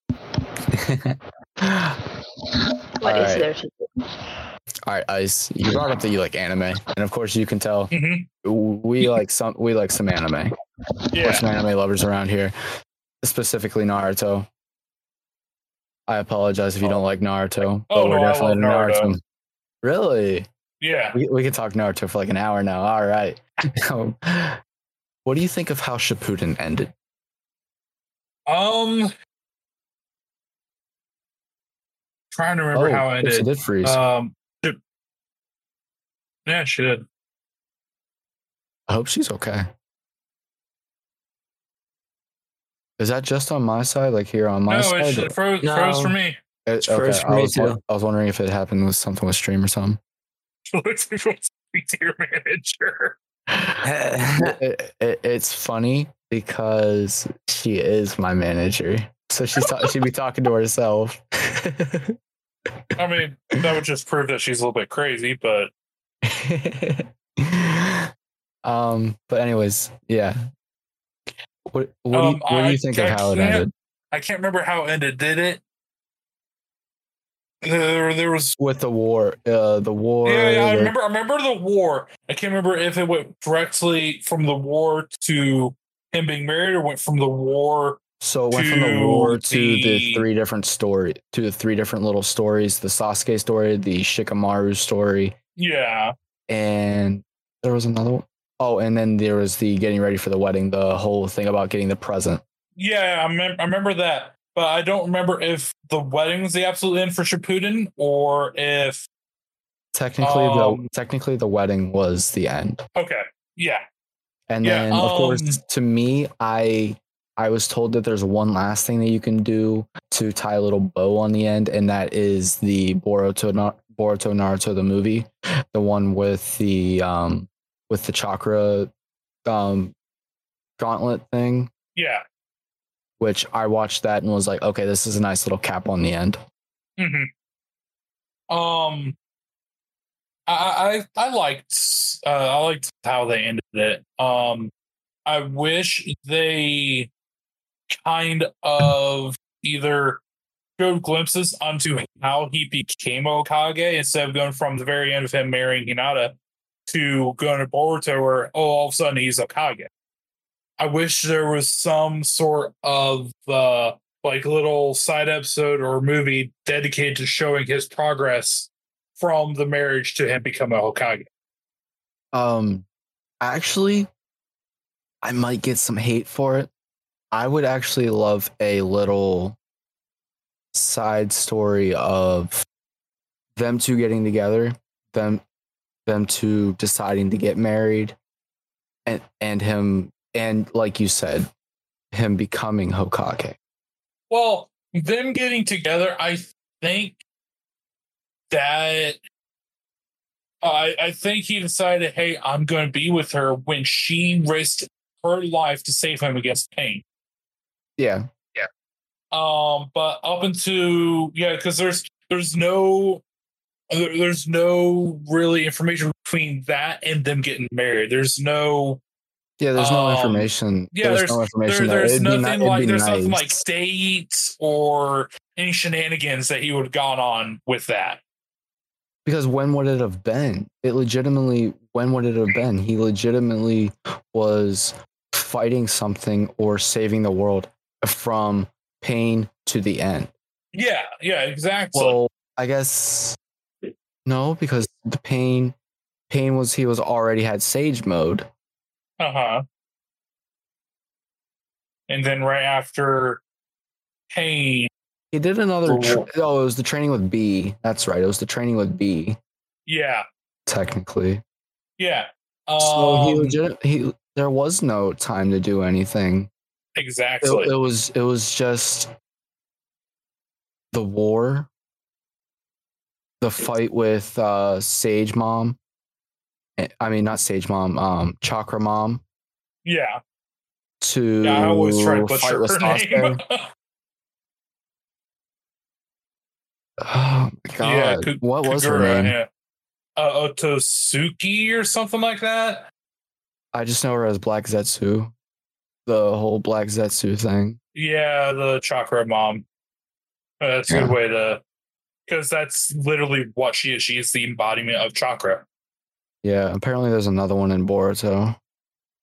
What is Alright. there to do? All right, Ice. You brought up that you like anime, and of course you can tell Mhm. we like some we like some anime. We're Yeah. some anime lovers around here, specifically Naruto. I apologize if you don't like Naruto, but Oh, we're no, definitely love into Naruto. Naruto. Really? Yeah. We, we can talk Naruto for like an hour now. All right. Um, what do you think of how Shippuden ended? Um. Trying to remember how it Oh, yes, it ended. did freeze. Um. it- yeah, she did. I hope she's okay. Is that just on my side, like here on my no, side? it, it froze, No. froze for me. It- froze for I me was, too. I was wondering if it happened with something with stream or something. Looks like she wants to speak to your manager. It- it- it's funny because she is my manager, so she's ta- she'd be talking to herself. I mean, that would just prove that she's a little bit crazy, but um, but anyways, yeah. What what, do, Um, you, what do you think I of how it ended I can't remember how it ended. Did it? There, there was with the war? Uh, the war. yeah, yeah. I remember. I remember the war. I can't remember if it went directly from the war to him being married, or went from the war. So it went from the war to the the- three different story to the three different little stories: the Sasuke story, the Shikamaru story, Yeah, and there was another one. Oh, and then there was the getting ready for the wedding, the whole thing about getting the present. yeah. I, mem- I remember that, but I don't remember if the wedding was the absolute end for Shippuden, or if Technically, Um, the technically the wedding was the end. okay, yeah, And Yeah, then of course um, to me, I I was told that there's one last thing that you can do to tie a little bow on the end, and that is the Boruto Boruto Naruto the movie, the one with the um with the chakra um gauntlet thing, yeah. Which I watched that and was like, okay, this is a nice little cap on the end. hmm Um, I I I liked uh, I liked how they ended it. Um, I wish they kind of either showed glimpses onto how he became Hokage instead of going from the very end of him marrying Hinata to going to Boruto where oh all of a sudden he's Hokage. I wish there was some sort of uh like little side episode or movie dedicated to showing his progress from the marriage to him becoming a Hokage. Um, actually, I might get some hate for it. I would actually love a little side story of them two getting together, them them two deciding to get married, and and him and like you said, him becoming Hokage. Well, them getting together, I think that I I think he decided, hey, I'm going to be with her when she risked her life to save him against pain. Yeah, yeah. Um, but up into yeah, because there's there's no there's no really information between that and them getting married. There's no yeah. There's no Um, information. yeah, there's, there's- no there, information there. there's be nothing like there's nothing like nice. dates or any shenanigans that he would have gone on with that. Because when would it have been? It legitimately, when would it have been? He legitimately was fighting something or saving the world from pain to the end. Yeah, yeah, exactly. Well, I guess no, because the pain, pain was he was already had sage mode. Uh huh. And then right after pain, He did another. Tra- oh, it was the training with Bee. That's right. It was the training with Bee. yeah, Technically, yeah. Um, so he legit. He there was no time to do anything. exactly. it was it was just the war the fight with uh sage mom i mean not sage mom um chakra mom yeah. to Yeah, I always try to butcher her name. oh my god Yeah, Ku- what was her name Yeah. Uh, Otosuki or something like that. i just know her as black zetsu the whole black zetsu thing Yeah, the chakra mom. That's a Yeah. good way to, because that's literally what she is. She is the embodiment of chakra. Yeah apparently there's another one in boruto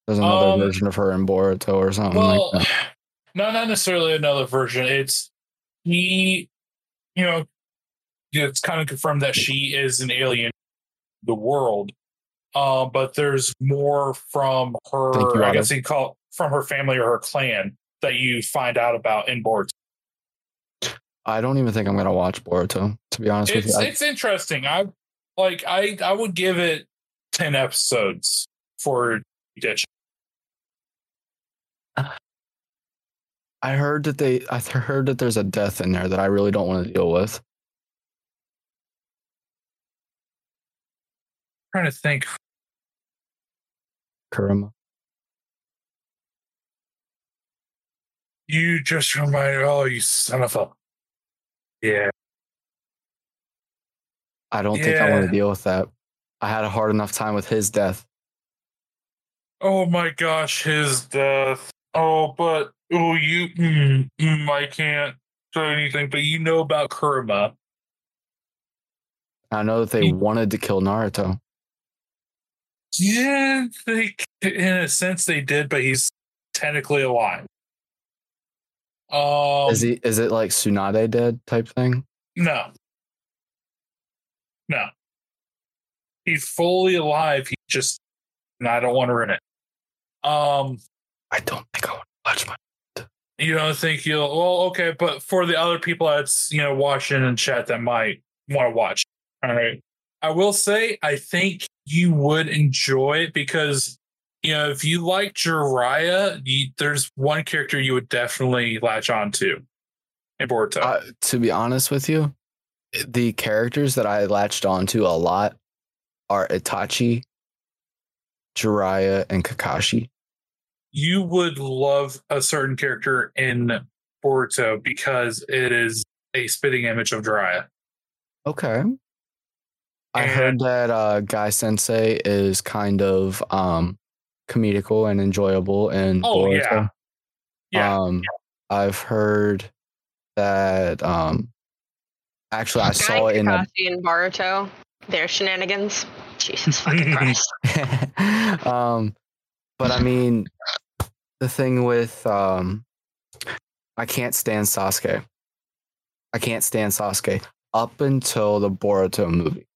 there's another Um, version of her in boruto or something Well, like that no, not necessarily another version. It's he, you know, it's kind of confirmed that she is an alien, the world. Uh, but there's more from Thank you, her. I guess you call it from her family or her clan that you find out about in Boruto. i don't even think i'm gonna watch boruto to be honest with It's you it's interesting. I like I I would give it ten episodes for ditch. I heard that they. I heard that there's a death in there that I really don't want to deal with. I'm trying to think. Kurama. You just reminded. Oh, you son of a. Yeah. I don't think I want to deal with that. I had a hard enough time with his death. Oh my gosh, his death. Oh, but oh, you. Mm, mm, I can't say anything, but you know about Kurama. I know that they He- wanted to kill Naruto. Yeah, they, in a sense they did, but he's technically alive. Um, is he? Is it like Tsunade dead type thing? No. No. He's fully alive. He just, and I don't want to ruin it. Um, I don't think I want to watch my. you don't think you'll, well, okay, but for the other people that's, you know, watching and chat that might want to watch, all right. I will say, I think you would enjoy it because, you know, if you like Jiraiya, you, there's one character you would definitely latch on to in Boruto. Uh, to be honest with you, the characters that I latched onto a lot are Itachi, Jiraiya, and Kakashi. you would love a certain character in Boruto because it is a spitting image of Jiraiya. Okay. I And- heard that uh, Guy Sensei is kind of um, comedical and enjoyable in Oh, Boruto. yeah. Yeah. Um, I've heard that. Um, actually, I Guy saw it in a Kakashi and Boruto, their shenanigans. Jesus fucking Christ. um, but I mean, the thing with um, I can't stand Sasuke. I can't stand Sasuke up until the Boruto movie.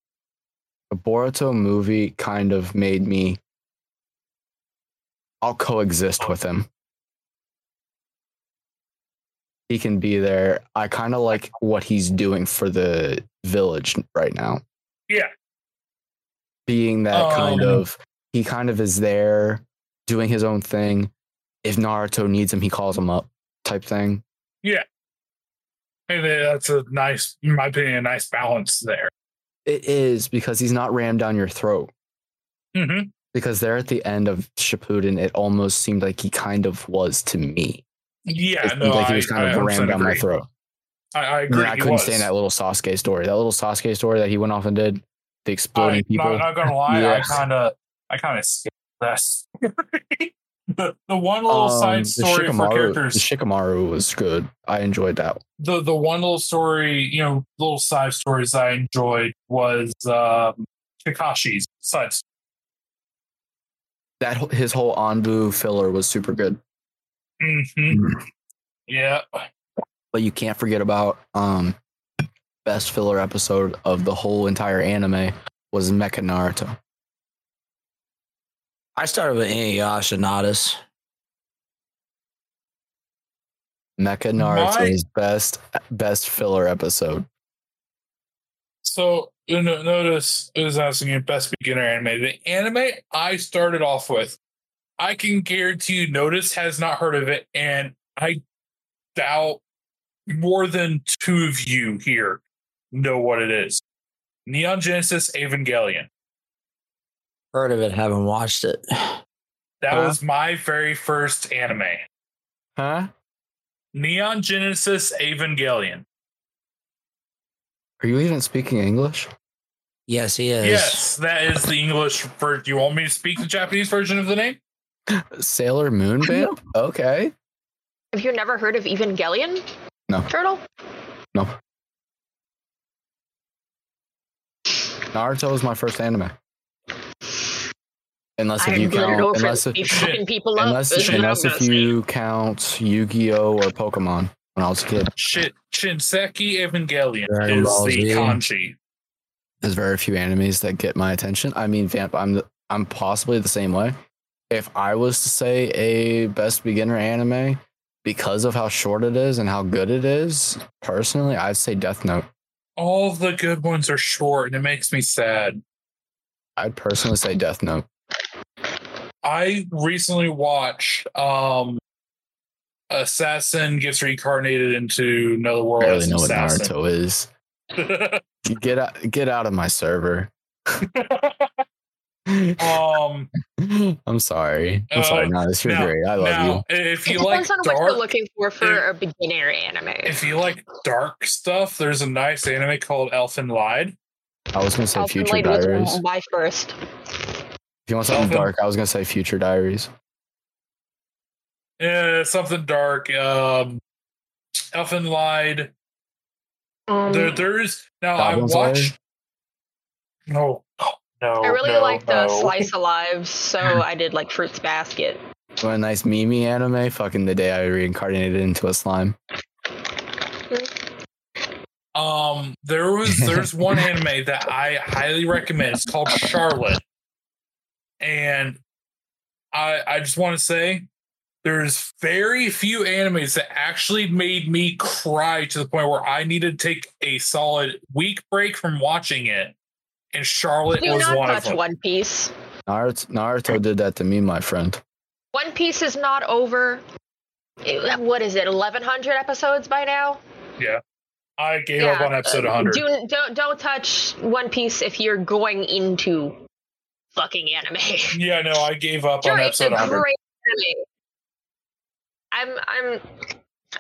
The Boruto movie kind of made me. I'll coexist with him. He can be there. I kind of like what he's doing for the village right now Yeah. being that kind Um, of he kind of is there doing his own thing. If Naruto needs him, he calls him up type thing. Yeah. And that's a nice, in my opinion, a nice balance there. It is because he's not rammed down your throat. hmm Because there at the end of Shippuden, it almost seemed like he kind of was to me. Yeah, It no, like he was kind I of 100% rammed down my throat. I, I agree. I couldn't was. stand that little Sasuke story. That little Sasuke story that he went off and did. The exploding I, people. Not, not gonna lie, Yes. I kind of, I kind of skipped that story. the the one little Um, side story for characters. The Shikamaru was good. I enjoyed that. the the one little story, you know, little side stories I enjoyed was um Kakashi's side. story. That his whole Anbu filler was super good. Mhm. Yeah, but you can't forget about um best filler episode of the whole entire anime was Mecha Naruto. I started with Inuyasha Nadas. Mecha My- Naruto's best best filler episode. So you know, notice it was asking you best beginner anime. The anime I started off with, I can guarantee you, Notice has not heard of it, and I doubt more than two of you here know what it is. Neon Genesis Evangelion. Heard of it, haven't watched it. That Huh? was my very first anime. Huh? Neon Genesis Evangelion. Are you even speaking English? Yes, he is. Yes, that is the English version. You want me to speak the Japanese version of the name? Sailor Moon Band? Okay. Have you never heard of Evangelion? No. Turtle? No. Naruto was my first anime. Unless if you count unless if, be people up. unless, is unless if you count Yu-Gi-Oh or Pokemon when I was a kid. Shin- Shinseki Evangelion Dragon is Ball the Z. kanji. There's very few animes that get my attention. I mean, Vamp, I'm the, I'm possibly the same way. If I was to say a best beginner anime because of how short it is and how good it is, personally, I'd say Death Note. All the good ones are short, and it makes me sad. I'd personally say Death Note. I recently watched um Assassin gets reincarnated into another world I barely know an what. Naruto is. Get out, get out of my server. Um, I'm sorry. I'm sorry. Uh, No, this you're great. I love now, you. if It you like depends on what dark, you're looking for for a beginner anime. if you like dark stuff, there's a nice anime called Elfen Lied. I was gonna say Elfen Future Light was Diaries. my first. If you want something Elfen- dark, I was gonna say Future Diaries. Yeah, something dark. Um, Elfen Lied. Um, There, there's now I Goblin Slayer? watched. No, no. I really no, like the no. slice of lives, so I did like Fruits Basket. Want a nice Mimi anime? Fucking the day I reincarnated into a slime. Um, there was there's one anime that I highly recommend. It's called Charlotte, and I I just want to say there's very few animes that actually made me cry to the point where I needed to take a solid week break from watching it, and Charlotte Do was not one of touch them. One Piece. Naruto, Naruto did that to me, my friend. One Piece is not over. It- what is it? Eleven hundred episodes by now. Yeah, I gave up on episode uh, 100. Do, don't don't touch One Piece if you're going into fucking anime. yeah, no, I gave up Sure, on it's a episode 100. great anime. I'm I'm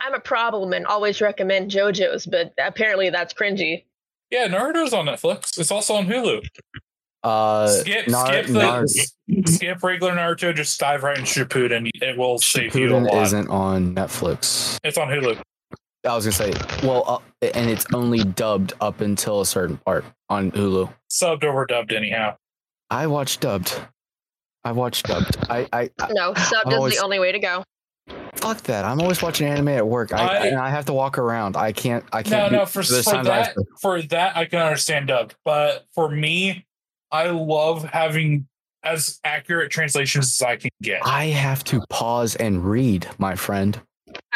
I'm a problem and always recommend JoJo's, but apparently that's cringy. Yeah, Naruto's on Netflix. It's also on Hulu. Uh, skip, Nar- skip, the, Nar- skip regular Naruto. Just dive right in Shippuden. And it will save you a Shippuden lot. isn't on Netflix. It's on Hulu. I was gonna say, well, uh, and it's only dubbed up until a certain part on Hulu. Subbed over dubbed anyhow. I watched dubbed. I watched dubbed. I, I, I No, sub I'm is always- the only way to go. Fuck that. I'm always watching anime at work. I, I- and I have to walk around. I can't. I can't. no, no. for, there's for times I have that, for that, I can understand Doug. But for me, I love having as accurate translations as I can get. I have to pause and read, my friend.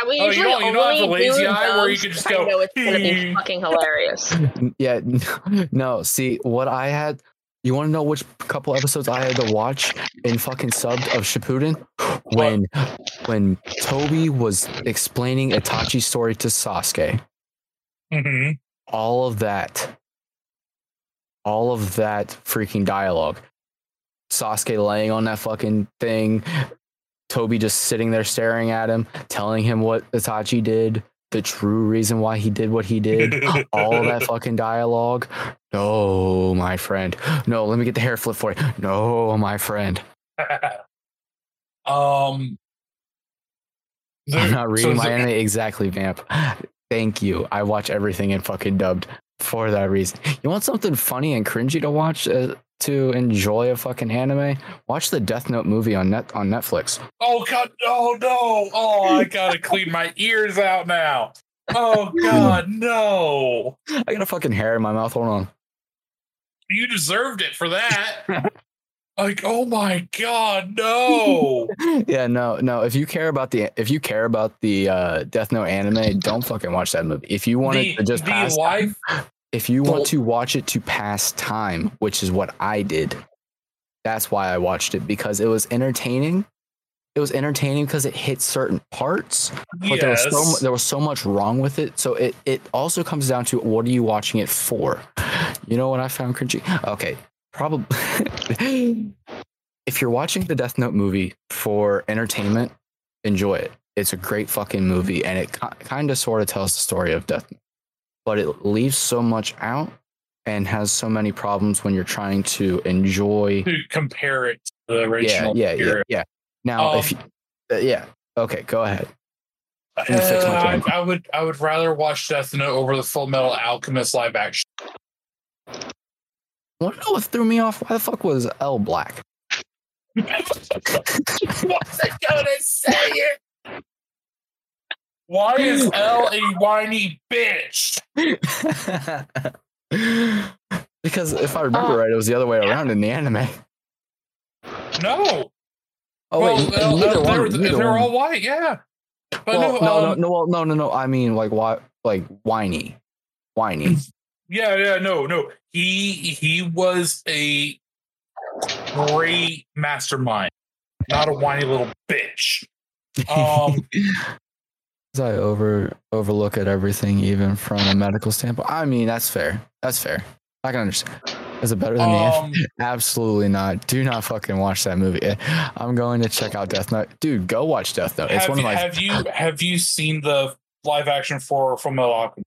We Oh, you usually don't- you don't have the lazy eye where you dubs can just if I go, know it's gonna be fucking hilarious. Yeah, no. See what I had. You want to know which couple episodes I had to watch in fucking subbed of Shippuden? When when Tobi was explaining Itachi's story to Sasuke. Mm-hmm. All of that. All of that freaking dialogue. Sasuke laying on that fucking thing. Tobi just sitting there staring at him, telling him what Itachi did, the true reason why he did what he did all that fucking dialogue. No, my friend. No, let me get the hair flip for you. No, my friend. um, I'm not reading so my anime exactly, Vamp. Thank you. I watch everything in fucking dubbed for that reason. You want something funny and cringy to watch uh, to enjoy a fucking anime? Watch the Death Note movie on net on Netflix. Oh god, oh no! Oh, I gotta clean my ears out now. Oh god, no! I got a fucking hair in my mouth. Hold on. You deserved it for that. like, oh my god, no! yeah, no, no. If you care about the if you care about the uh, Death Note anime, don't fucking watch that movie. If you want the, to just the pass life, if you want to watch it to pass time, which is what I did, that's why I watched it because it was entertaining. It was entertaining because it hit certain parts, but there was so there was so much wrong with it. So it it also comes down to what are you watching it for? You know what I found cringy? Okay, probably if you're watching the Death Note movie for entertainment, enjoy it. It's a great fucking movie, and it kind of sort of tells the story of Death Note, but it leaves so much out and has so many problems when you're trying to enjoy. to compare it to the Yeah, original. yeah, yeah, era. yeah. Now, if you, Um, uh, yeah, okay, go ahead. me fix my Uh, I. I would, I would rather watch Death Note over the Full Metal Alchemist live action. Want to know what threw me off? Why the fuck was L black? What's it gonna say it? Why is L a whiny bitch? because if I remember Oh. right, it was the other way around in the anime. No. Oh well, wait, L- neither L- one. they're, neither they're one. all white, yeah. But well, no, no, no, um, no, well, no, no, no. I mean, like, why, like, whiny, whiny. yeah, yeah, no, no. He he was a great mastermind, not a whiny little bitch. Um, I over overlook at everything, even from a medical standpoint. I mean, that's fair. That's fair. I can understand. Is it better than the anime? Um, Absolutely not. Do not fucking watch that movie. I'm going to check out Death Note. Dude, go watch Death Note. It's one of my. have you have you seen the live action for Full Metal Alchemist?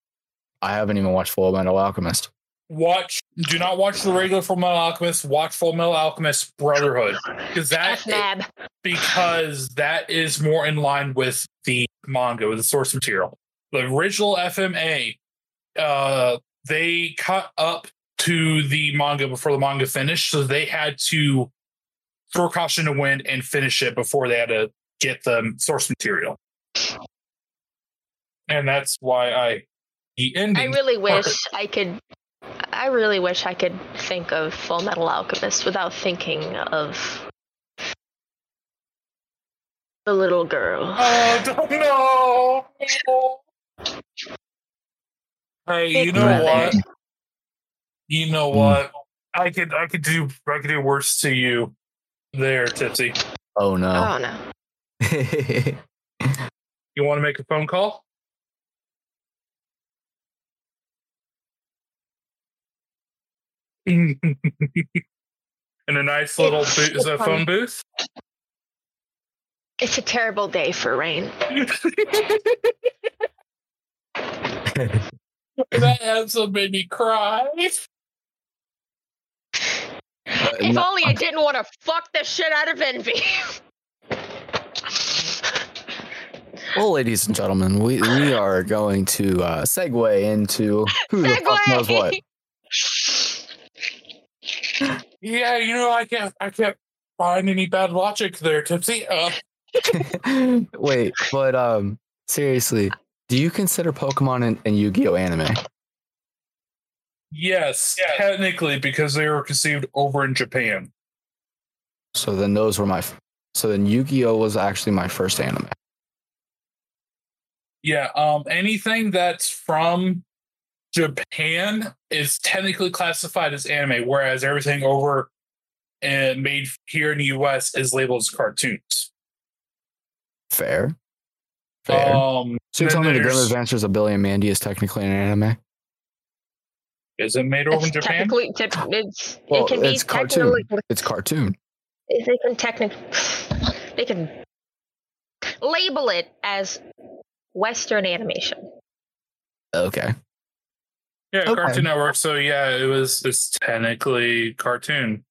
I haven't even watched Full Metal Alchemist. Watch. Do not watch the regular Full Metal Alchemist. Watch Full Metal Alchemist Brotherhood because that FMAB. because that is more in line with the manga, with the source material. The original FMA, uh, they cut up to the manga before the manga finished, so they had to throw caution to wind and finish it before they had to get the source material. And that's why I the ending. I really part- wish I could. I really wish I could think of Full Metal Alchemist without thinking of the little girl. Oh don't know. Hey, you know Brother. what? You know Hmm. what? I could I could do I could do worse to you there, Tipsy. Oh no. Oh no! You want to make a phone call? In a nice little It's- booth, is it's a phone booth? It's a terrible day for rain. that answer made me cry. If no- only I didn't want to fuck the shit out of Envy. well, ladies and gentlemen, we, we are going to uh, segue into who the fuck knows what. Yeah, you know, I can't I can't find any bad logic there, Tipsy. Uh, Wait, but um, seriously, do you consider Pokemon and, and Yu-Gi-Oh anime? yes, technically, because they were conceived over in Japan. So then those were my. f- So then Yu-Gi-Oh was actually my first anime. Yeah, um, anything that's from Japan is technically classified as anime, whereas everything over and made here in the US is labeled as cartoons. Fair. Fair. Um, so you're telling me the Grim there's- Adventures of Billy and Mandy is technically an anime? is it made over in Japan? technically, tip, it's Well, it can be it's cartoon. It's cartoon. They can technically, they can label it as Western animation. Okay. Yeah, Okay. Cartoon Network. So yeah, it was. It's technically cartoon.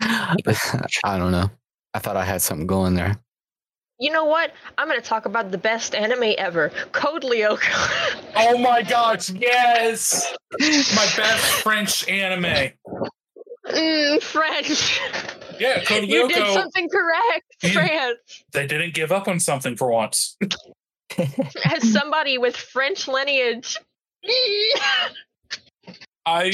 I don't know. I thought I had something going there. You know what? I'm gonna talk about the best anime ever, Code Lyoko. Oh my gosh! Yes, my best French anime. mm, French. Yeah, Code Lyoko. You did something correct, You- France. They didn't give up on something for once. As somebody with French lineage. I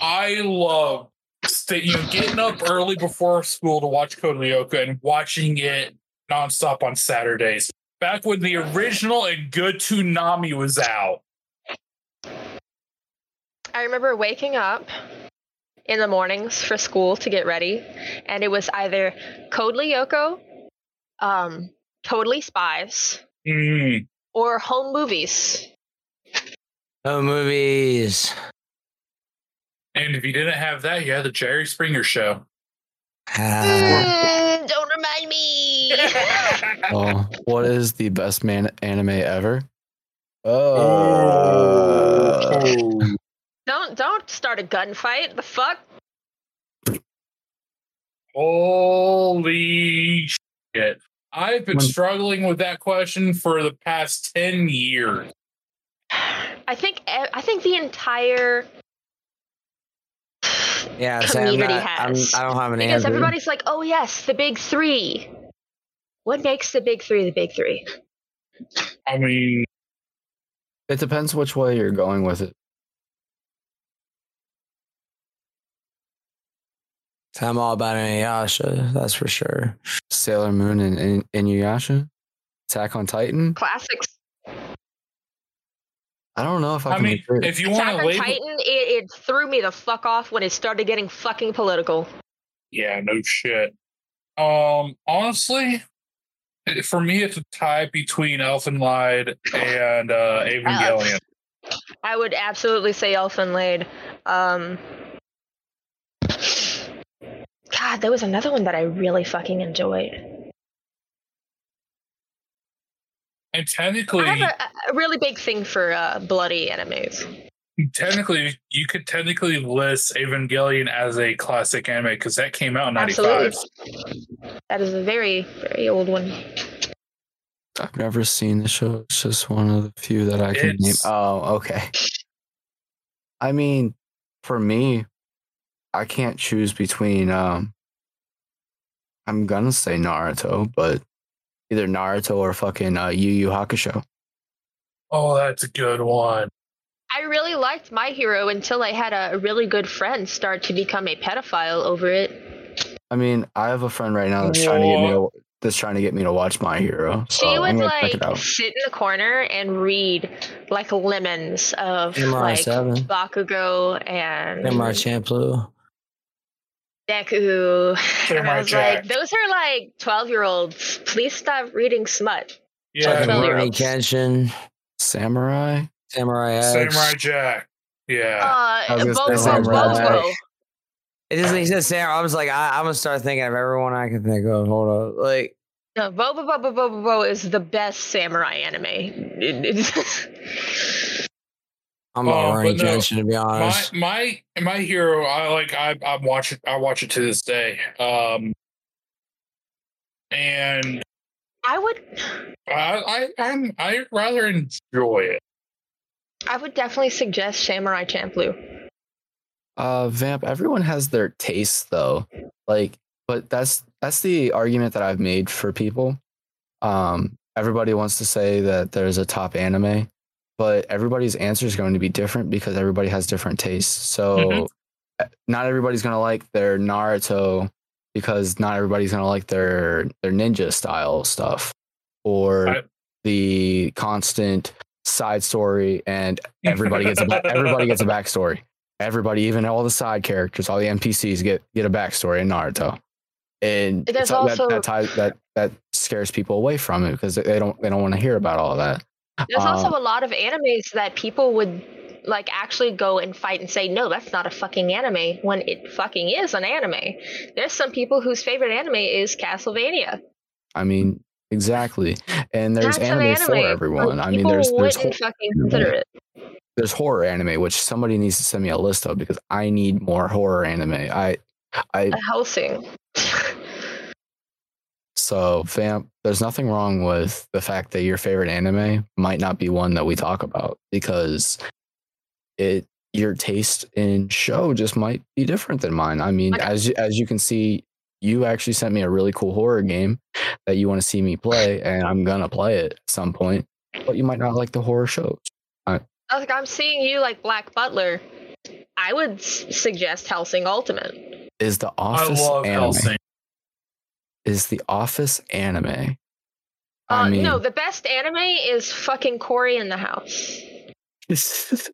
I love sta- you know getting up early before school to watch Code Lyoko and watching it nonstop on Saturdays. Back when the original and good Toonami was out. I remember waking up in the mornings for school to get ready, and it was either Code Lyoko, um, Totally Spies, Mm, or home movies. Oh, movies. And if you didn't have that, you had the Jerry Springer show. Mm, don't remind me. Oh, what is the best man anime ever? Oh. Uh, don't don't start a gunfight. The fuck? Holy shit. I've been struggling with that question for the past 10 years. I think I think the entire yeah, Sam, I'm community not- I'm- has. I don't have an because answer. everybody's like, "Oh yes, the big three. What makes the big three the big three? I mean, it depends which way you're going with it. I'm all about Inuyasha, that's for sure. Sailor Moon and, and Inuyasha, Attack on Titan. Classics. I don't know if I I can. mean, agree. if you want to on label, Titan, it, it threw me the fuck off when it started getting fucking political. yeah, no shit. Um, honestly, for me, it's a tie between Elfen Lied and uh, Evangelion. I would absolutely say Elfen Lied. Um, God, there was another one that I really fucking enjoyed. And technically, I have a, a really big thing for uh, bloody enemies. technically, you could technically list Evangelion as a classic anime because that came out in '95. That is a very, very old one. I've never seen the show. It's just one of the few that I can name. Oh, okay. I mean, for me, I can't choose between. um I'm gonna say Naruto, but either Naruto or fucking uh, Yu Yu Hakusho. Oh, that's a good one. I really liked My Hero until I had a really good friend start to become a pedophile over it. I mean, I have a friend right now that's trying to get me to, that's trying to get me to watch My Hero. She so I'm would like sit in the corner and read like lemons of Samurai like Bakugo and Samurai Champloo. Deku. And I was Jack. like, those are like 12 year olds. Please stop reading smut. Yeah, Fucking Fucking Rurouni. Kenshin. Samurai. Samurai X. Samurai Jack. Yeah. Uh, I was gonna Bobo, Samurai Bobo. Jack. It just he said Samurai. I was like, I, I'm gonna start thinking of everyone I can think of. Hold up, like No, Bobo Bobo Bobo Bobo is the best samurai anime. It- it's- I'm about Rurouni but no, Kenshin to be my honest. my my hero. I like. I I watch it. I watch it to this day. Um, and I would, I I I'm, I rather enjoy it. I would definitely suggest Samurai Champloo. Uh, Vamp. Everyone has their taste though. Like, but that's that's the argument that I've made for people. Um, everybody wants to say that there's a top anime, but everybody's answer is going to be different because everybody has different tastes. So, Mhm. uh, not everybody's gonna like their Naruto because not everybody's gonna like their their ninja style stuff or I- the constant side story and everybody gets a ba- everybody gets a backstory. Everybody, even all the side characters, all the NPCs get get a backstory in Naruto, and There's so also- that that, ties, that that scares people away from it because they don't they don't want to hear about all that. There's also Um, a lot of animes that people would like actually go and fight and say, no, that's not a fucking anime when it fucking is an anime. There's some people whose favorite anime is Castlevania. I mean, exactly. And there's That's an anime, for everyone. I mean, people there's there's wouldn't hor- fucking consider it. there's horror anime, which somebody needs to send me a list of because I need more horror anime. I I A Hellsing. So, fam, there's nothing wrong with the fact that your favorite anime might not be one that we talk about because it your taste in show just might be different than mine. I mean, Okay. as you- as you can see, you actually sent me a really cool horror game that you want to see me play, and I'm gonna play it at some point. But you might not like the horror shows. I was like, I'm seeing you like Black Butler. I would suggest Hellsing Ultimate. Is the I Office love anime? Hellsing. Is the Office anime? Uh, I mean, no, the best anime is fucking Cory in the House.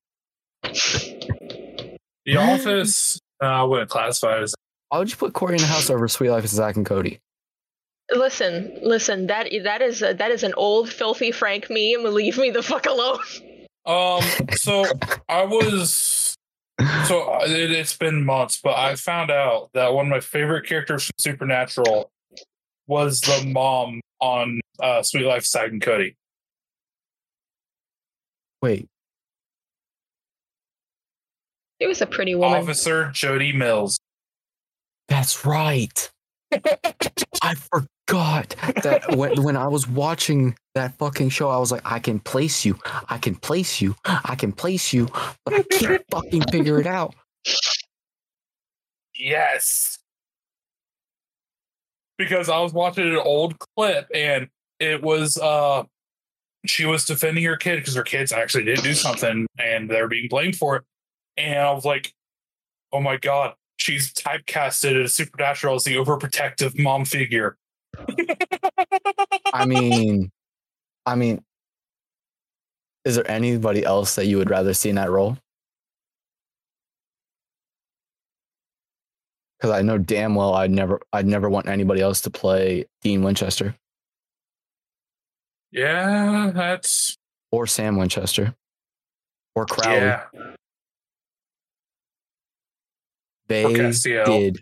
The Office. Uh, I wouldn't classify it as. why would you put Cory in the house over Suite Life of Zack and Cody? Listen, listen. That that is a, that is an old filthy Frank meme. Leave me the fuck alone. Um. So I was. So uh, it, it's been months, but I found out that one of my favorite characters from Supernatural was the mom on uh, Suite Life, Zack and Cody. Wait, It was a pretty woman. Officer Jody Mills. That's right. I forgot that when, when I was watching that fucking show, I was like, I can place you. I can place you. I can place you. But I can't fucking figure it out. Yes. Because I was watching an old clip and it was uh she was defending her kid because her kids actually did do something and they're being blamed for it. And I was like, oh my god, she's typecasted as supernatural as the overprotective mom figure. I mean, I mean, is there anybody else that you would rather see in that role? Because I know damn well I'd never, I'd never want anybody else to play Dean Winchester Yeah, that's or Sam Winchester. or Crowley. Yeah. They did.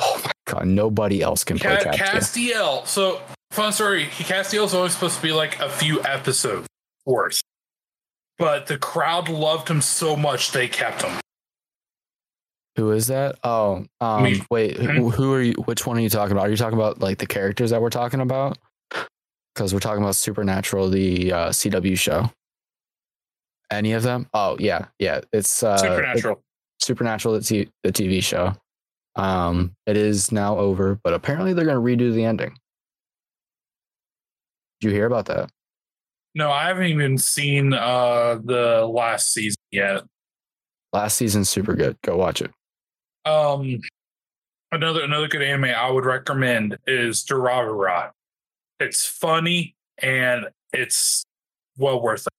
Oh my god, nobody else can play Castiel. Castiel. So fun story. Castiel's always supposed to be like a few episodes worth, but the crowd loved him so much they kept him. Who is that? Oh, um, Me. wait. Mhm. Who, who are you? Which one are you talking about? Are you talking about like the characters that we're talking about? Because we're talking about Supernatural, the uh, CW show. Any of them? Oh yeah, yeah. It's uh, Supernatural. Supernatural, the, t- the TV show. Um, it is now over, but apparently they're going to redo the ending. Did you hear about that? no, I haven't even seen uh the last season yet. Last season's super good. Go watch it. Um, another another good anime I would recommend is Durarara. It's funny and it's well worth it.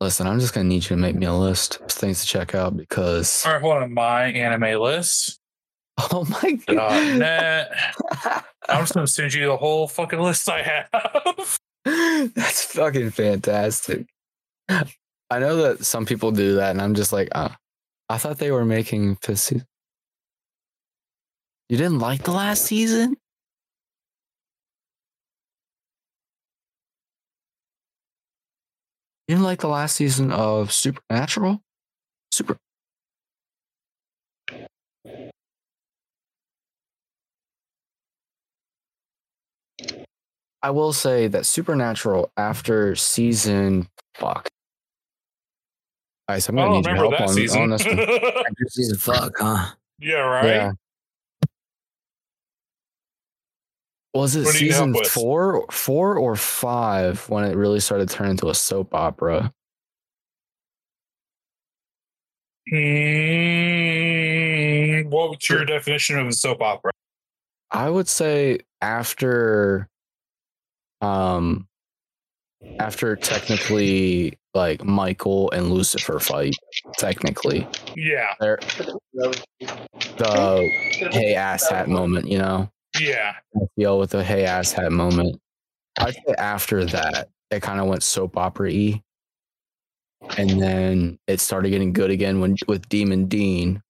Listen, I'm just to need you to make me a list of things to check out because. All right, hold on. My anime list. Oh my god. net. I'm just gonna send you the whole fucking list I have. That's fucking fantastic. I know that some people do that, and I'm just like, uh, I thought they were making fifth season. You didn't like the last season? You didn't like the last season of Supernatural? Super. I will say that Supernatural after season fuck. Guys, I'm I gonna don't need your remember help that on, season. on this one. After season fuck, huh? yeah, right. Yeah. Was it What do you need season four, four or five when it really started turning into a soap opera? Hmm, what was your definition of a soap opera? I would say after, um, after technically like Michael and Lucifer fight, technically Yeah, there, the hey ass hat moment, you know, yeah. deal with the hey ass hat moment. I'd say after that, it kind of went soap opera y. And then it started getting good again when with Demon Dean.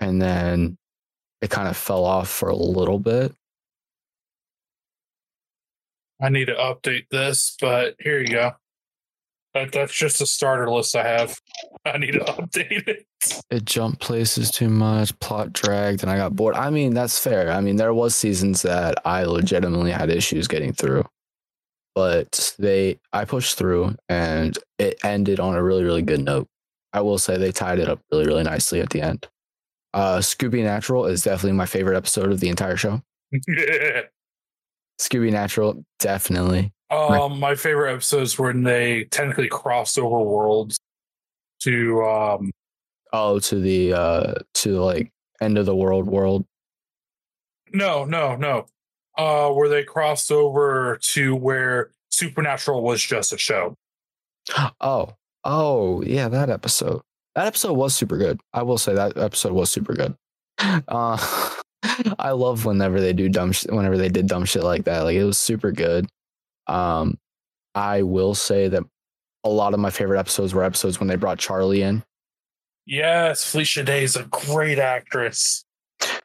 And then it kind of fell off for a little bit. I need to update this, but here you go. That, that's just a starter list I have. I need to update it. It jumped places too much, plot dragged, and I got bored. I mean, that's fair. I mean, there was seasons that I legitimately had issues getting through. But they I pushed through and it ended on a really, really good note. I will say they tied it up really, really nicely at the end. Uh Scooby Natural is definitely my favorite episode of the entire show. Scooby Natural, definitely. um, my favorite episodes when they technically crossed over worlds to um Oh, to the uh to like end of the world world. no, no, no. Uh where they crossed over to where Supernatural was just a show. Oh, oh, yeah, that episode. That episode was super good. I will say that episode was super good. Uh, I love whenever they do dumb shit. Whenever they did dumb shit like that, like it was super good. Um, I will say that a lot of my favorite episodes were episodes when they brought Charlie in. Yes, Felicia Day is a great actress.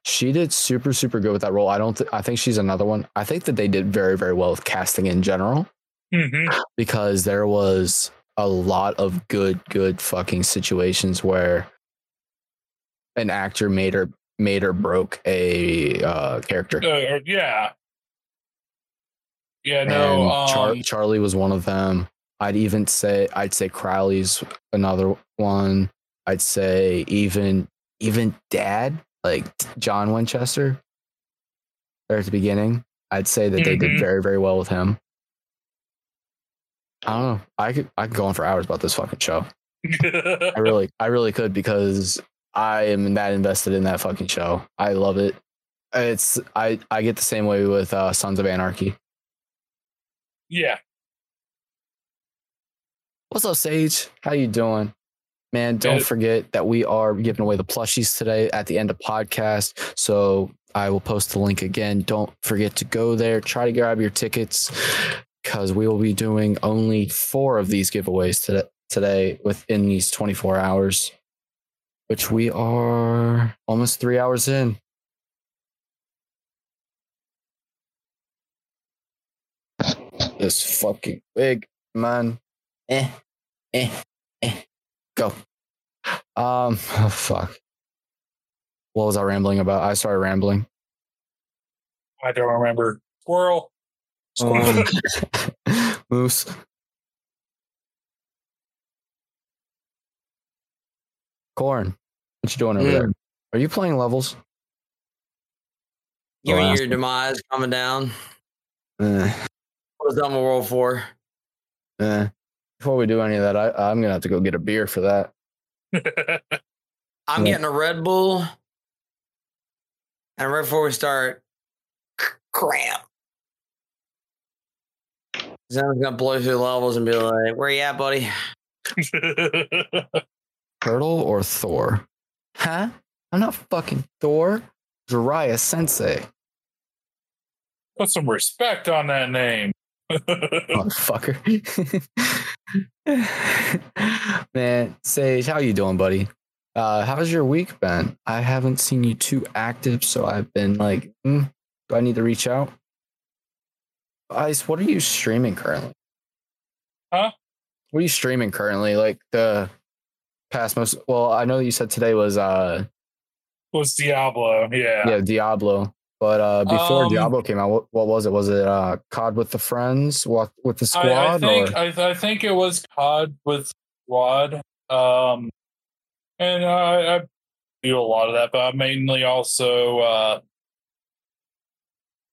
She did super, super good with that role. I don't. Th- I think she's another one. I think that they did very, very well with casting in general. hmm because there was a lot of good good fucking situations where an actor made or made or broke a uh, character. Uh, yeah. Yeah, no. And Char- um, Charlie was one of them. I'd even say I'd say Crowley's another one. I'd say even even Dad, like John Winchester, there at the beginning. I'd say that they did Mhm. very very well with him. I don't know. I could I could go on for hours about this fucking show. I really, I really could because I am that invested in that fucking show. I love it. It's I I get the same way with uh, Sons of Anarchy. yeah. What's up, Sage? How you doing? Man, don't forget that we are giving away the plushies today at the end of podcast. So I will post the link again. Don't forget to go there. Try to grab your tickets because we will be doing only four of these giveaways today, today within these 24 hours, which we are almost three hours in. This fucking big man. Eh, eh, eh. Go. Um, oh, fuck. What was I rambling about? I started rambling. I don't remember. Squirrel. Um, Moose. Corn. What you doing over Mm. there? Are you playing levels? Give me your demise coming down. Eh, What was Dama World for? eh. Before we do any of that, I, I'm gonna have to go get a beer for that. I'm Yeah. getting a Red Bull. And right before we start, cramp. Then I'm gonna blow through levels and be like, "Where you at, buddy?" Turtle or Thor? Huh? I'm not fucking Thor. Jiraiya Sensei. Put some respect on that name. Motherfucker. Man, Sage, how you doing, buddy? Uh, how's your week been? I haven't seen you too active, so I've been like, hmm, do I need to reach out? Ice, what are you streaming currently? Huh? What are you streaming currently? Like the past most well, I know that you said today was uh was Diablo. Yeah. yeah, Diablo. But uh before Um, Diablo came out, what, what was it? Was it uh COD with the friends? What with the squad? I, I think? I, I think it was COD with squad. Um, and I, I do a lot of that, but I mainly also uh,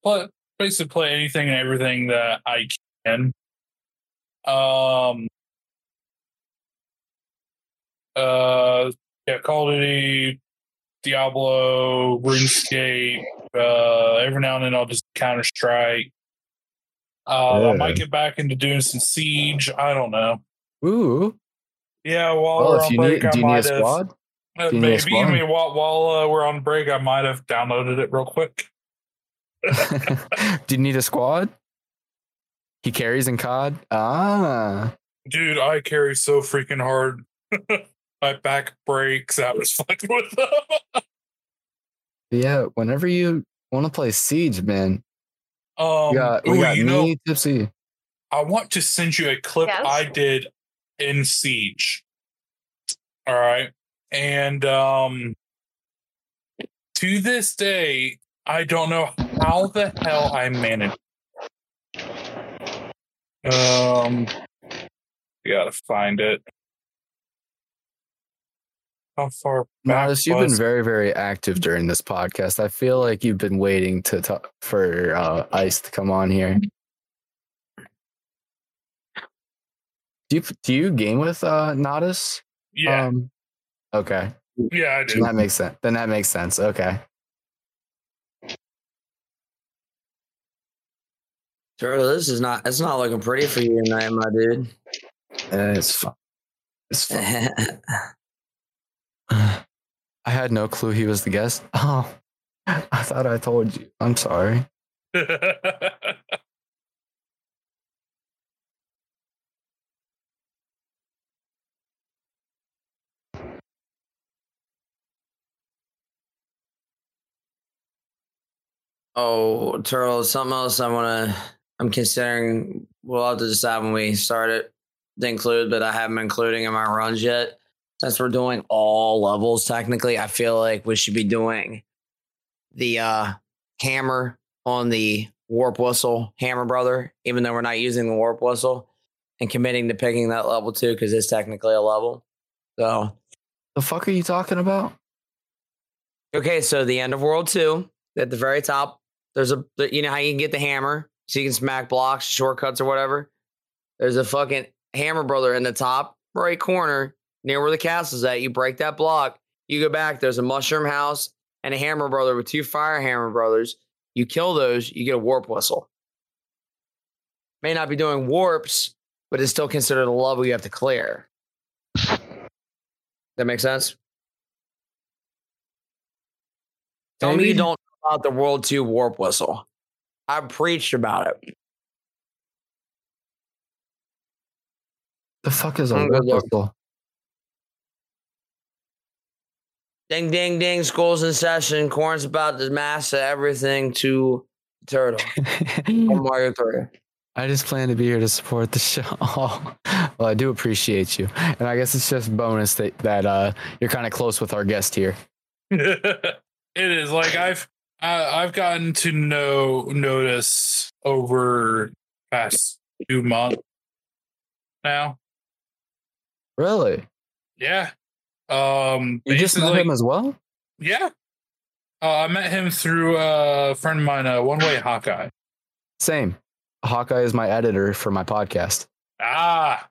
play basically play anything and everything that I can. Um, uh, yeah, Call of Duty, Diablo, RuneScape. Uh, every now and then I'll just Counter Strike. Uh, I might get back into doing some Siege. I don't know. Ooh. Yeah, while Well, we're if on you break, need, do I you need a might have squad? uh, Do you need a maybe. I mean, while while uh, we're on break, I might have downloaded it real quick. do you need a squad? He carries in COD. Ah, Dude, I carry so freaking hard. My back breaks. I was fucking with them. yeah. Whenever you want to play Siege, man, Um, we got we ooh, got you me, know, Tipsy. I want to send you a clip Yes. I did in Siege. All right. And um to this day, I don't know how the hell I managed. Um gotta find it. How far back Modest, you've been very very active during this podcast. I feel like you've been waiting to talk for uh, Ice to come on here. Do you do you game with uh, Nodus? Yeah, Um, okay. yeah, I Then that makes sense. Then that makes sense. Okay. Turtle, this is not. It's not looking pretty for you tonight, my dude. Uh, it's fun. It's fun. I had no clue he was the guest. Oh, I thought I told you. I'm sorry. oh, Turtle, something else I want to. I'm considering. We'll have to decide when we start it to include, but I haven't been including in my runs yet. Since we're doing all levels, technically, I feel like we should be doing the uh, hammer on the warp whistle, hammer brother, even though we're not using the warp whistle, and committing to picking that level too, because it's technically a level. So The fuck are you talking about? Okay, so the end of World Two, at the very top, there's a you know how you can get the hammer, so you can smack blocks, shortcuts, or whatever. There's a fucking hammer brother in the top right corner near where the castle's at. You break that block, you go back. There's a mushroom house and a hammer brother with two fire hammer brothers. You kill those, you get a warp whistle. May not be doing warps, but it's still considered a level you have to clear. That makes sense? Tell me you don't know about the World 2 warp whistle. I preached about it. The fuck is a I'm warp whistle? Ding, ding, ding. School's in session. Corn's about to master everything to Turtle. On Mario 3. I just plan to be here to support the show. well, I do appreciate you, and I guess it's just bonus that that uh, you're kind of close with our guest here. it is like I've I, I've gotten to know Nodus over past two months now. Really? Yeah. Um. You just met him as well? Yeah. Uh, I met him through uh, a friend of mine, uh, One Way Hawkeye. Same. Hawkeye is my editor for my podcast. Ah,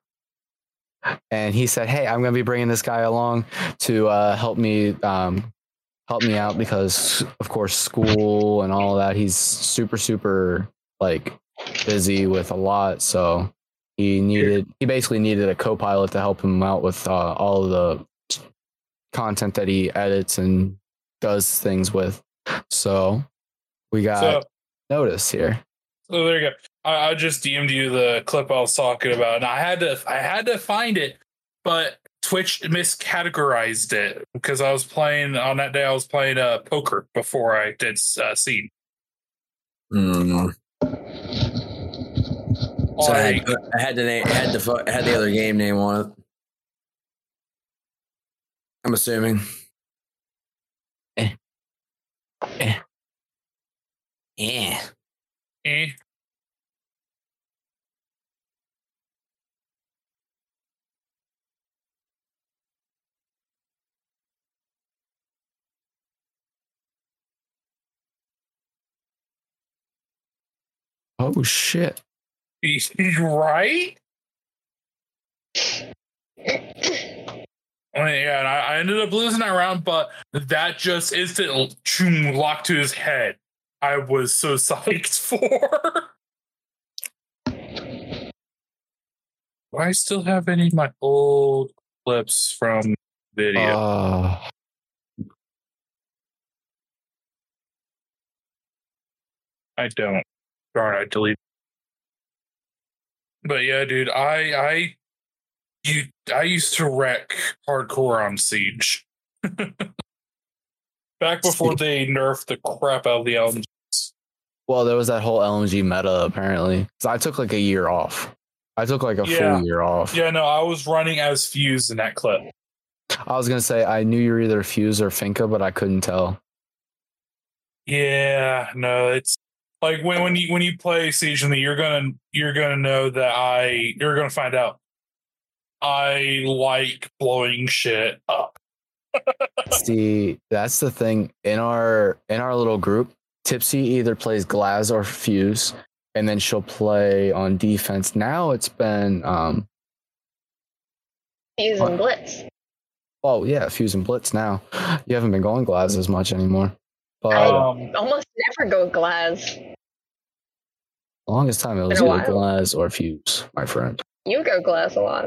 and he said, "Hey, I'm going to be bringing this guy along to uh, help me um, help me out because, of course, school and all that. He's super, super like busy with a lot, so he needed he basically needed a co-pilot to help him out with uh, all of the content that he edits and does things with. So we got so Nodus here. so there you go. I, I just DM'd you the clip I was talking about, and I had to I had to find it, but Twitch miscategorized it because I was playing on that day. I was playing uh, poker before I did uh, scene. Mm. So I had, I had the name, had the had the other game name on it. I'm assuming. Eh. Eh. Yeah. eh. Oh shit! He's right? I yeah, and I, I ended up losing that round, but that just instant choom, locked to his head. I was so psyched for. Do I still have any of my old clips from video? Uh, I don't. Darn, I deleted. But yeah, dude, I I you I used to wreck hardcore on Siege. Back before they nerfed the crap out of the LMG. Well, there was that whole LMG meta apparently. So I took like a year off. I took like a Yeah. full year off. Yeah, no, I was running as Fuse in that clip. I was gonna say I knew you were either Fuse or Finka, but I couldn't tell. Yeah, no, it's like when when you when you play Siege in the you're gonna you're gonna know that I you're gonna find out. I like blowing shit up. See, that's the thing in our in our little group. Tipsy either plays Glaz or Fuse, and then she'll play on defense. Now it's been um Fuse and Blitz. oh yeah, Fuse and Blitz now. You haven't been going Glaz as much anymore. But Um, Almost never go Glaz. the longest time it was been either while. Glaz or Fuse, my friend. You go Glaz a lot.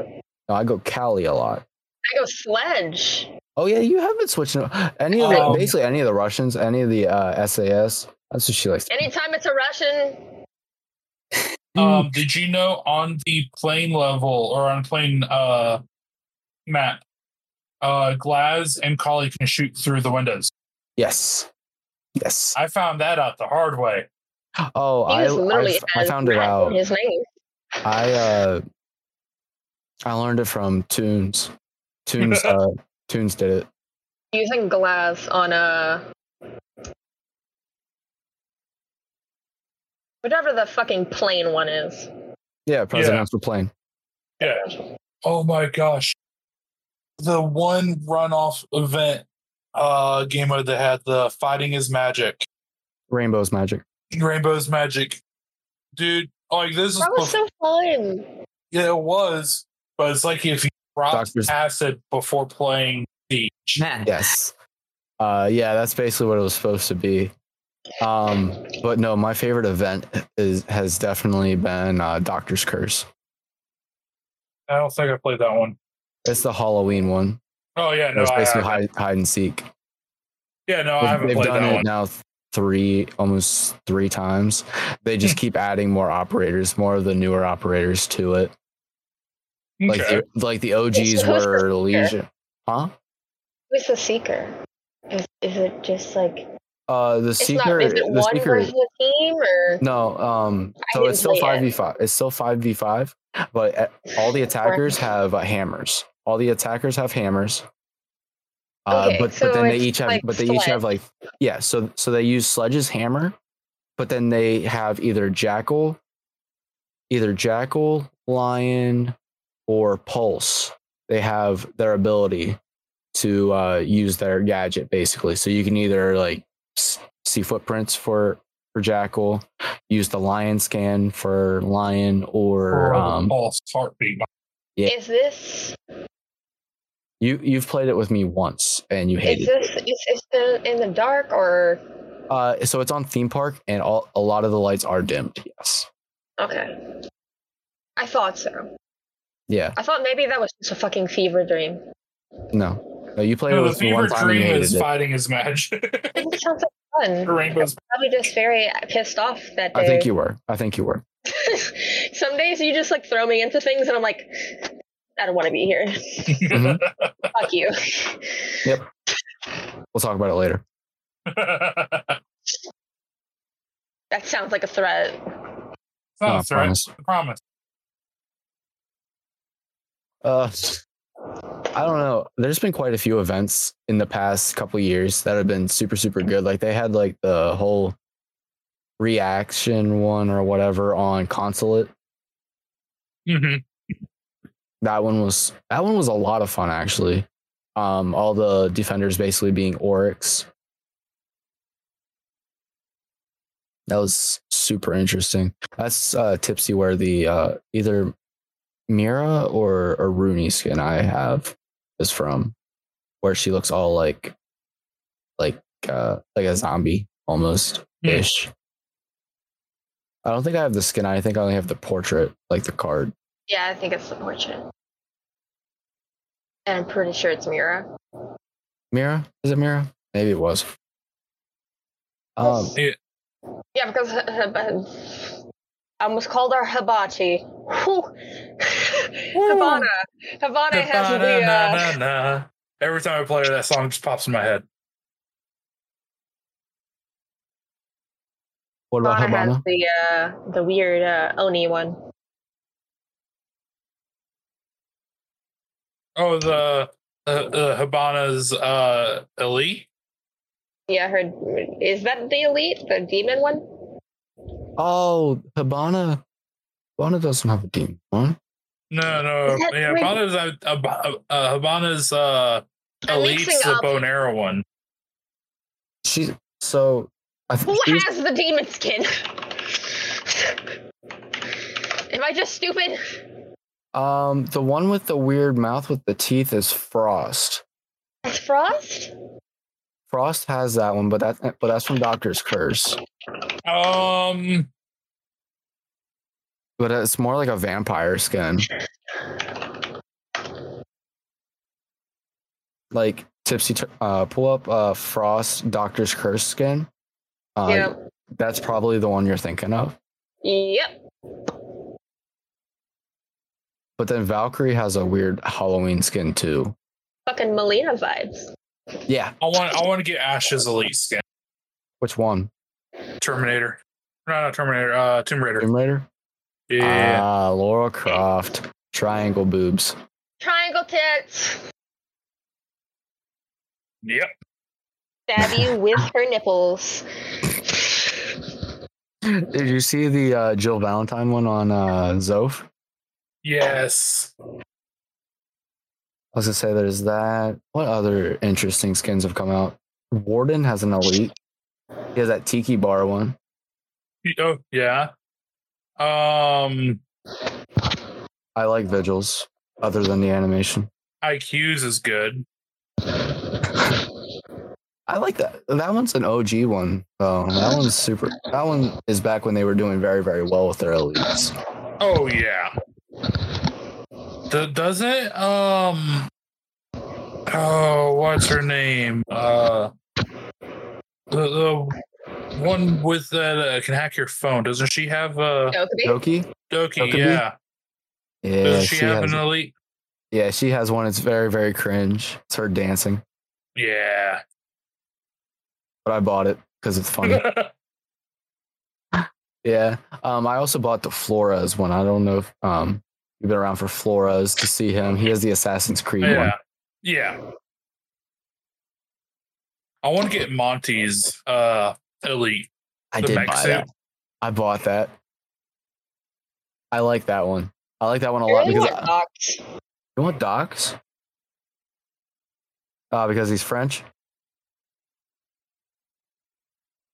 No, I go Kali a lot. I go Sledge. Oh yeah, you have been switching any of the Um, basically any of the Russians, any of the uh, SAS. That's what she likes. Anytime it's a Russian, Um, did you know on the plane level or on plane uh map, uh Glaz and Kali can shoot through the windows. Yes, yes. I found that out the hard way. Oh, he I literally I, I found it out. his name. I uh, I learned it from Tunes. Tunes uh, Tunes did it. Using Glaz on a whatever the fucking plane one is. Yeah, presidential plane. Yeah. Oh my gosh. The one runoff event uh game mode that had the fighting is magic. Rainbow's magic. Rainbow's magic. Dude, like this is That was bef- so fun. yeah, it was. But it's like if you dropped Doctors- acid before playing Siege. Man. Yes. Uh, yeah, that's basically what it was supposed to be. Um, but no, my favorite event is has definitely been uh, Doctor's Curse. I don't think I played that one. It's the Halloween one. Oh yeah, no, it's I basically haven't. hide, hide and seek. Yeah, no, I They've, haven't they've played done that it one. now three almost three times. They just keep adding more operators, more of the newer operators to it. Like Okay. the like the OGs who's the were seeker? Legion. Huh? Who's the seeker? Is, is it just like Uh the it's seeker not? Is it the one seeker versus a team or? No, um, so it's still five v five. It's still five v five, but uh, all the attackers have uh, hammers. All the attackers have hammers. Uh, Okay, but so but then they each have like but they each have like yeah. So so they use Sledge's hammer, but then they have either Jackal, either Jackal, Lion, or Pulse. They have their ability to uh, use their gadget basically. So you can either like see footprints for for Jackal, use the Lion scan for Lion, or Or um, false heartbeat. yeah. Is this you you've played it with me once and you is hated. it. this is, is it in the dark or Uh, so it's on theme park, and all a lot of the lights are dimmed. Yes. okay? I thought so. Yeah. I thought maybe that was just a fucking fever dream. No. No, you played No, it the with me fever one time dream hated is it. fighting his match. It sounds like fun. Rainbow's Probably just very pissed off that day. I think you were. I think you were. Some days you just like throw me into things, and I'm like, I don't want to be here. Mhm. Fuck you. Yep. We'll talk about it later. That sounds like a threat. It's not No, a I threat. promise. I promise. Uh, I don't know. There's been quite a few events in the past couple years that have been super super good. Like they had like the whole reaction one or whatever on consulate. hmm That one was that one was a lot of fun actually. Um, all the defenders basically being Oryx. That was super interesting. That's uh, Tipsy where the uh, either Mira or a Rooney skin I have is from, where she looks all like like uh, like a zombie almost ish. I don't think I have the skin. I think I only have the portrait, like the card. Yeah, I think it's the portrait. And I'm pretty sure it's Mira. Mira? Is it Mira? Maybe it was. Um, Yeah, because I almost called our Hibachi. Whew. Havana. Havana has the. Uh. Every time I play her, that song just pops in my head. what about Havana has the uh, the weird uh, Oni one. Oh, the uh, uh, Habana's uh, elite. Yeah, her is that the elite, the demon one? Oh, Habana. Habana doesn't have a demon one. No, no, that yeah, right? Habana's uh, uh, uh, Habana's uh, elite's the bone arrow one. She so I think Who has the demon skin? Am I just stupid? um the one with the weird mouth with the teeth is Frost. That's Frost? Frost has that one, but that but that's from Doctor's Curse. Um, But it's more like a vampire skin. Like Tipsy, uh, pull up uh Frost Doctor's Curse skin. Uh, yeah. That's probably the one you're thinking of. Yep. But then Valkyrie has a weird Halloween skin too. Fucking Mileena vibes. Yeah. I want I want to get Ash's elite skin. Which one? Terminator. No, not Terminator. Uh, Tomb Raider. Tomb Raider? Yeah. Ah, Lara Croft. Triangle boobs. Triangle tits. yep. Stab you with her nipples. Did you see the uh, Jill Valentine one on uh, Zoph? Yes. I was gonna say there's that. What other interesting skins have come out? Warden has an elite. He has that Tiki Bar one. Oh yeah. Um, I like Vigils, other than the animation. IQ's is good. I like that. That one's an OG one. Oh, that one's super. That one is back when they were doing very, very well with their elites. Oh yeah. The, does it? Um. Oh, what's her name? Uh. The, the one with that uh, can hack your phone. Doesn't she have uh Dokkaebi? Doki? Doki? Yeah. Yeah, Does she, she have has, an elite? yeah, she has one. It's very, very cringe. It's her dancing, Yeah. but I bought it because it's funny. yeah. Um, I also bought the Flores one. I don't know if um you've been around for Flores to see him. He has the Assassin's Creed one. yeah. Yeah. I want to get Monty's uh elite. I did buy suit. that. I bought that. I like that one. I like that one a lot really because want I, Docs. you want Docs? Uh, because he's French.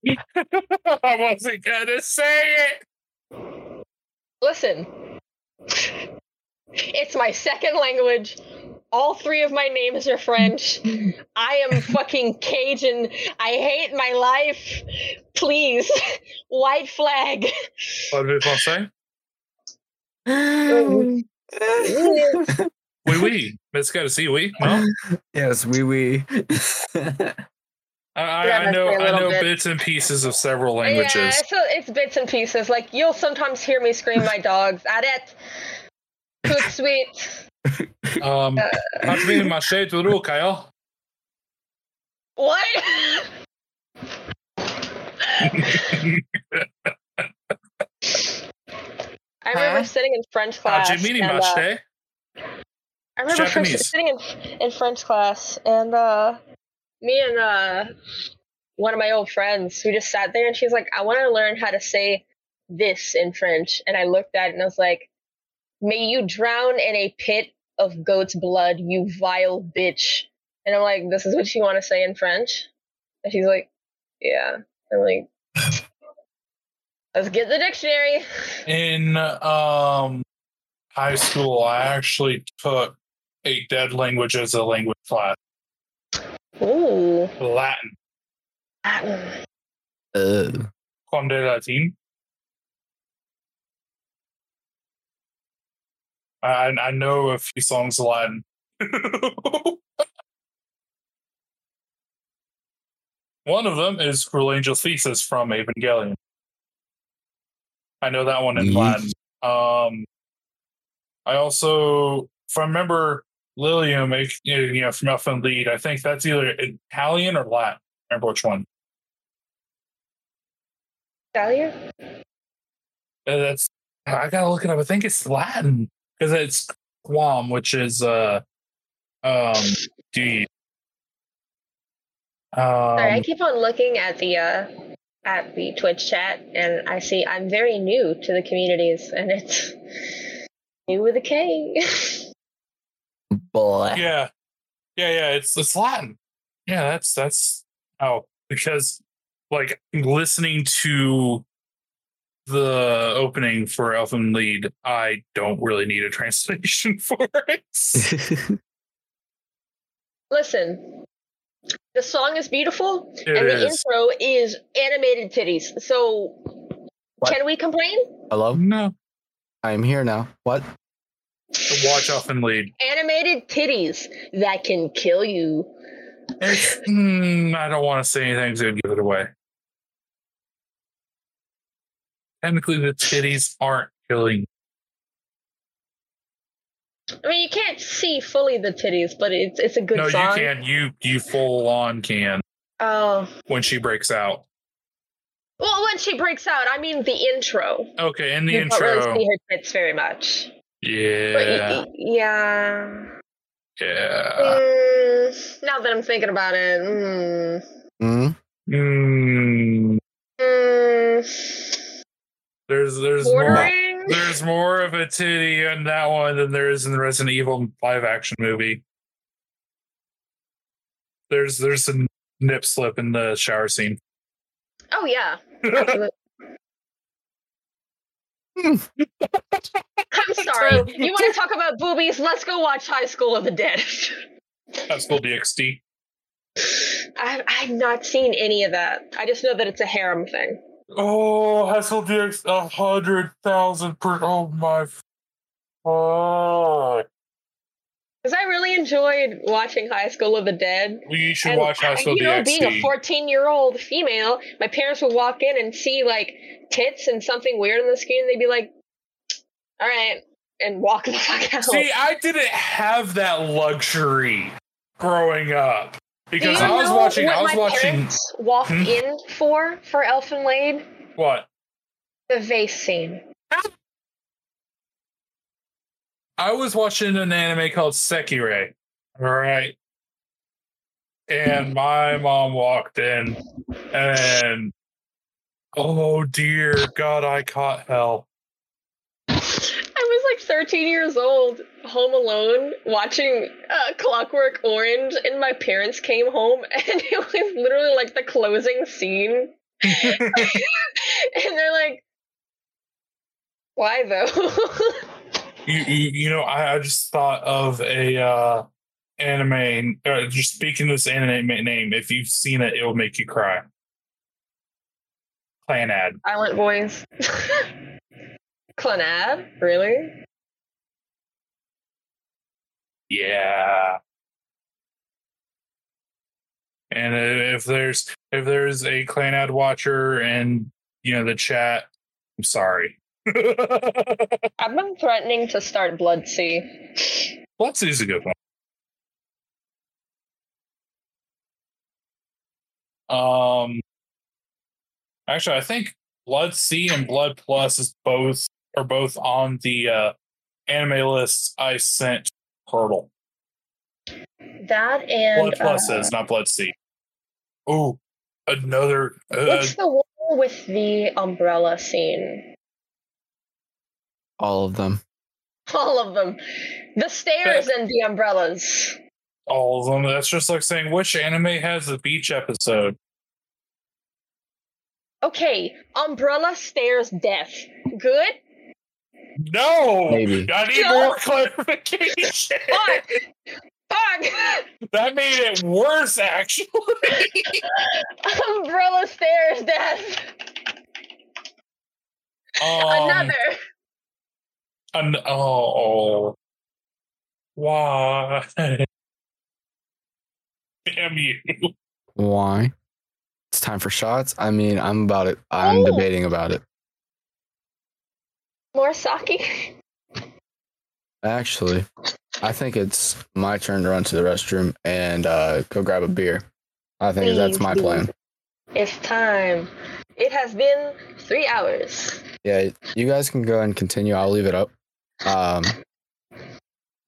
I wasn't gonna say it. Listen, it's my second language. All three of my names are French. I am fucking Cajun. I hate my life. Please, white flag. What did I say? Oui, oui. It's got to see we. No? yes, we we. I, I, Yeah, I know a I know bit. bits and pieces of several languages. Yeah, languages. so it's bits and pieces. Like you'll sometimes hear me scream my dogs. Adet, cook sweet. Um, I've been in my shade with Ru, Kyle. What? I remember Huh? sitting in French class. Jiminy and, uh, Mache. I remember first Japanese. sitting in, in French class, and uh, me and uh, one of my old friends, we just sat there, and she's like, "I want to learn how to say this in French." And I looked at it, and I was like, "May you drown in a pit of goat's blood, you vile bitch." And I'm like, "This is what you want to say in French?" And she's like, "Yeah." I'm like, "Let's get the dictionary." In um, high school, I actually took a dead language as a language class, Ooh, Latin. Latin. Uh, Conde Latin. I I know a few songs of Latin. One of them is Cruel Angel Thesis from Evangelion. I know that one in Yeet. Latin. Um, I also, if I remember Lilium, you know, from Elfen Lied, I think that's either Italian or Latin. I remember which one. Dahlia? Uh, That's I gotta look it up. I think it's Latin because it's Guam, which is uh um D. Sorry, I Um, keep on looking at the uh, at the Twitch chat, and I see I'm very new to the communities, and it's new with a K. boy. yeah, yeah, yeah. It's it's Latin. Yeah, that's that's oh because like listening to the opening for Elfen Lied, I don't really need a translation for it. Listen, the song is beautiful, It and the intro is animated titties. So, What? can we complain? Hello, No, I am here now. What? watch Elfen Lied. Animated titties that can kill you. Mm, I don't want to say anything to give it away. Technically, the titties aren't killing. I mean, you can't see fully the titties, but it's it's a good no, song. you can. You you full on can Oh, when she breaks out. well, when she breaks out, I mean the intro. Okay, in the you don't really see her tits very much. Yeah, y- yeah. yeah. Mm, now that I'm thinking about it, mm, Mm? Mm, mm, there's there's more there's more of a titty in that one than there is in the Resident Evil live action movie. There's there's a nip slip in the shower scene. Oh yeah. I'm sorry. You want to talk about boobies? Let's go watch High School of the Dead. High School DXD. I've, I've not seen any of that. I just know that it's a harem thing. Oh, Hassel DX a hundred thousand per. Oh my. Fuck. Because I really enjoyed watching High School of the Dead. We should And, watch High School of you know, being a 14 year old female, my parents would walk in and see like tits and something weird on the screen. And they'd be like, "All right," and walk the fuck out. See, I didn't have that luxury growing up because I was watching. I was watching walked Hmm? in for for Elfen Lied? what? The vase scene. I was watching an anime called Sekirei. All right. And my mom walked in and oh dear God, I caught hell. I was like 13 years old, home alone, watching uh, Clockwork Orange, and my parents came home, and it was literally like the closing scene. and they're like, why though? You, you, you know, I, I just thought of a uh, anime. Uh, just speaking this anime name, if you've seen it, it will make you cry. Clannad. Silent Boys. Clannad? Really? Yeah. And if there's if there's a Clannad watcher and you know the chat, I'm sorry. I've been threatening to start Blood C. Let's is a good one. Um, actually, I think Blood C and Blood Plus is both are both on the uh, anime list I sent Hurdle. That and Blood Plus uh, is not Blood C. Oh, another. Uh, what's the one with the umbrella scene? All of them. All of them. The stairs and the umbrellas. all of them. That's just like saying which anime has the beach episode. Okay, umbrella stairs death. Good? No, Maybe. I need No. more clarification. Fuck! Fuck! that made it worse, actually. umbrella stairs death. Um, Another. An- oh, oh. Why? Damn you. Why? It's time for shots. I mean, I'm about it. I'm Oh. debating about it. More sake? Actually, I think it's my turn to run to the restroom and uh, go grab a beer. I think that's my do. plan. It's time. It has been three hours. Yeah, you guys can go and continue. I'll leave it up. Um,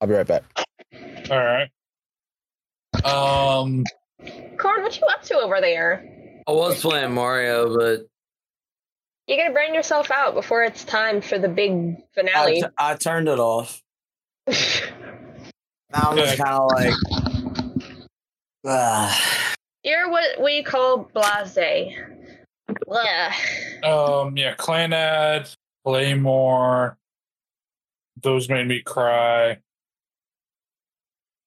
I'll be right back. All right. Um, Corn, what you up to over there? I was playing Mario, but You gotta burn yourself out before it's time for the big finale. t- I turned it off. Now I'm just kind of like, ah. You're what we call blase. Blah. um, yeah, Clannad, Claymore. Those made me cry.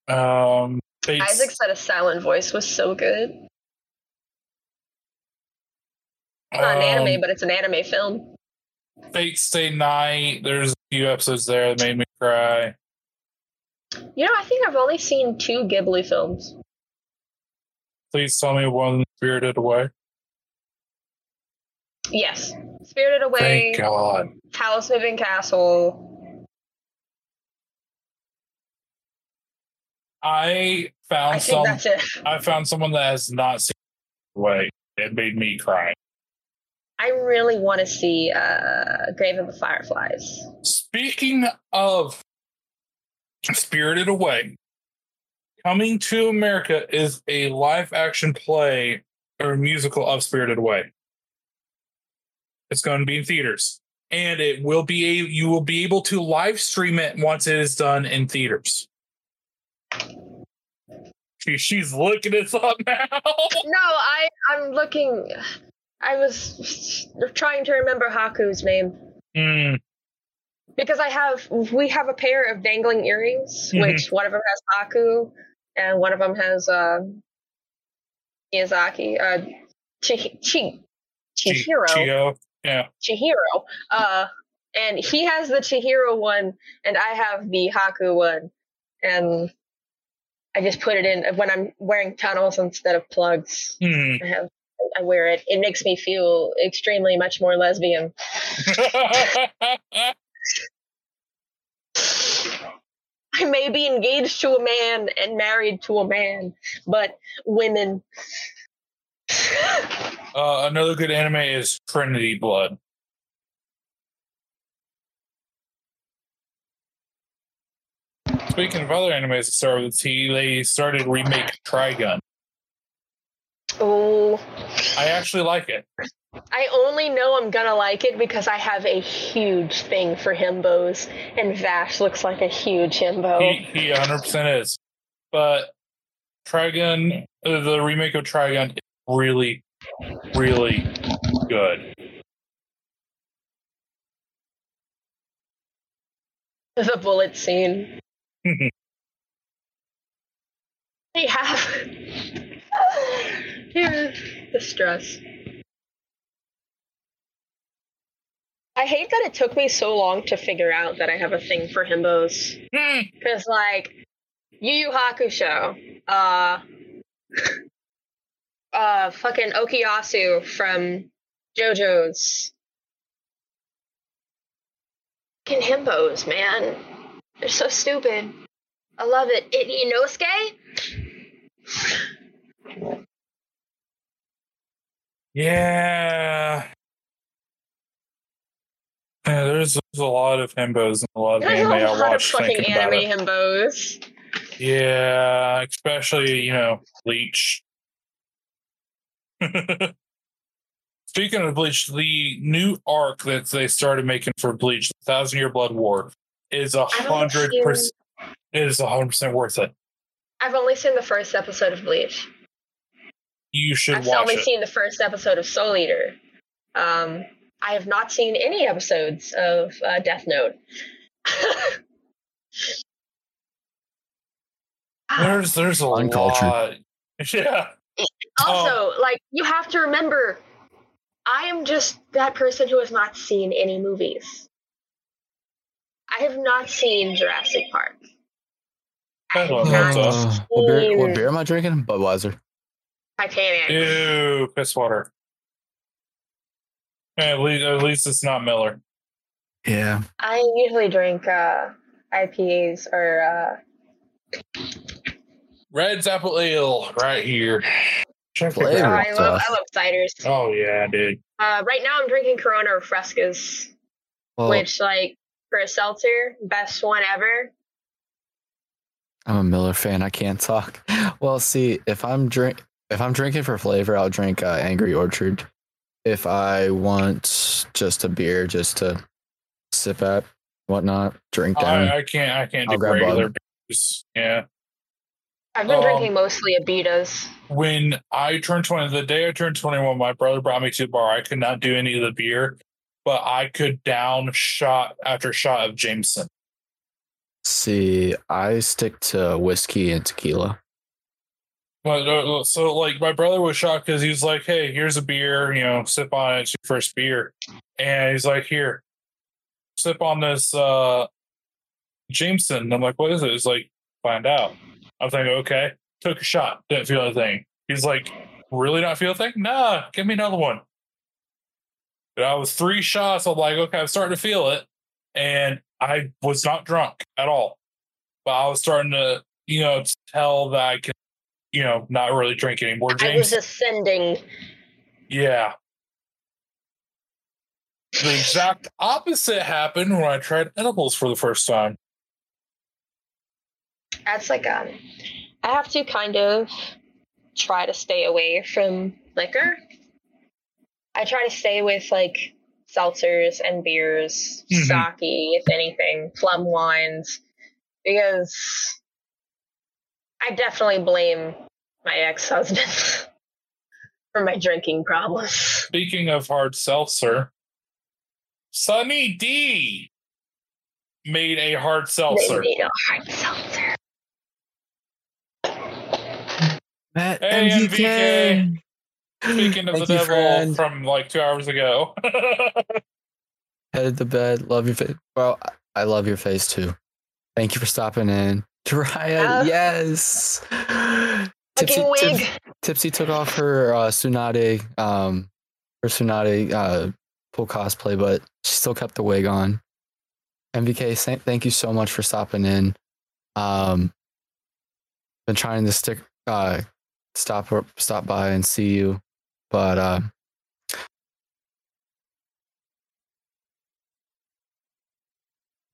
Um, Fates, Isaac said a silent voice was so good. It's not an um, anime, but it's an anime film. Fate Stay Night. There's a few episodes there that made me cry. You know, I think I've only seen two Ghibli films. Please tell me one Spirited Away. Yes. Spirited Away, Thank God. Howl's Moving Castle. I found I some. I found someone that has not seen Away. It made me cry. I really want to see uh, Grave of the Fireflies. Speaking of Spirited Away, coming to America is a live action play or musical of Spirited Away. It's going to be in theaters, and it will be a, you will be able to live stream it once it is done in theaters. She, she's looking this up now. No, I I'm looking. I was trying to remember Haku's name Hmm, because I have we have a pair of dangling earrings, Mhm. which one of them has Haku, and one of them has uh, Miyazaki. Uh, Chi Chi Chi- Chihiro. Chio. Yeah. Chihiro. Uh, and he has the Chihiro one, and I have the Haku one. and I just put it in when I'm wearing tunnels instead of plugs. Hmm. I have I wear it. It makes me feel extremely much more lesbian. I may be engaged to a man and married to a man, but women. uh, another good anime is Trinity Blood. Speaking of other animes that start with T, they started remake Trigun. Oh, I actually like it. I only know I'm gonna like it because I have a huge thing for himbos, and Vash looks like a huge himbo. He he 100 percent is, but Trigun, uh, the remake of Trigun, is really, really good. the bullet scene. They have yeah, the stress. I hate that it took me so long to figure out that I have a thing for himbos. Hmm. Because, like, Yu Yu Hakusho, uh, uh, fucking Okuyasu from JoJo's. Fucking himbos, man. They're so stupid. I love it. It Inosuke? Yeah. Yeah, there's, there's a lot of himbos and a lot of There's anime a I lot of fucking thinking about anime it. himbos. Yeah, especially you know Bleach. Speaking of Bleach, the new arc that they started making for Bleach, the Thousand Year Blood War, is a hundred percent. It is a hundred percent worth it. I've only seen the first episode of Bleach. You should I've watch only it. seen the first episode of Soul Eater. Um, I have not seen any episodes of uh, Death Note. There's there's a Uncultured. lot. Yeah. also, like you have to remember, I am just that person who has not seen any movies. I have not seen Jurassic Park. I have Oh, not that's Uh, what, beer, what beer am I drinking? Budweiser. Titanic. Ew, piss water. At least, at least it's not Miller. Yeah. I usually drink uh, IPAs or uh, Redd's apple ale right here. Check it Flavor. oh. I love I love ciders. Oh yeah, dude. Uh, right now, I'm drinking Corona Refrescas, Well, which, like, for a seltzer, best one ever. I'm a Miller fan. I can't talk. Well, see, if I'm drink if I'm drinking for flavor, I'll drink uh, Angry Orchard. If I want just a beer, just to sip at, whatnot, drink down. I, I can't. I can't do I'll grab regular Bud. beers. Yeah. I've been Um, drinking mostly Abitas. When I turned twenty, the day I turned twenty-one, my brother brought me to the bar. I could not do any of the beer, but I could down shot after shot of Jameson. see, I stick to whiskey and tequila. But uh, so, like, my brother was shocked because he was like, "Hey, here's a beer. You know, sip on it. It's your first beer." And he's like, "Here, sip on this uh Jameson." And I'm like, "What is it?" He's like, "Find out." I'm thinking, "Okay." Took a shot. Didn't feel a thing. He's like, "Really not feel a thing?" Nah, give me another one. And I was three shots. I'm like, "Okay, I'm starting to feel it," and I was not drunk at all, but I was starting to, you know, tell that I could you know, not really drink anymore. James I was ascending. yeah. The exact opposite happened when I tried edibles for the first time. That's like, um, I have to kind of try to stay away from liquor. I try to stay with, like, seltzers and beers, Mhm. sake, if anything, plum wines, because I definitely blame my ex husband for my drinking problems. Speaking of hard seltzer, Sunny D made a hard They seltzer. made a hard seltzer. Matt Hey, MVK. Speaking of Thank the you, devil friend. from like two hours ago. Headed to bed. Love your face. Well, I love your face too. Thank you for stopping in. Dryad, Uh, yes. Tipsy, wig. Tips- Tipsy took off her uh, Tsunade, um, her Tsunade uh, full cosplay, but she still kept the wig on. MVK, thank you so much for stopping in. Um, been trying to stick, uh, stop stop by and see you, but uh,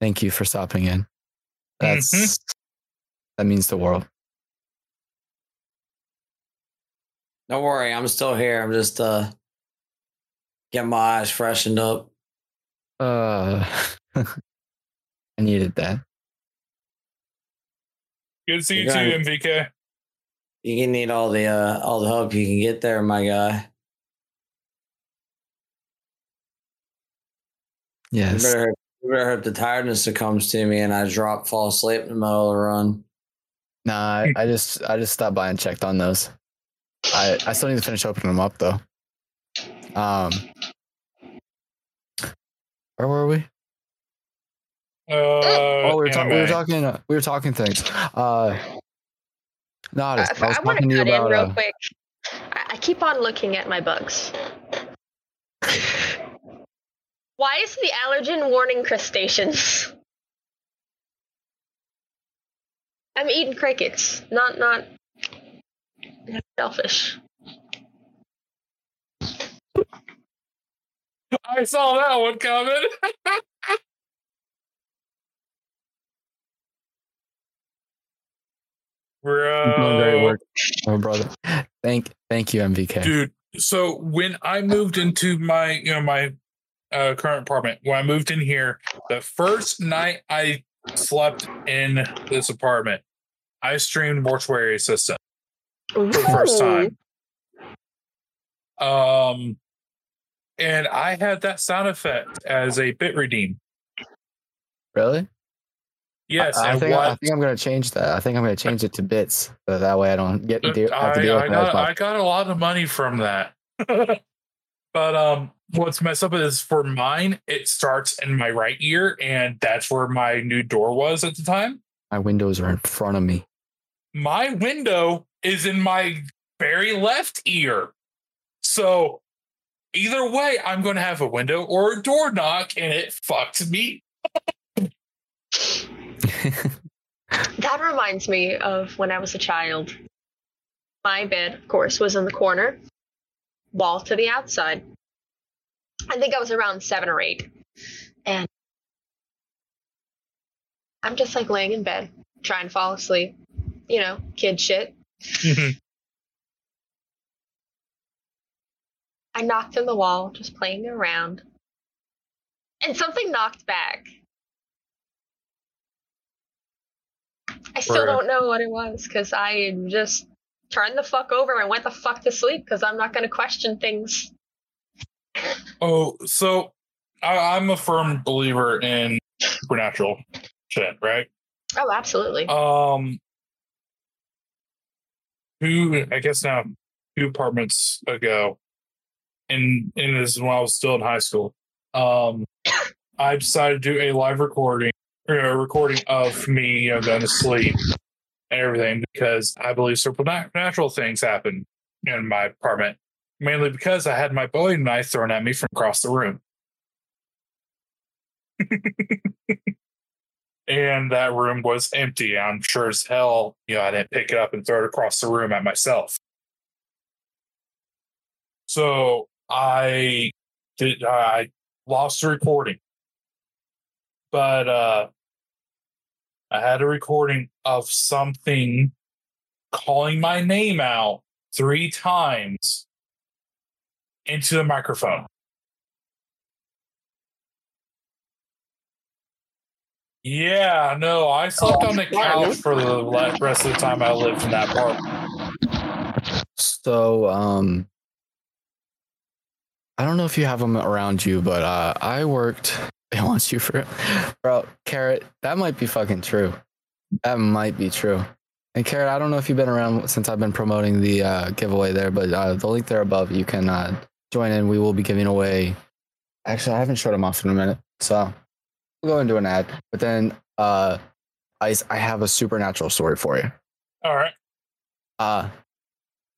thank you for stopping in. That's that means the world. Don't worry, I'm still here. I'm just uh getting my eyes freshened up. Uh, I needed that. Good to see you You're too. MVK. You can need all the uh all the help you can get there, my guy. You Yes. better, you better hope the tiredness succumbs to me and I drop, fall asleep in the middle of the run. Nah, I, I just I just stopped by and checked on those. I I still need to finish opening them up though. Um, where were we? Uh, Oh, we were, ta- we were talking. Uh, we were talking things. Uh, no, I, was- I was I want to talking to you cut in real Uh, quick. I, I keep on looking at my bugs. Why is the allergen warning crustaceans? I'm eating crickets, not not not selfish. I saw that one coming. you're doing great Bro. work, my brother. Thank thank you, MVK. dude so when i moved into my you know my uh, current apartment when i moved in here the first night i slept in this apartment i streamed mortuary assistant for the first time um and i had that sound effect as a bit redeem Really? yes I, I and think I what think I'm gonna change that. I think I'm gonna change it to bits, so that way I don't get to deal, have to I, deal I with that as got I got a lot of money from that. but um what's messed up is for mine, it starts in my right ear, and that's where my new door was at the time. My windows are in front of me. My window is in my very left ear. So either way, I'm gonna have a window or a door knock, and it fucks me. That reminds me of when I was a child. My bed, of course, was in the corner, wall to the outside. I think I was around seven or eight. And I'm just like laying in bed, trying to fall asleep. You know, kid shit. I knocked on the wall, just playing around. And something knocked back. I still don't know what it was because I just turned the fuck over and went the fuck to sleep because I'm not going to question things. oh, so I, I'm a firm believer in supernatural shit, right? Oh, absolutely. Um, two, I guess now, two apartments ago, and and this is when I was still in high school. Um, I decided to do a live recording, or a recording of me, you know, going to sleep and everything because I believe supernatural things happen in my apartment, mainly because I had my Bowie knife thrown at me from across the room. and that room was empty. I'm sure as hell, you know, I didn't pick it up and throw it across the room at myself. So I did. I lost the recording, but uh, I had a recording of something calling my name out three times into the microphone. Yeah, no, I slept on the couch for the rest of the time I lived in that apartment. So, um, I don't know if you have them around you, but uh, I worked. It wants you for, bro. Carrot, that might be fucking true. That might be true. And Carrot, I don't know if you've been around since I've been promoting the uh, giveaway there, but uh, the link there above, you can uh, join in. We will be giving away. Actually, I haven't showed them off in a minute, so we'll go into an ad. But then uh, Ice, I have a supernatural story for you. All right. Uh,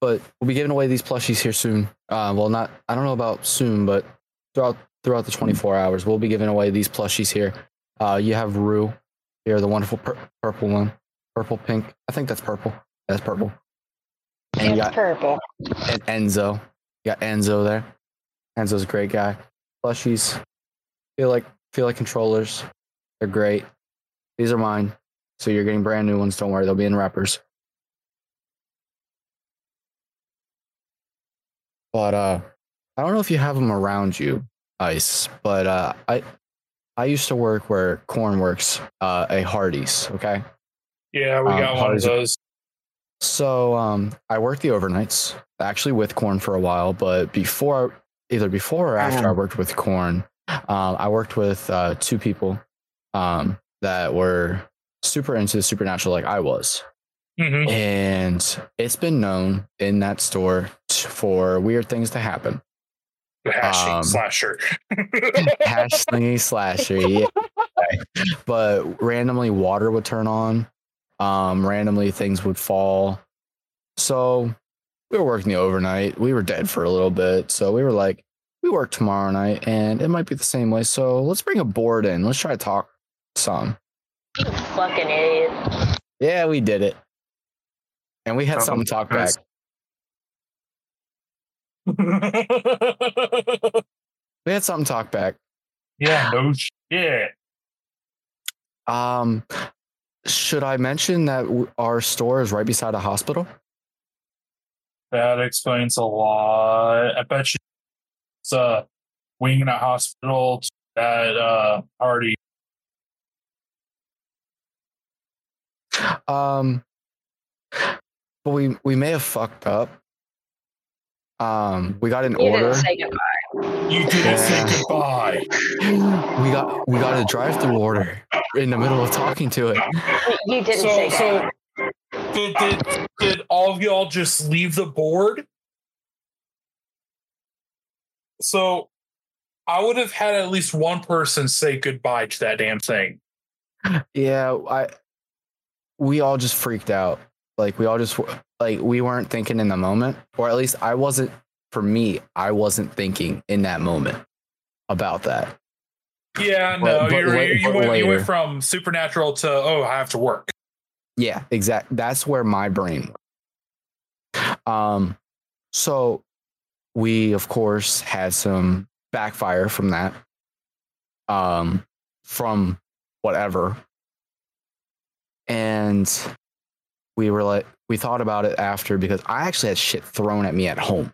but we'll be giving away these plushies here soon. Uh, well, not I don't know about soon, but throughout throughout the 24 hours, we'll be giving away these plushies here. Uh, you have Rue here, the wonderful pur- purple one, purple pink. I think that's purple. That's purple. And you got purple. and Enzo. You got Enzo there. Enzo's a great guy. Plushies feel like feel like controllers. They're great. These are mine. So you're getting brand new ones. Don't worry, they'll be in wrappers. But uh, I don't know if you have them around you, Ice. But uh, I I used to work where Corn works, uh, a Hardee's. Okay. Yeah, we Um, got one of those. So um, I worked the overnights, actually with Corn for a while, but before, either before or after I worked with Corn, um, I worked with uh, two people um, that were super into the supernatural, like I was, Mhm. and it's been known in that store t- for weird things to happen. Hashing Um, slasher. Hash slingy slasher, yeah. But randomly water would turn on. Um, randomly things would fall. So we were working the overnight. We were dead for a little bit. So we were like, we work tomorrow night and it might be the same way. So let's bring a board in. Let's try to talk some. You fucking idiot. Yeah, we did it. And we had Oh, something to talk back. We had something to talk back. yeah, no shit. Um, should I mention that our store is right beside a hospital? That explains a lot. I bet you it's a wing in a hospital that uh already Um, but we we may have fucked up. Um, we got an You order. didn't say goodbye. you didn't Yeah. say goodbye. we got we got a drive-through order in the middle of talking to it. You didn't So say so goodbye. did, did did all of y'all just leave the board? So I would have had at least one person say goodbye to that damn thing. Yeah, I we all just freaked out. Like we all just like we weren't thinking in the moment, or at least I wasn't. For me, I wasn't thinking in that moment about that. Yeah, no, but you're, la- you, you but went, you went from supernatural to oh, I have to work. Yeah, exact. That's where my brain. Um, so we of course had some backfire from that. Um, from whatever, and we were like, we thought about it after because I actually had shit thrown at me at home.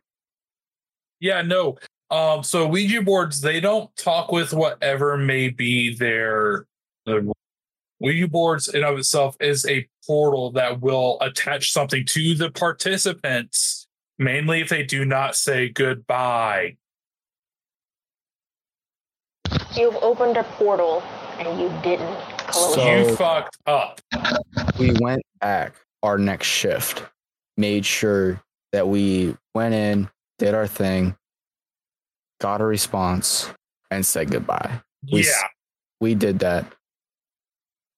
Yeah, no. Um, so Ouija boards, they don't talk with whatever may be their the Ouija boards in of itself is a portal that will attach something to the participants, mainly if they do not say goodbye. You've opened a portal and you didn't close So- it. you fucked up. we went back our next shift, made sure that we went in, did our thing, got a response, and said goodbye. We yeah. We did that.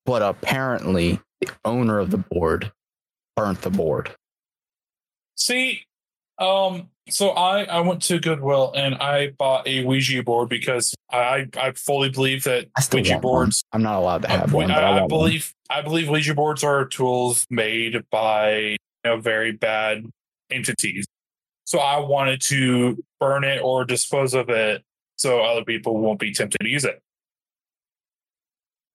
But apparently, the owner of the board burnt the board. See, um, so I I went to Goodwill and I bought a Ouija board because I I fully believe that I Ouija want one. boards I'm not allowed to I, have one, but I, I, I want one. believe I believe Ouija boards are tools made by you know very bad entities. So I wanted to burn it or dispose of it so other people won't be tempted to use it.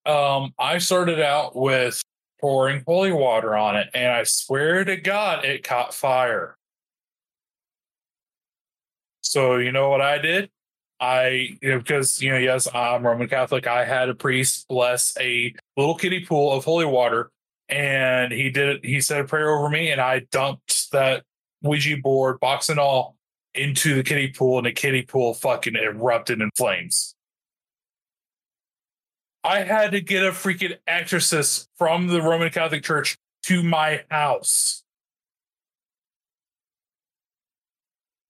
Um, I started out with pouring holy water on it, and I swear to God, it caught fire. So you know what I did? I you know, because you know, yes, I'm Roman Catholic. I had a priest bless a little kiddie pool of holy water, and he did it. he said a prayer over me, and I dumped that Ouija board, box and all, into the kiddie pool, and the kiddie pool fucking erupted in flames. I had to get a freaking exorcist from the Roman Catholic Church to my house.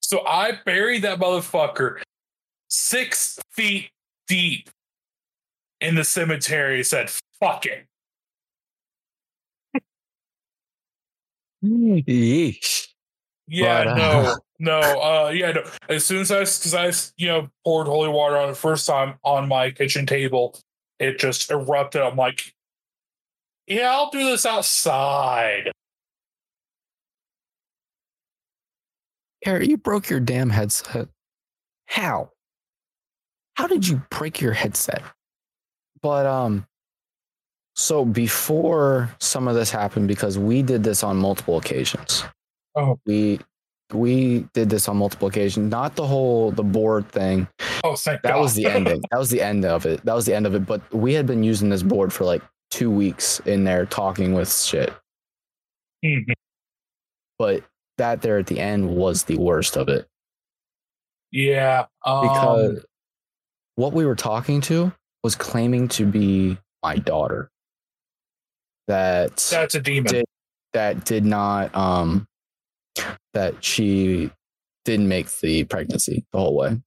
So I buried that motherfucker six feet deep in the cemetery and said, fuck it. Yeesh. Yeah, but, uh... no, no, uh, yeah, no. As soon as I, because I, you know, poured holy water on the first time on my kitchen table, it just erupted. I'm like, yeah, I'll do this outside. Harry, you broke your damn headset. How? How did you break your headset? But um so before some of this happened because we did this on multiple occasions. Oh. We we did this on multiple occasions, not the whole the board thing. Oh, thank That God. was the ending. That was the end of it. That was the end of it, but we had been using this board for like 2 weeks in there talking with shit. Mhm. But that there at the end was the worst of it. Yeah, um, because what we were talking to was claiming to be my daughter that that's a demon. Did- that did not um that she didn't make the pregnancy the whole way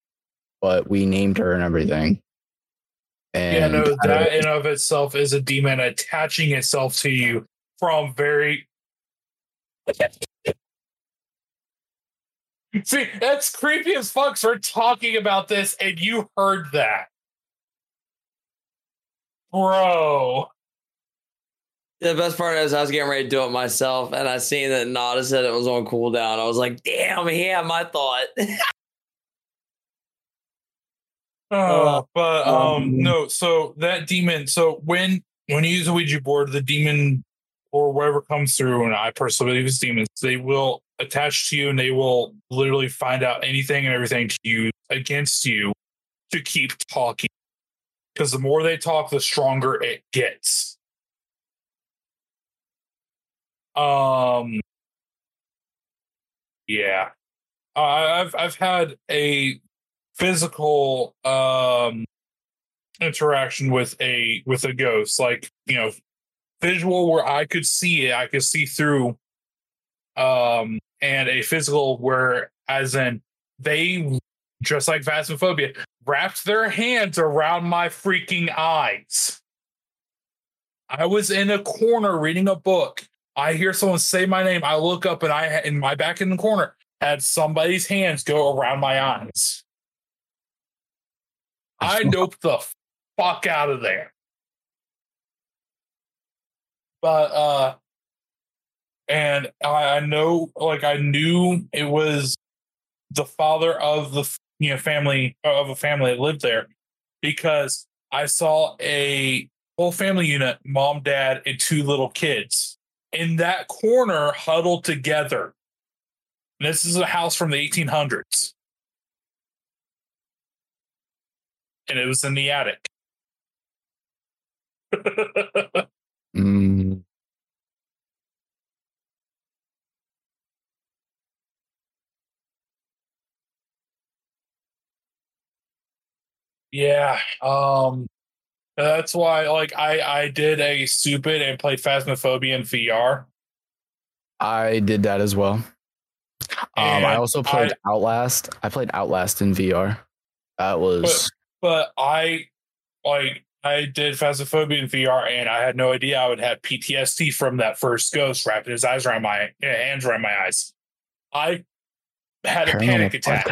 but we named her and everything and yeah, no, that in of itself is a demon attaching itself to you from very. See, that's creepy as fuck. We're talking about this, and you heard that, bro. The best part is I was getting ready to do it myself, and I seen that Nada said it was on cooldown. I was like, "Damn, he had my thought." Uh, but um, um, no. So that demon. So when when you use a Ouija board, the demon or whatever comes through, and I personally believe it's demons, they will attach to you, and they will literally find out anything and everything to use against you to keep talking. Because the more they talk, the stronger it gets. Um. Yeah, I've I've had a physical um interaction with a with a ghost like you know visual where i could see it i could see through um and a physical where as in they just like phasmophobia wrapped their hands around my freaking eyes. I was in a corner reading a book. I hear someone say my name. I look up and i in my back in the corner had somebody's hands go around my eyes. I doped the fuck out of there. But uh and I, know like I knew it was the father of the you know family of a family that lived there because I saw a whole family unit, mom, dad, and two little kids in that corner huddled together. And this is a house from the 1800s. and it was in the attic. Mm, yeah, um, that's why like I I did a stupid and played Phasmophobia in VR. i did that as well um, i also played outlast i played outlast in vr that was but I like I did Phasmophobia in VR, and I had no idea I would have PTSD from that first ghost wrapping his eyes around my hands around my eyes. I had a Paranormal panic attack.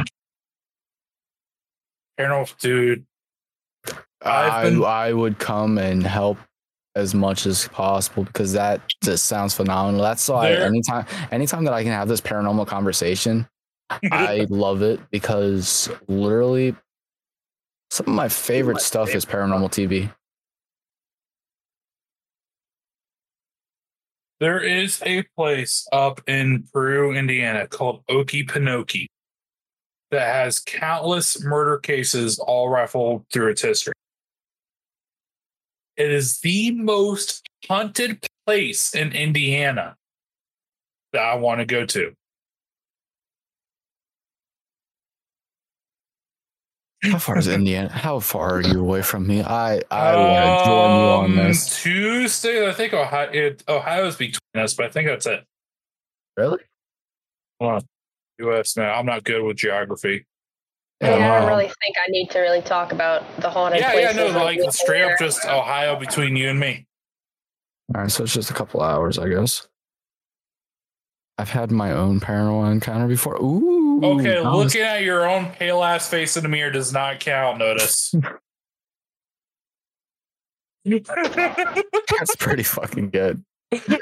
Paranormal dude. I've I, been- I would come and help as much as possible because that just sounds phenomenal. That's why There- anytime anytime that I can have this paranormal conversation, I love it because literally some of my favorite stuff is paranormal TV. There is a place up in Peru, Indiana called Okefenokee that has countless murder cases all rifled through its history. It is the most haunted place in Indiana that I want to go to. How far is Indiana? How far are you away from me? I I want to join you on Um, this. States, I think Ohio, it, Ohio's between us, but I think that's it. Really? Hold on. U.S. Man, I'm not good with geography. I, mean, I don't um, really think I need to really talk about the haunted Yeah, yeah, places. no, like we straight up just Ohio between you and me. All right, so it's just a couple hours, I guess. I've had my own paranormal encounter before. Ooh. Okay, was- looking at your own pale ass face in the mirror does not count, notice. That's pretty fucking good.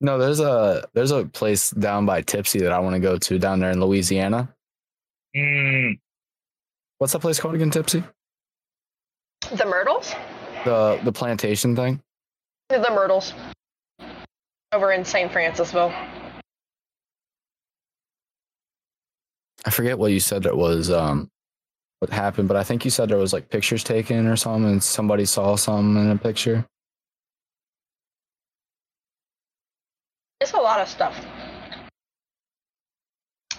no, there's a there's a place down by Tipsy that I want to go to down there in Louisiana. Mm, What's that place called again, Tipsy? The Myrtles? The the plantation thing. The Myrtles. Over in St. Francisville. I forget what you said it was um what happened, but I think you said there was like pictures taken or something and somebody saw something in a picture. It's a lot of stuff.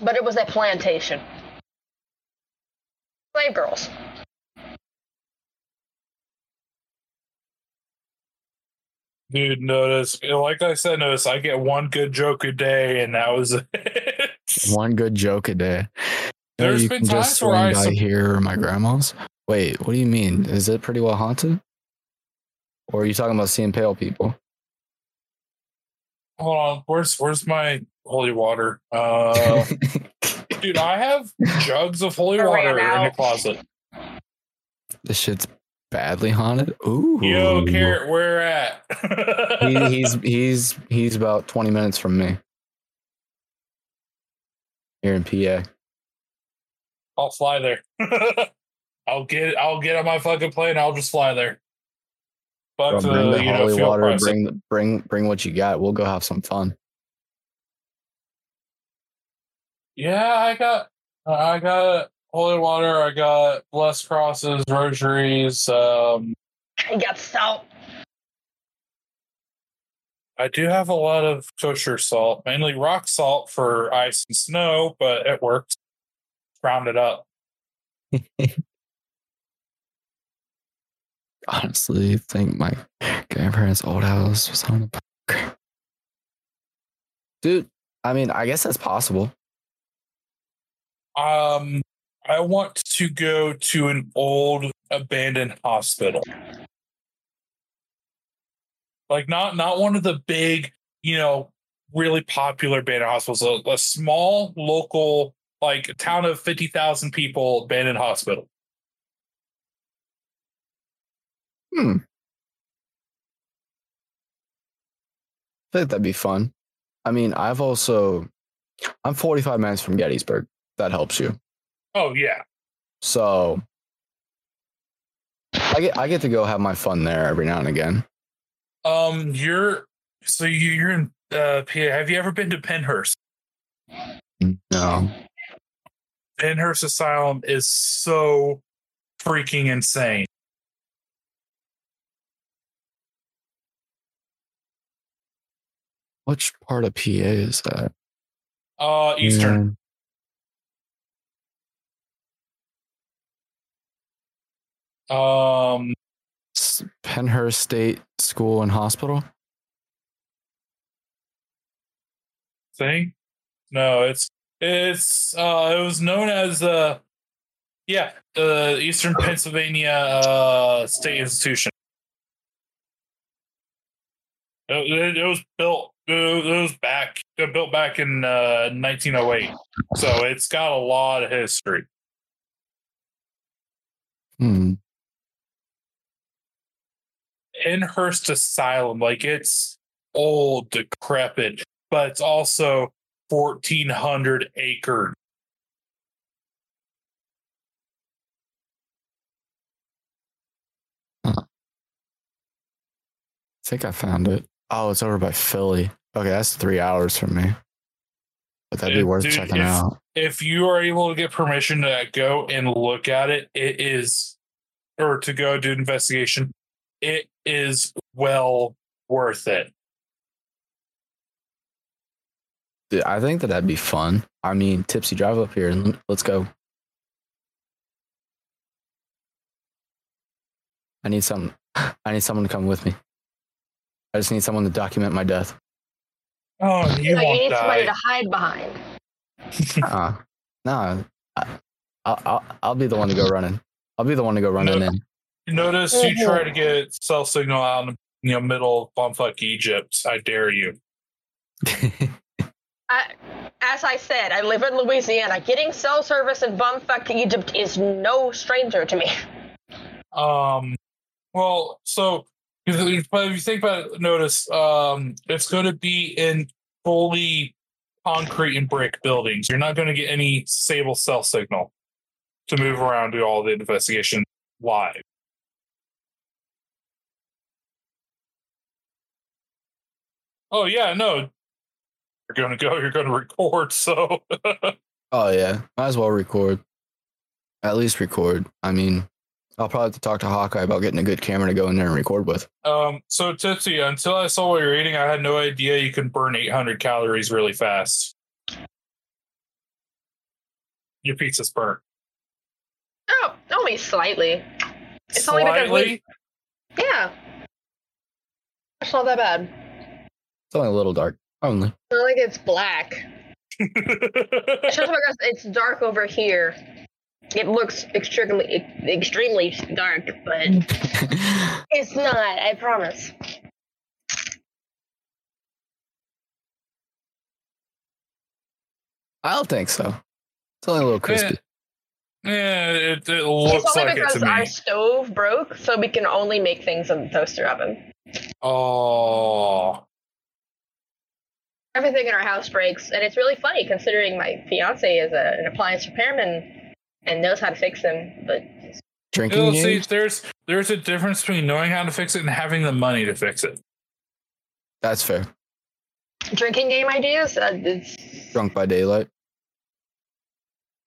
But it was a plantation. Slave girls. dude, notice. Like I said, notice I get one good joke a day, and that was it. One good joke a day. No, There's you been can just times where swing I by sup- here or my grandma's. Wait, what do you mean? Is it pretty well haunted? Or are you talking about seeing pale people? Hold on, where's where's my holy water? Uh, dude, I have jugs of holy I water in the closet. this shit's badly haunted. Ooh. Yo, Carrot, where at? He, he's he's he's about 20 minutes from me. Here in PA. I'll fly there. I'll get I'll get on my fucking plane. I'll just fly there. But Bro, bring uh, the you holy fuel water. prices. Bring bring bring what you got. We'll go have some fun. Yeah, I got I got holy water. I got blessed crosses, rosaries. Um, You got salt. I do have a lot of kosher salt, mainly rock salt for ice and snow, but it works. Round it up. Honestly, I think my grandparents' old house was on the park. Dude, I mean, I guess that's possible. Um, I want to go to an old abandoned hospital. Like not not one of the big, you know, really popular abandoned hospitals. A, a small local, like a town of fifty thousand people, abandoned hospital. Hmm. I think that'd be fun. I mean, I've also, I'm 45 minutes from Gettysburg. That helps you. Oh yeah, So I get I get to go have my fun there every now and again. um, you're so you, you're in uh, PA. Have you ever been to Pennhurst? No. Pennhurst Asylum is so freaking insane. Which part of PA is that? Uh, Eastern. Um, Pennhurst State School and Hospital. thing. No, it's it's uh it was known as uh yeah, uh Eastern Pennsylvania uh State Institution. It, it, it was built it, it was back uh, built back in uh 1908. So it's got a lot of history. Hmm. Pennhurst Asylum, like it's old, decrepit, but it's also 1400 acre. I think I found it. Oh, it's over by Philly. Okay, that's three hours from me. But that'd be worth dude, checking if- out. if you are able to get permission to go and look at it, it is, or to go do an investigation, it is well worth it. Dude, I think that that'd be fun. I mean, Tipsy, drive up here and let's go. I need some. I need someone to come with me. I just need someone to document my death. Oh, you Like, you won't need somebody to hide behind. Uh, no, I, I'll, I'll, I'll be the one to go running. I'll be the one to go running No. in. You Notice you try to get cell signal out in you know, middle of bumfuck Egypt. I dare you. I, as I said, I live in Louisiana. Getting cell service in bumfuck Egypt is no stranger to me. Um, well, so but if you think about it, notice um, it's going to be in fully concrete and brick buildings. You're not going to get any stable cell signal to move around, do all the investigation live. Oh yeah, no. You're going to go. You're going to record. So oh yeah, might as well record. At least record. I mean, I'll probably have to talk to Hawkeye about getting a good camera to go in there and record with. Um, so Tipsy, until I saw what you're eating, I had no idea you can burn 800 calories really fast. Your pizza's burnt. Oh, only slightly. It's only because Slightly. we- Yeah. It's not that bad. It's only a little dark. Only. It's not like it's black. It's just because it's dark over here. It looks extremely extremely dark, but it's not. I promise. I don't think so. It's only a little crispy. yeah, it, it It's looks only like it because to our me. stove broke, so we can only make things in the toaster oven. Oh, Everything in our house breaks, and it's really funny considering my fiance is a, an appliance repairman and knows how to fix them. But Drinking Well, see, games? there's there's a difference between knowing how to fix it and having the money to fix it. That's fair. drinking game ideas, uh, it's Drunk by daylight.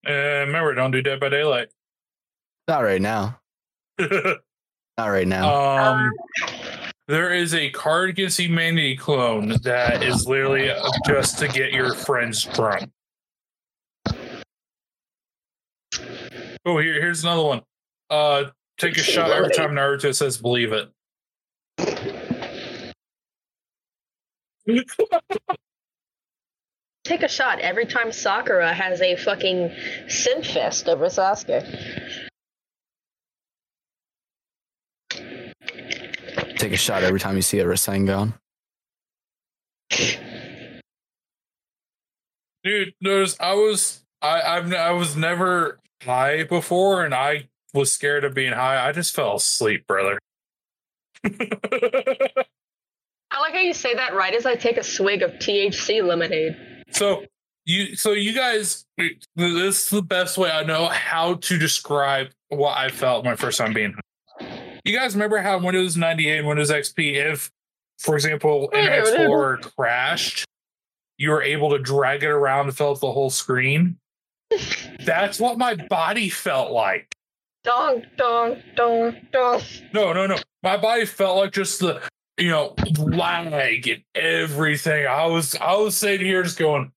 Uh, remember, don't do Dead by Daylight. Not right now. Not right now. um, there is a card against humanity clone that is literally just to get your friends drunk. Oh, here, here's another one. Uh, take a shot every time Naruto says "believe it." take a shot every time Sakura has a fucking sin fest over Sasuke. Take a shot every time you see a Rasengan. Dude, notice I was I I've I was never high before, and I was scared of being high. I just fell asleep, brother. I like how you say that right as I take a swig of THC lemonade. so you so you guys, this is the best way I know how to describe what I felt my first time being. high. You guys remember how Windows 98 and Windows XP, if for example, Internet Explorer crashed, you were able to drag it around and fill up the whole screen. That's what my body felt like. Dong, dong, dong, dong. No, no, no. My body felt like just the you know lag and everything. I was I was sitting here just going,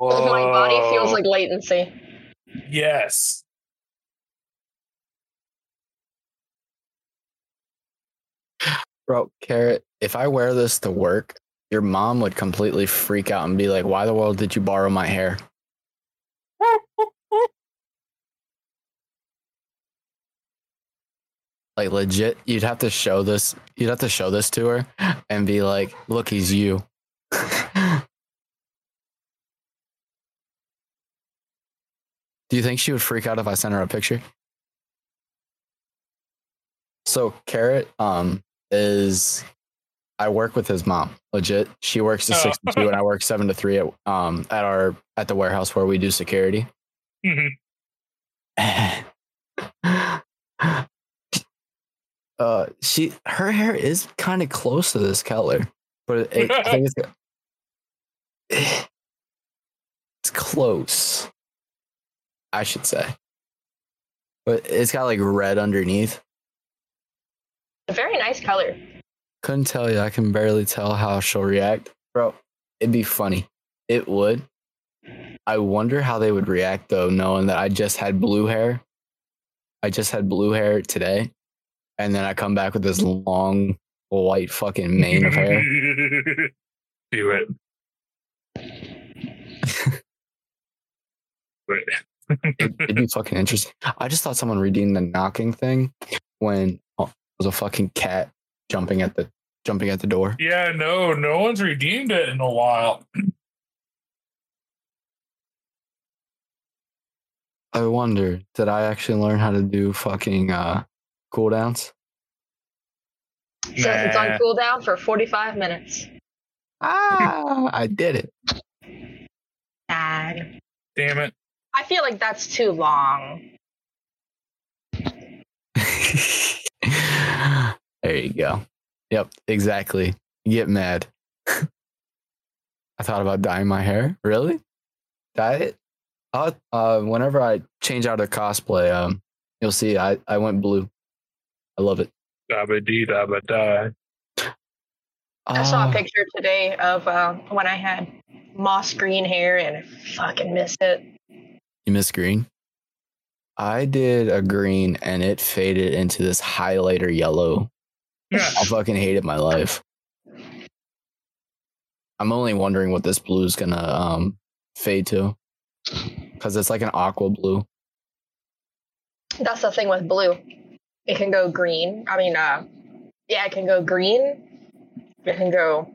My body feels like latency. yes. Bro, Carrot, if I wear this to work, your mom would completely freak out and be like, why the world did you borrow my hair? Like legit, you'd have to show this. You'd have to show this to her and be like, "Look, he's you." Do you think she would freak out if I sent her a picture? So Carrot um is I work with his mom. Legit. She works to Oh. six to two and I work seven to three at um at our at the warehouse where we do security. Mhm. uh she her hair is kind of close to this color, but it- I think it's it's close. I should say. But it's got like red underneath. A very nice color. Couldn't tell you. I can barely tell how she'll react. Bro, it'd be funny. It would. I wonder how they would react though, knowing that I just had blue hair. I just had blue hair today. And then I come back with this long white fucking mane of hair. Do it. Wait. It'd, it'd be fucking interesting. I just thought someone redeemed the knocking thing when oh, it was a fucking cat jumping at the jumping at the door. Yeah, no, no one's redeemed it in a while. I wonder, did I actually learn how to do fucking uh cooldowns? Says it's on Nah. cooldown for 45 minutes. Ah, I did it. Sad. Damn it. I feel like that's too long. there you go. Yep, exactly. Get mad. I thought about dyeing my hair. Really? Dye it? Uh, uh, whenever I change out of cosplay, um, you'll see I, I went blue. I love it. Dabba dee dabba die. I saw Ah, a picture today of uh, when I had moss green hair and I fucking miss it. You miss green? I did a green and it faded into this highlighter yellow. Yeah. I fucking hated my life. I'm only wondering what this blue is gonna um fade to. Cause it's like an aqua blue. That's the thing with blue. It can go green. I mean, uh, yeah, it can go green. It can go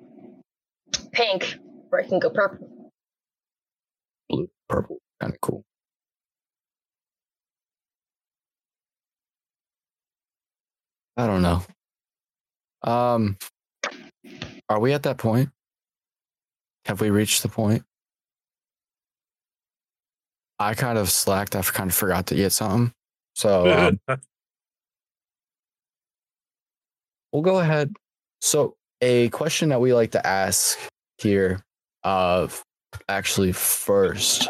pink, or it can go purple. Blue, purple, kind of cool. I don't know. Um are we at that point? Have we reached the point? I kind of slacked. I kind of forgot to get something. So um, we'll go ahead. So, a question that we like to ask here, of actually first,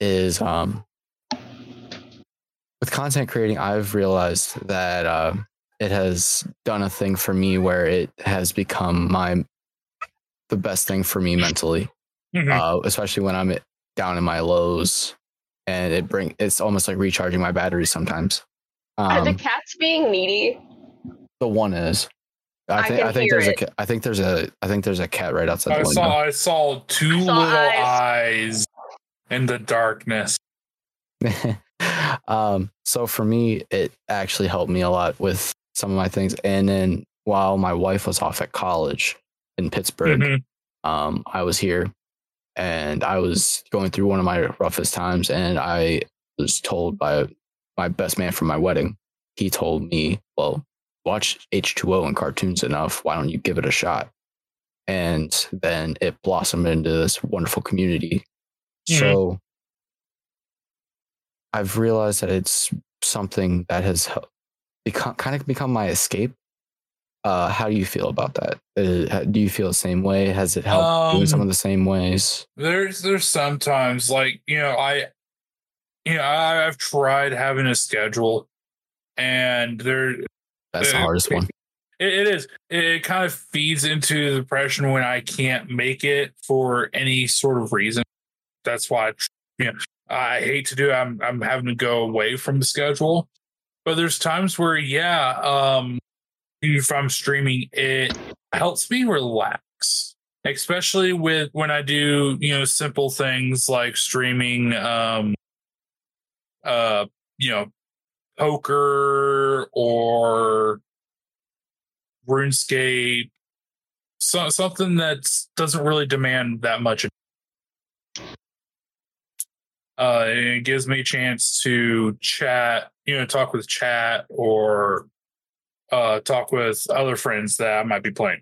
is um, with content creating, I've realized that uh, it has done a thing for me where it has become my the best thing for me mentally Mhm. uh, especially when I'm down in my lows, and it bring it's almost like recharging my batteries sometimes. Are the Um, cats being needy? the one is, I I think can I think there's a it. ca- I think there's a I think there's a cat right outside I the saw window. I saw two I saw little eyes. eyes in the darkness. um, so for me, it actually helped me a lot with some of my things. And then while my wife was off at college in Pittsburgh, Mhm. um, I was here and I was going through one of my roughest times. And I was told by my best man from my wedding, he told me, Well, watch H2O and Cartoonz enough. Why don't you give it a shot? And then it blossomed into this wonderful community. Mhm. So I've realized that it's something that has hel- become kind of become my escape. Uh, how do you feel about that? Uh, do you feel the same way? Has it helped you in some Um, of the same ways? There's there's sometimes like you know I you know I, I've tried having a schedule, and there That's the hardest one. It, it is. It, it kind of feeds into the depression when I can't make it for any sort of reason. That's why, you know, I hate to do. It. I'm I'm having to go away from the schedule. But there's times where, yeah, um, if I'm streaming, it helps me relax, especially with when I do, you know, simple things like streaming, um, uh, you know, poker or RuneScape, so, something that doesn't really demand that much. Uh, it gives me a chance to chat, you know, talk with chat or uh, talk with other friends that I might be playing.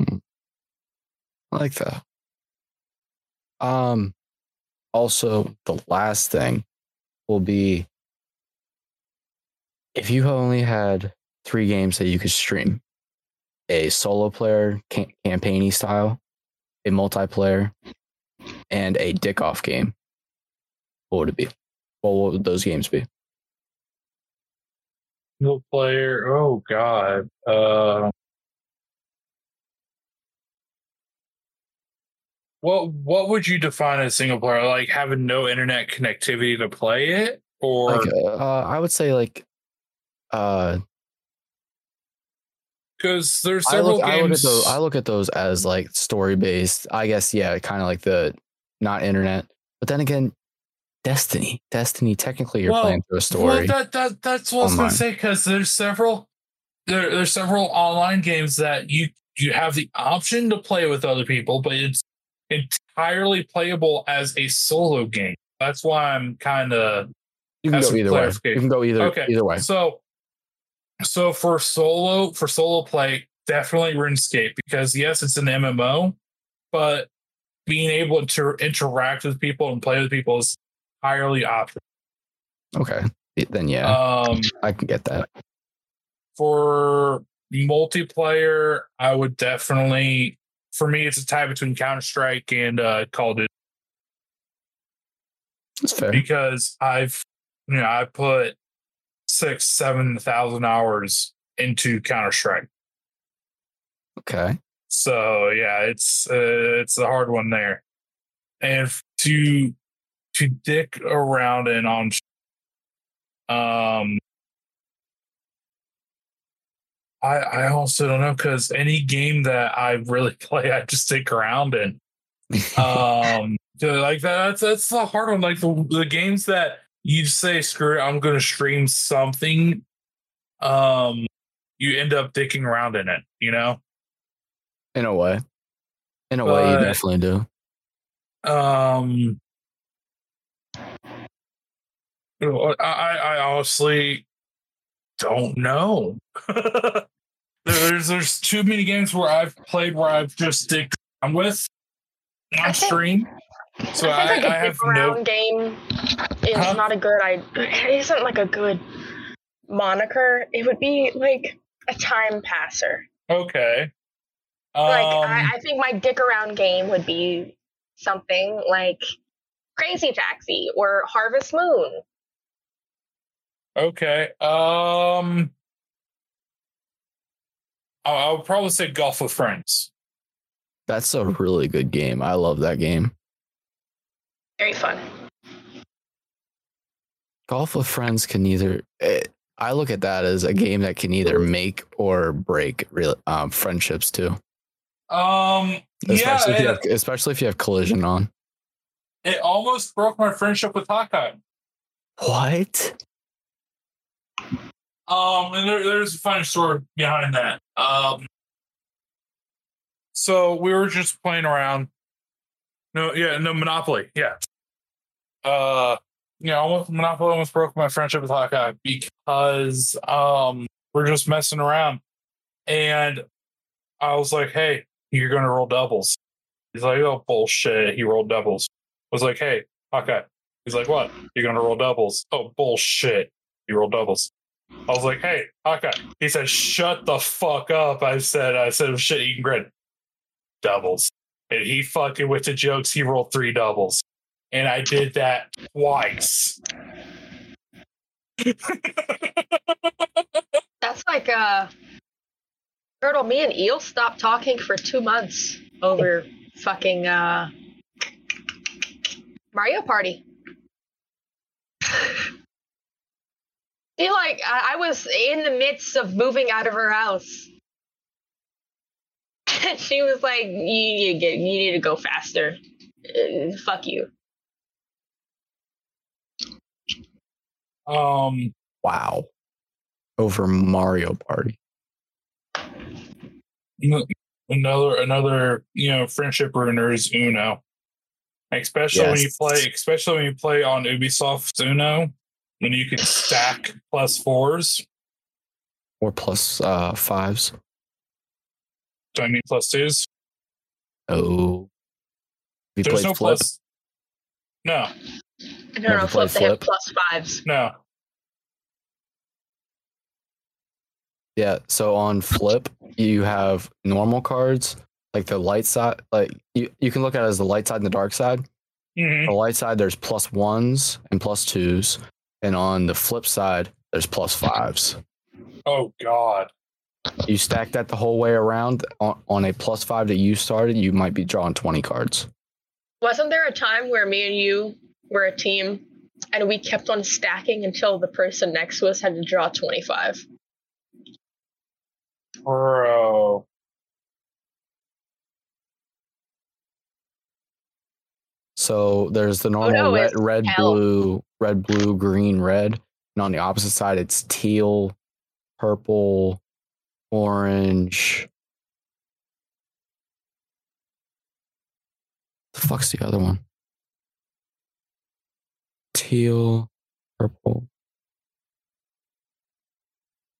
I like that. Um, also, the last thing will be if you only had three games that you could stream a solo player cam- campaigny style, a multiplayer, and a dick off game, what would it be? Well, what would those games be? Single player. Oh God. Uh, what What would you define as single player? Like having no internet connectivity to play it, or Like, uh, I would say like, uh, because there's I several look, I look at games. those. I look at those as like story based. I guess yeah, kind of like the not internet. But then again, Destiny. Destiny. Technically, you're Well, playing through a Well, story. that, that that's what I was gonna say because there's several there, there's several online games that you you have the option to play with other people, but it's entirely playable as a solo game. That's why I'm kind of you can go either way. You can go either Okay. either way. So, so for solo for solo play, definitely RuneScape because yes, it's an MMO, but being able to interact with people and play with people is entirely optional. Okay. Then yeah, Um, I can get that. for multiplayer, I would definitely. For me, it's a tie between Counter Strike and uh, Call of Duty That's fair. because I've, you know, I put six, seven thousand hours into Counter Strike. Okay. So yeah, it's uh, it's a hard one there, and to to dick around and on, um, I I also don't know because any game that I really play, I just stick around in. Um, like that, that's that's the hard one. Like the the games that you say, screw it, I'm going to stream something. Um, you end up dicking around in it, you know. In a way. In a way, you definitely do. Um, I, I I honestly don't know. there's there's too many games where I've played where I've just stick I'm with I on think- stream. So I I, think like I a have dick around no game is Huh? not a good I It isn't like a good moniker. It would be like a time passer. okay. Um, Like I, I think my dick around game would be something like Crazy Taxi or Harvest Moon. okay. Um, I, I would probably say Golf with Friends. That's a really good game. I love that game. Very fun. Golf with friends can either. eh, I look at that as a game that can either make or break real um, friendships too. Um, yeah, Especially if you it, have, especially if you have collision on. it almost broke my friendship with Hawkeye. What? Um, and there, there's a funny story behind that. Um, so we were just playing around. No, yeah, no Monopoly, yeah. Uh, you know, Monopoly almost broke my friendship with Hawkeye because um we're just messing around, and I was like, "Hey, you're gonna roll doubles." He's like, "Oh bullshit!" He rolled doubles. I was like, "Hey, Hawkeye." He's like, "What? You're gonna roll doubles?" Oh bullshit! You rolled doubles. I was like, "Hey, Hawkeye." He said, "Shut the fuck up." I said, "I said shit you can grin." Doubles, and he fucking with the jokes. He rolled three doubles, and I did that twice. That's like a Turtle, me and Eel stopped talking for two months over fucking uh Mario Party. See, like I, I was in the midst of moving out of her house. She was like, you need to get you need to go faster. Uh, fuck you. Um, Wow. Over Mario Party. another another you know friendship ruiner is Uno. Especially when you play, especially when you play on Ubisoft's Uno, when you can stack plus fours. Or plus uh, fives. Do I mean plus twos? Oh. There's no Flip? plus. No, No, Never no, flip. played They have plus fives. no. Yeah. So on Flip, you have normal cards, like the light side. Like you, you can look at it as the light side and the dark side. Mhm. The light side, there's plus ones and plus twos. And on the flip side, there's plus fives. Oh God. You stack that the whole way around on, on a plus five that you started, you might be drawing 20 cards. Wasn't there a time where me and you were a team and we kept on stacking until the person next to us had to draw 25? Bro. So there's the normal oh, no, red, red, blue, red, blue, green, red, and on the opposite side it's teal, purple, orange. The fuck's the other one? Teal, purple,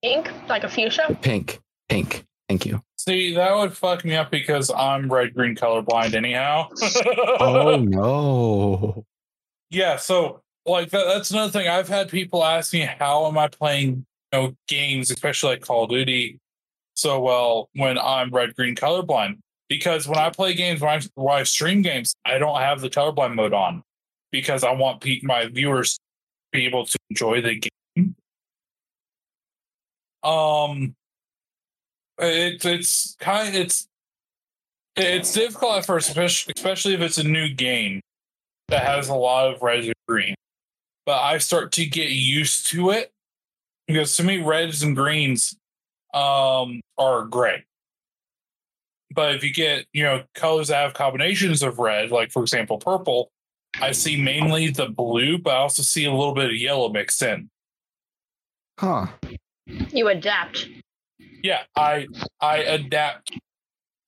pink, like a fuchsia. pink, pink. Thank you. See, that would fuck me up because I'm red green colorblind anyhow. Oh no. yeah, so like that, that's another thing. I've had people ask me how am I playing you know games, especially like Call of Duty, so well when I'm red green colorblind. Because when I play games, when I, when I stream games, I don't have the colorblind mode on because I want pe- my viewers to be able to enjoy the game. Um, it's it's kind it's it's difficult at first, especially if it's a new game that has a lot of reds and green. But I start to get used to it because to me, reds and greens um, are gray. But if you get you know colors that have combinations of red, like for example purple, I see mainly the blue, but I also see a little bit of yellow mixed in. Huh. You adapt. yeah, I I adapt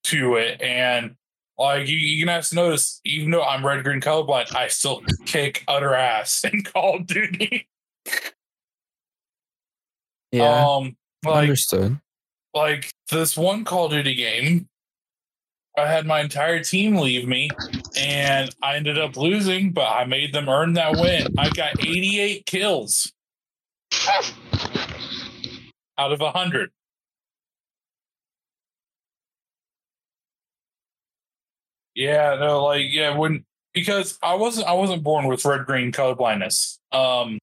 to it, and like you, you can have to notice, even though I'm red green colorblind, I still kick utter ass in Call of Duty. Yeah. Um, like understood. like this one Call of Duty game, I had my entire team leave me, and I ended up losing, but I made them earn that win. I got 88 kills out of 100. Yeah, no, like yeah, when because I wasn't I wasn't born with red green color blindness. Um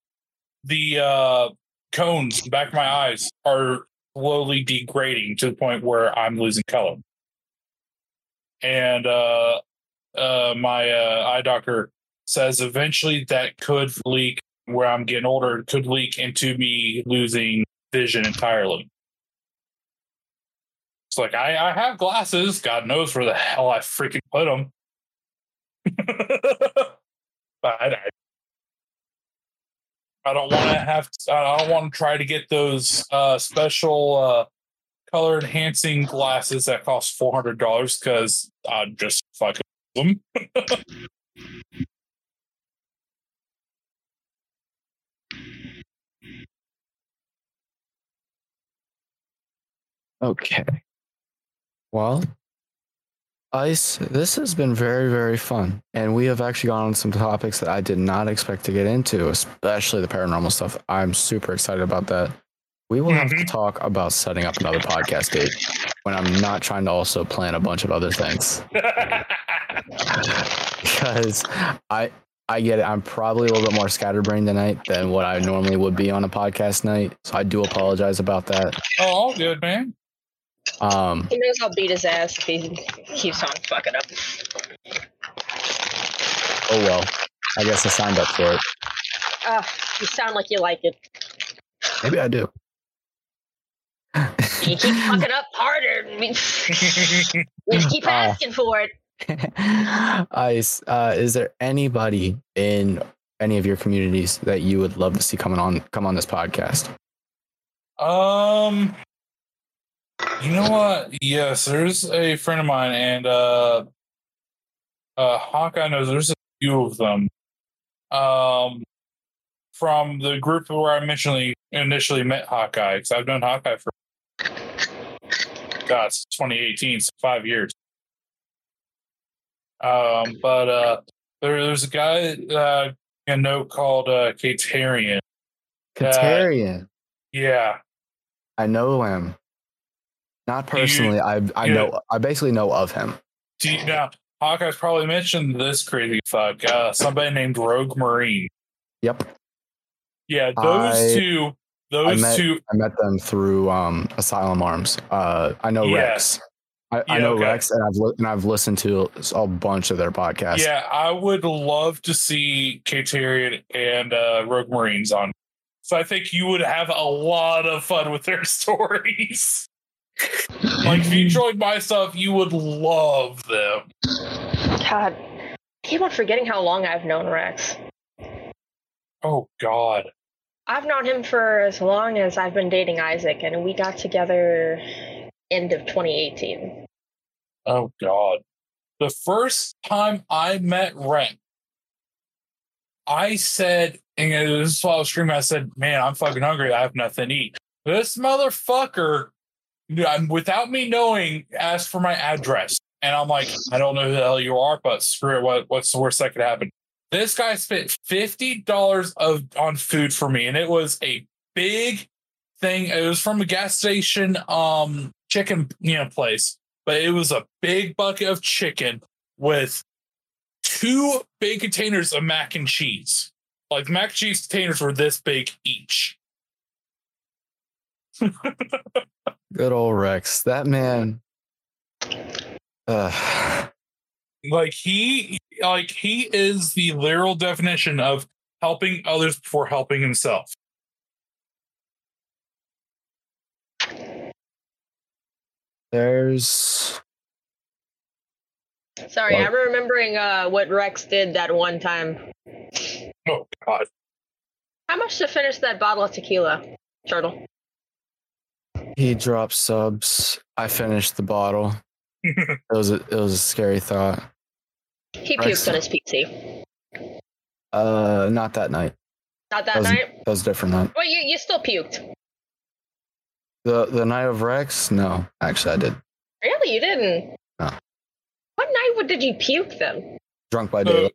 the uh cones back of my eyes are slowly degrading to the point where I'm losing color. And uh uh my uh eye doctor says eventually that could leak where I'm getting older could leak into me losing vision entirely. It's like I, I have glasses. God knows where the hell I freaking put them. but I, I don't want to have. I don't want to try to get those uh, special uh, color enhancing glasses that cost four hundred dollars because I just fucking them. Okay. Well, Ice, this has been very, very fun. And we have actually gone on some topics that I did not expect to get into, especially the paranormal stuff. I'm super excited about that. We will have to Mhm. talk about setting up another podcast date when I'm not trying to also plan a bunch of other things. Because I I get it. I'm probably a little bit more scatterbrained tonight than what I normally would be on a podcast night. So I do apologize about that. oh, all good, man. Um He knows I'll beat his ass if he keeps on fucking up. oh well. I guess I signed up for it. Ah, you sound like you like it. Maybe I do. You keep fucking up harder. We we just keep Oh. asking for it. Ice, uh, is there anybody in any of your communities that you would love to see coming on come on this podcast? Um, you know what? Yes, there's a friend of mine, and uh, uh, Hawkeye knows there's a few of them. Um, from the group where I initially initially met Hawkeye, because I've known Hawkeye for God, it's 2018, so five years. Um, but uh, there, there's a guy uh, I know called uh, Katarian. Katarian. Yeah, I know him. Not Do you- personally. I I yeah. know I basically know of him. Do you, now, Hawkeye's probably mentioned this crazy fuck. Uh, somebody named Rogue Marine. Yep. Yeah, those I- two. Those met- two. I met them through um Asylum Arms. Uh I know Yes. Rex. I, I know okay. Rex and I've li- and I've listened to a bunch of their podcasts. Yeah, I would love to see Katarian and uh, Rogue Marines on. So I think you would have a lot of fun with their stories. like if you enjoyed my stuff, you would love them. God, I keep on forgetting how long I've known Rex. Oh God. I've known him for as long as I've been dating Isaac, and we got together end of 2018. Oh God. The first time I met Rex, I said, and this is while I was screaming, I said, Man, I'm fucking hungry. I have nothing to eat. This motherfucker, without me knowing, asked for my address. And I'm like, I don't know who the hell you are, but screw it. What, what's the worst that could happen? This guy spent $50 of on food for me, and it was a big thing. It was from a gas station um chicken you know place, but it was a big bucket of chicken with two big containers of mac and cheese. Like mac and cheese containers were this big each. Good old Rex. That man. Uh, like he like he is the literal definition of helping others before helping himself. There's Sorry, Well- I'm remembering uh, what Rex did that one time. Oh god. How much to finish that bottle of tequila, Turtle? he dropped subs. I finished the bottle. It was a, it was a scary thought. He Rex- puked on his PC. Uh, not that night. Not that That was, night? that was a different night. Well, you, you still puked. The the night of Rex? No, actually, I did. Really? You didn't? No. What night would- did you puke then? Drunk by So,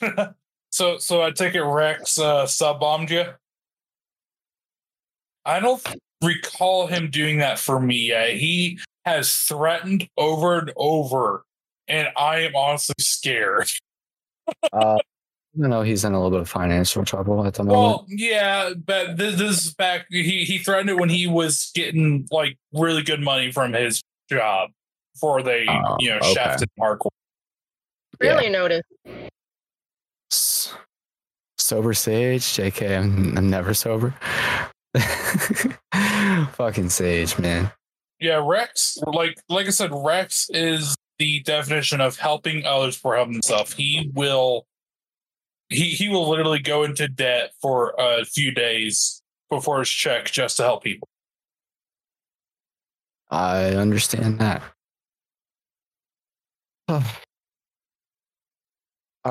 daylight. so so I take it Rex uh sub bombed you. I don't recall him doing that for me yet. He has threatened over and over, and I am honestly scared. Uh, you know he's in a little bit of financial trouble at the moment. Well, yeah, but this, this is back. He he threatened it when he was getting like really good money from his job before they Oh, you know okay. shafted him hardcore. Really noticed. S- Sober Sage, JK. I'm, I'm never sober. Fucking Sage, man. Yeah, Rex, like like I said, Rex is the definition of helping others for helping himself. He will he he will literally go into debt for a few days before his check just to help people. I understand that. All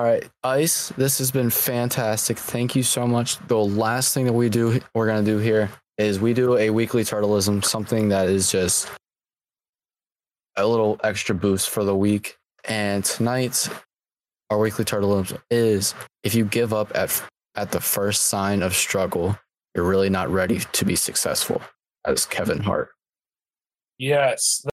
right, Ice, this has been fantastic. Thank you so much. The last thing that we do, we're going to do here is we do a weekly turtleism, something that is just a little extra boost for the week. And tonight, our weekly turtleism is if you give up at at the first sign of struggle, you're really not ready to be successful. As Kevin Hart. Yes,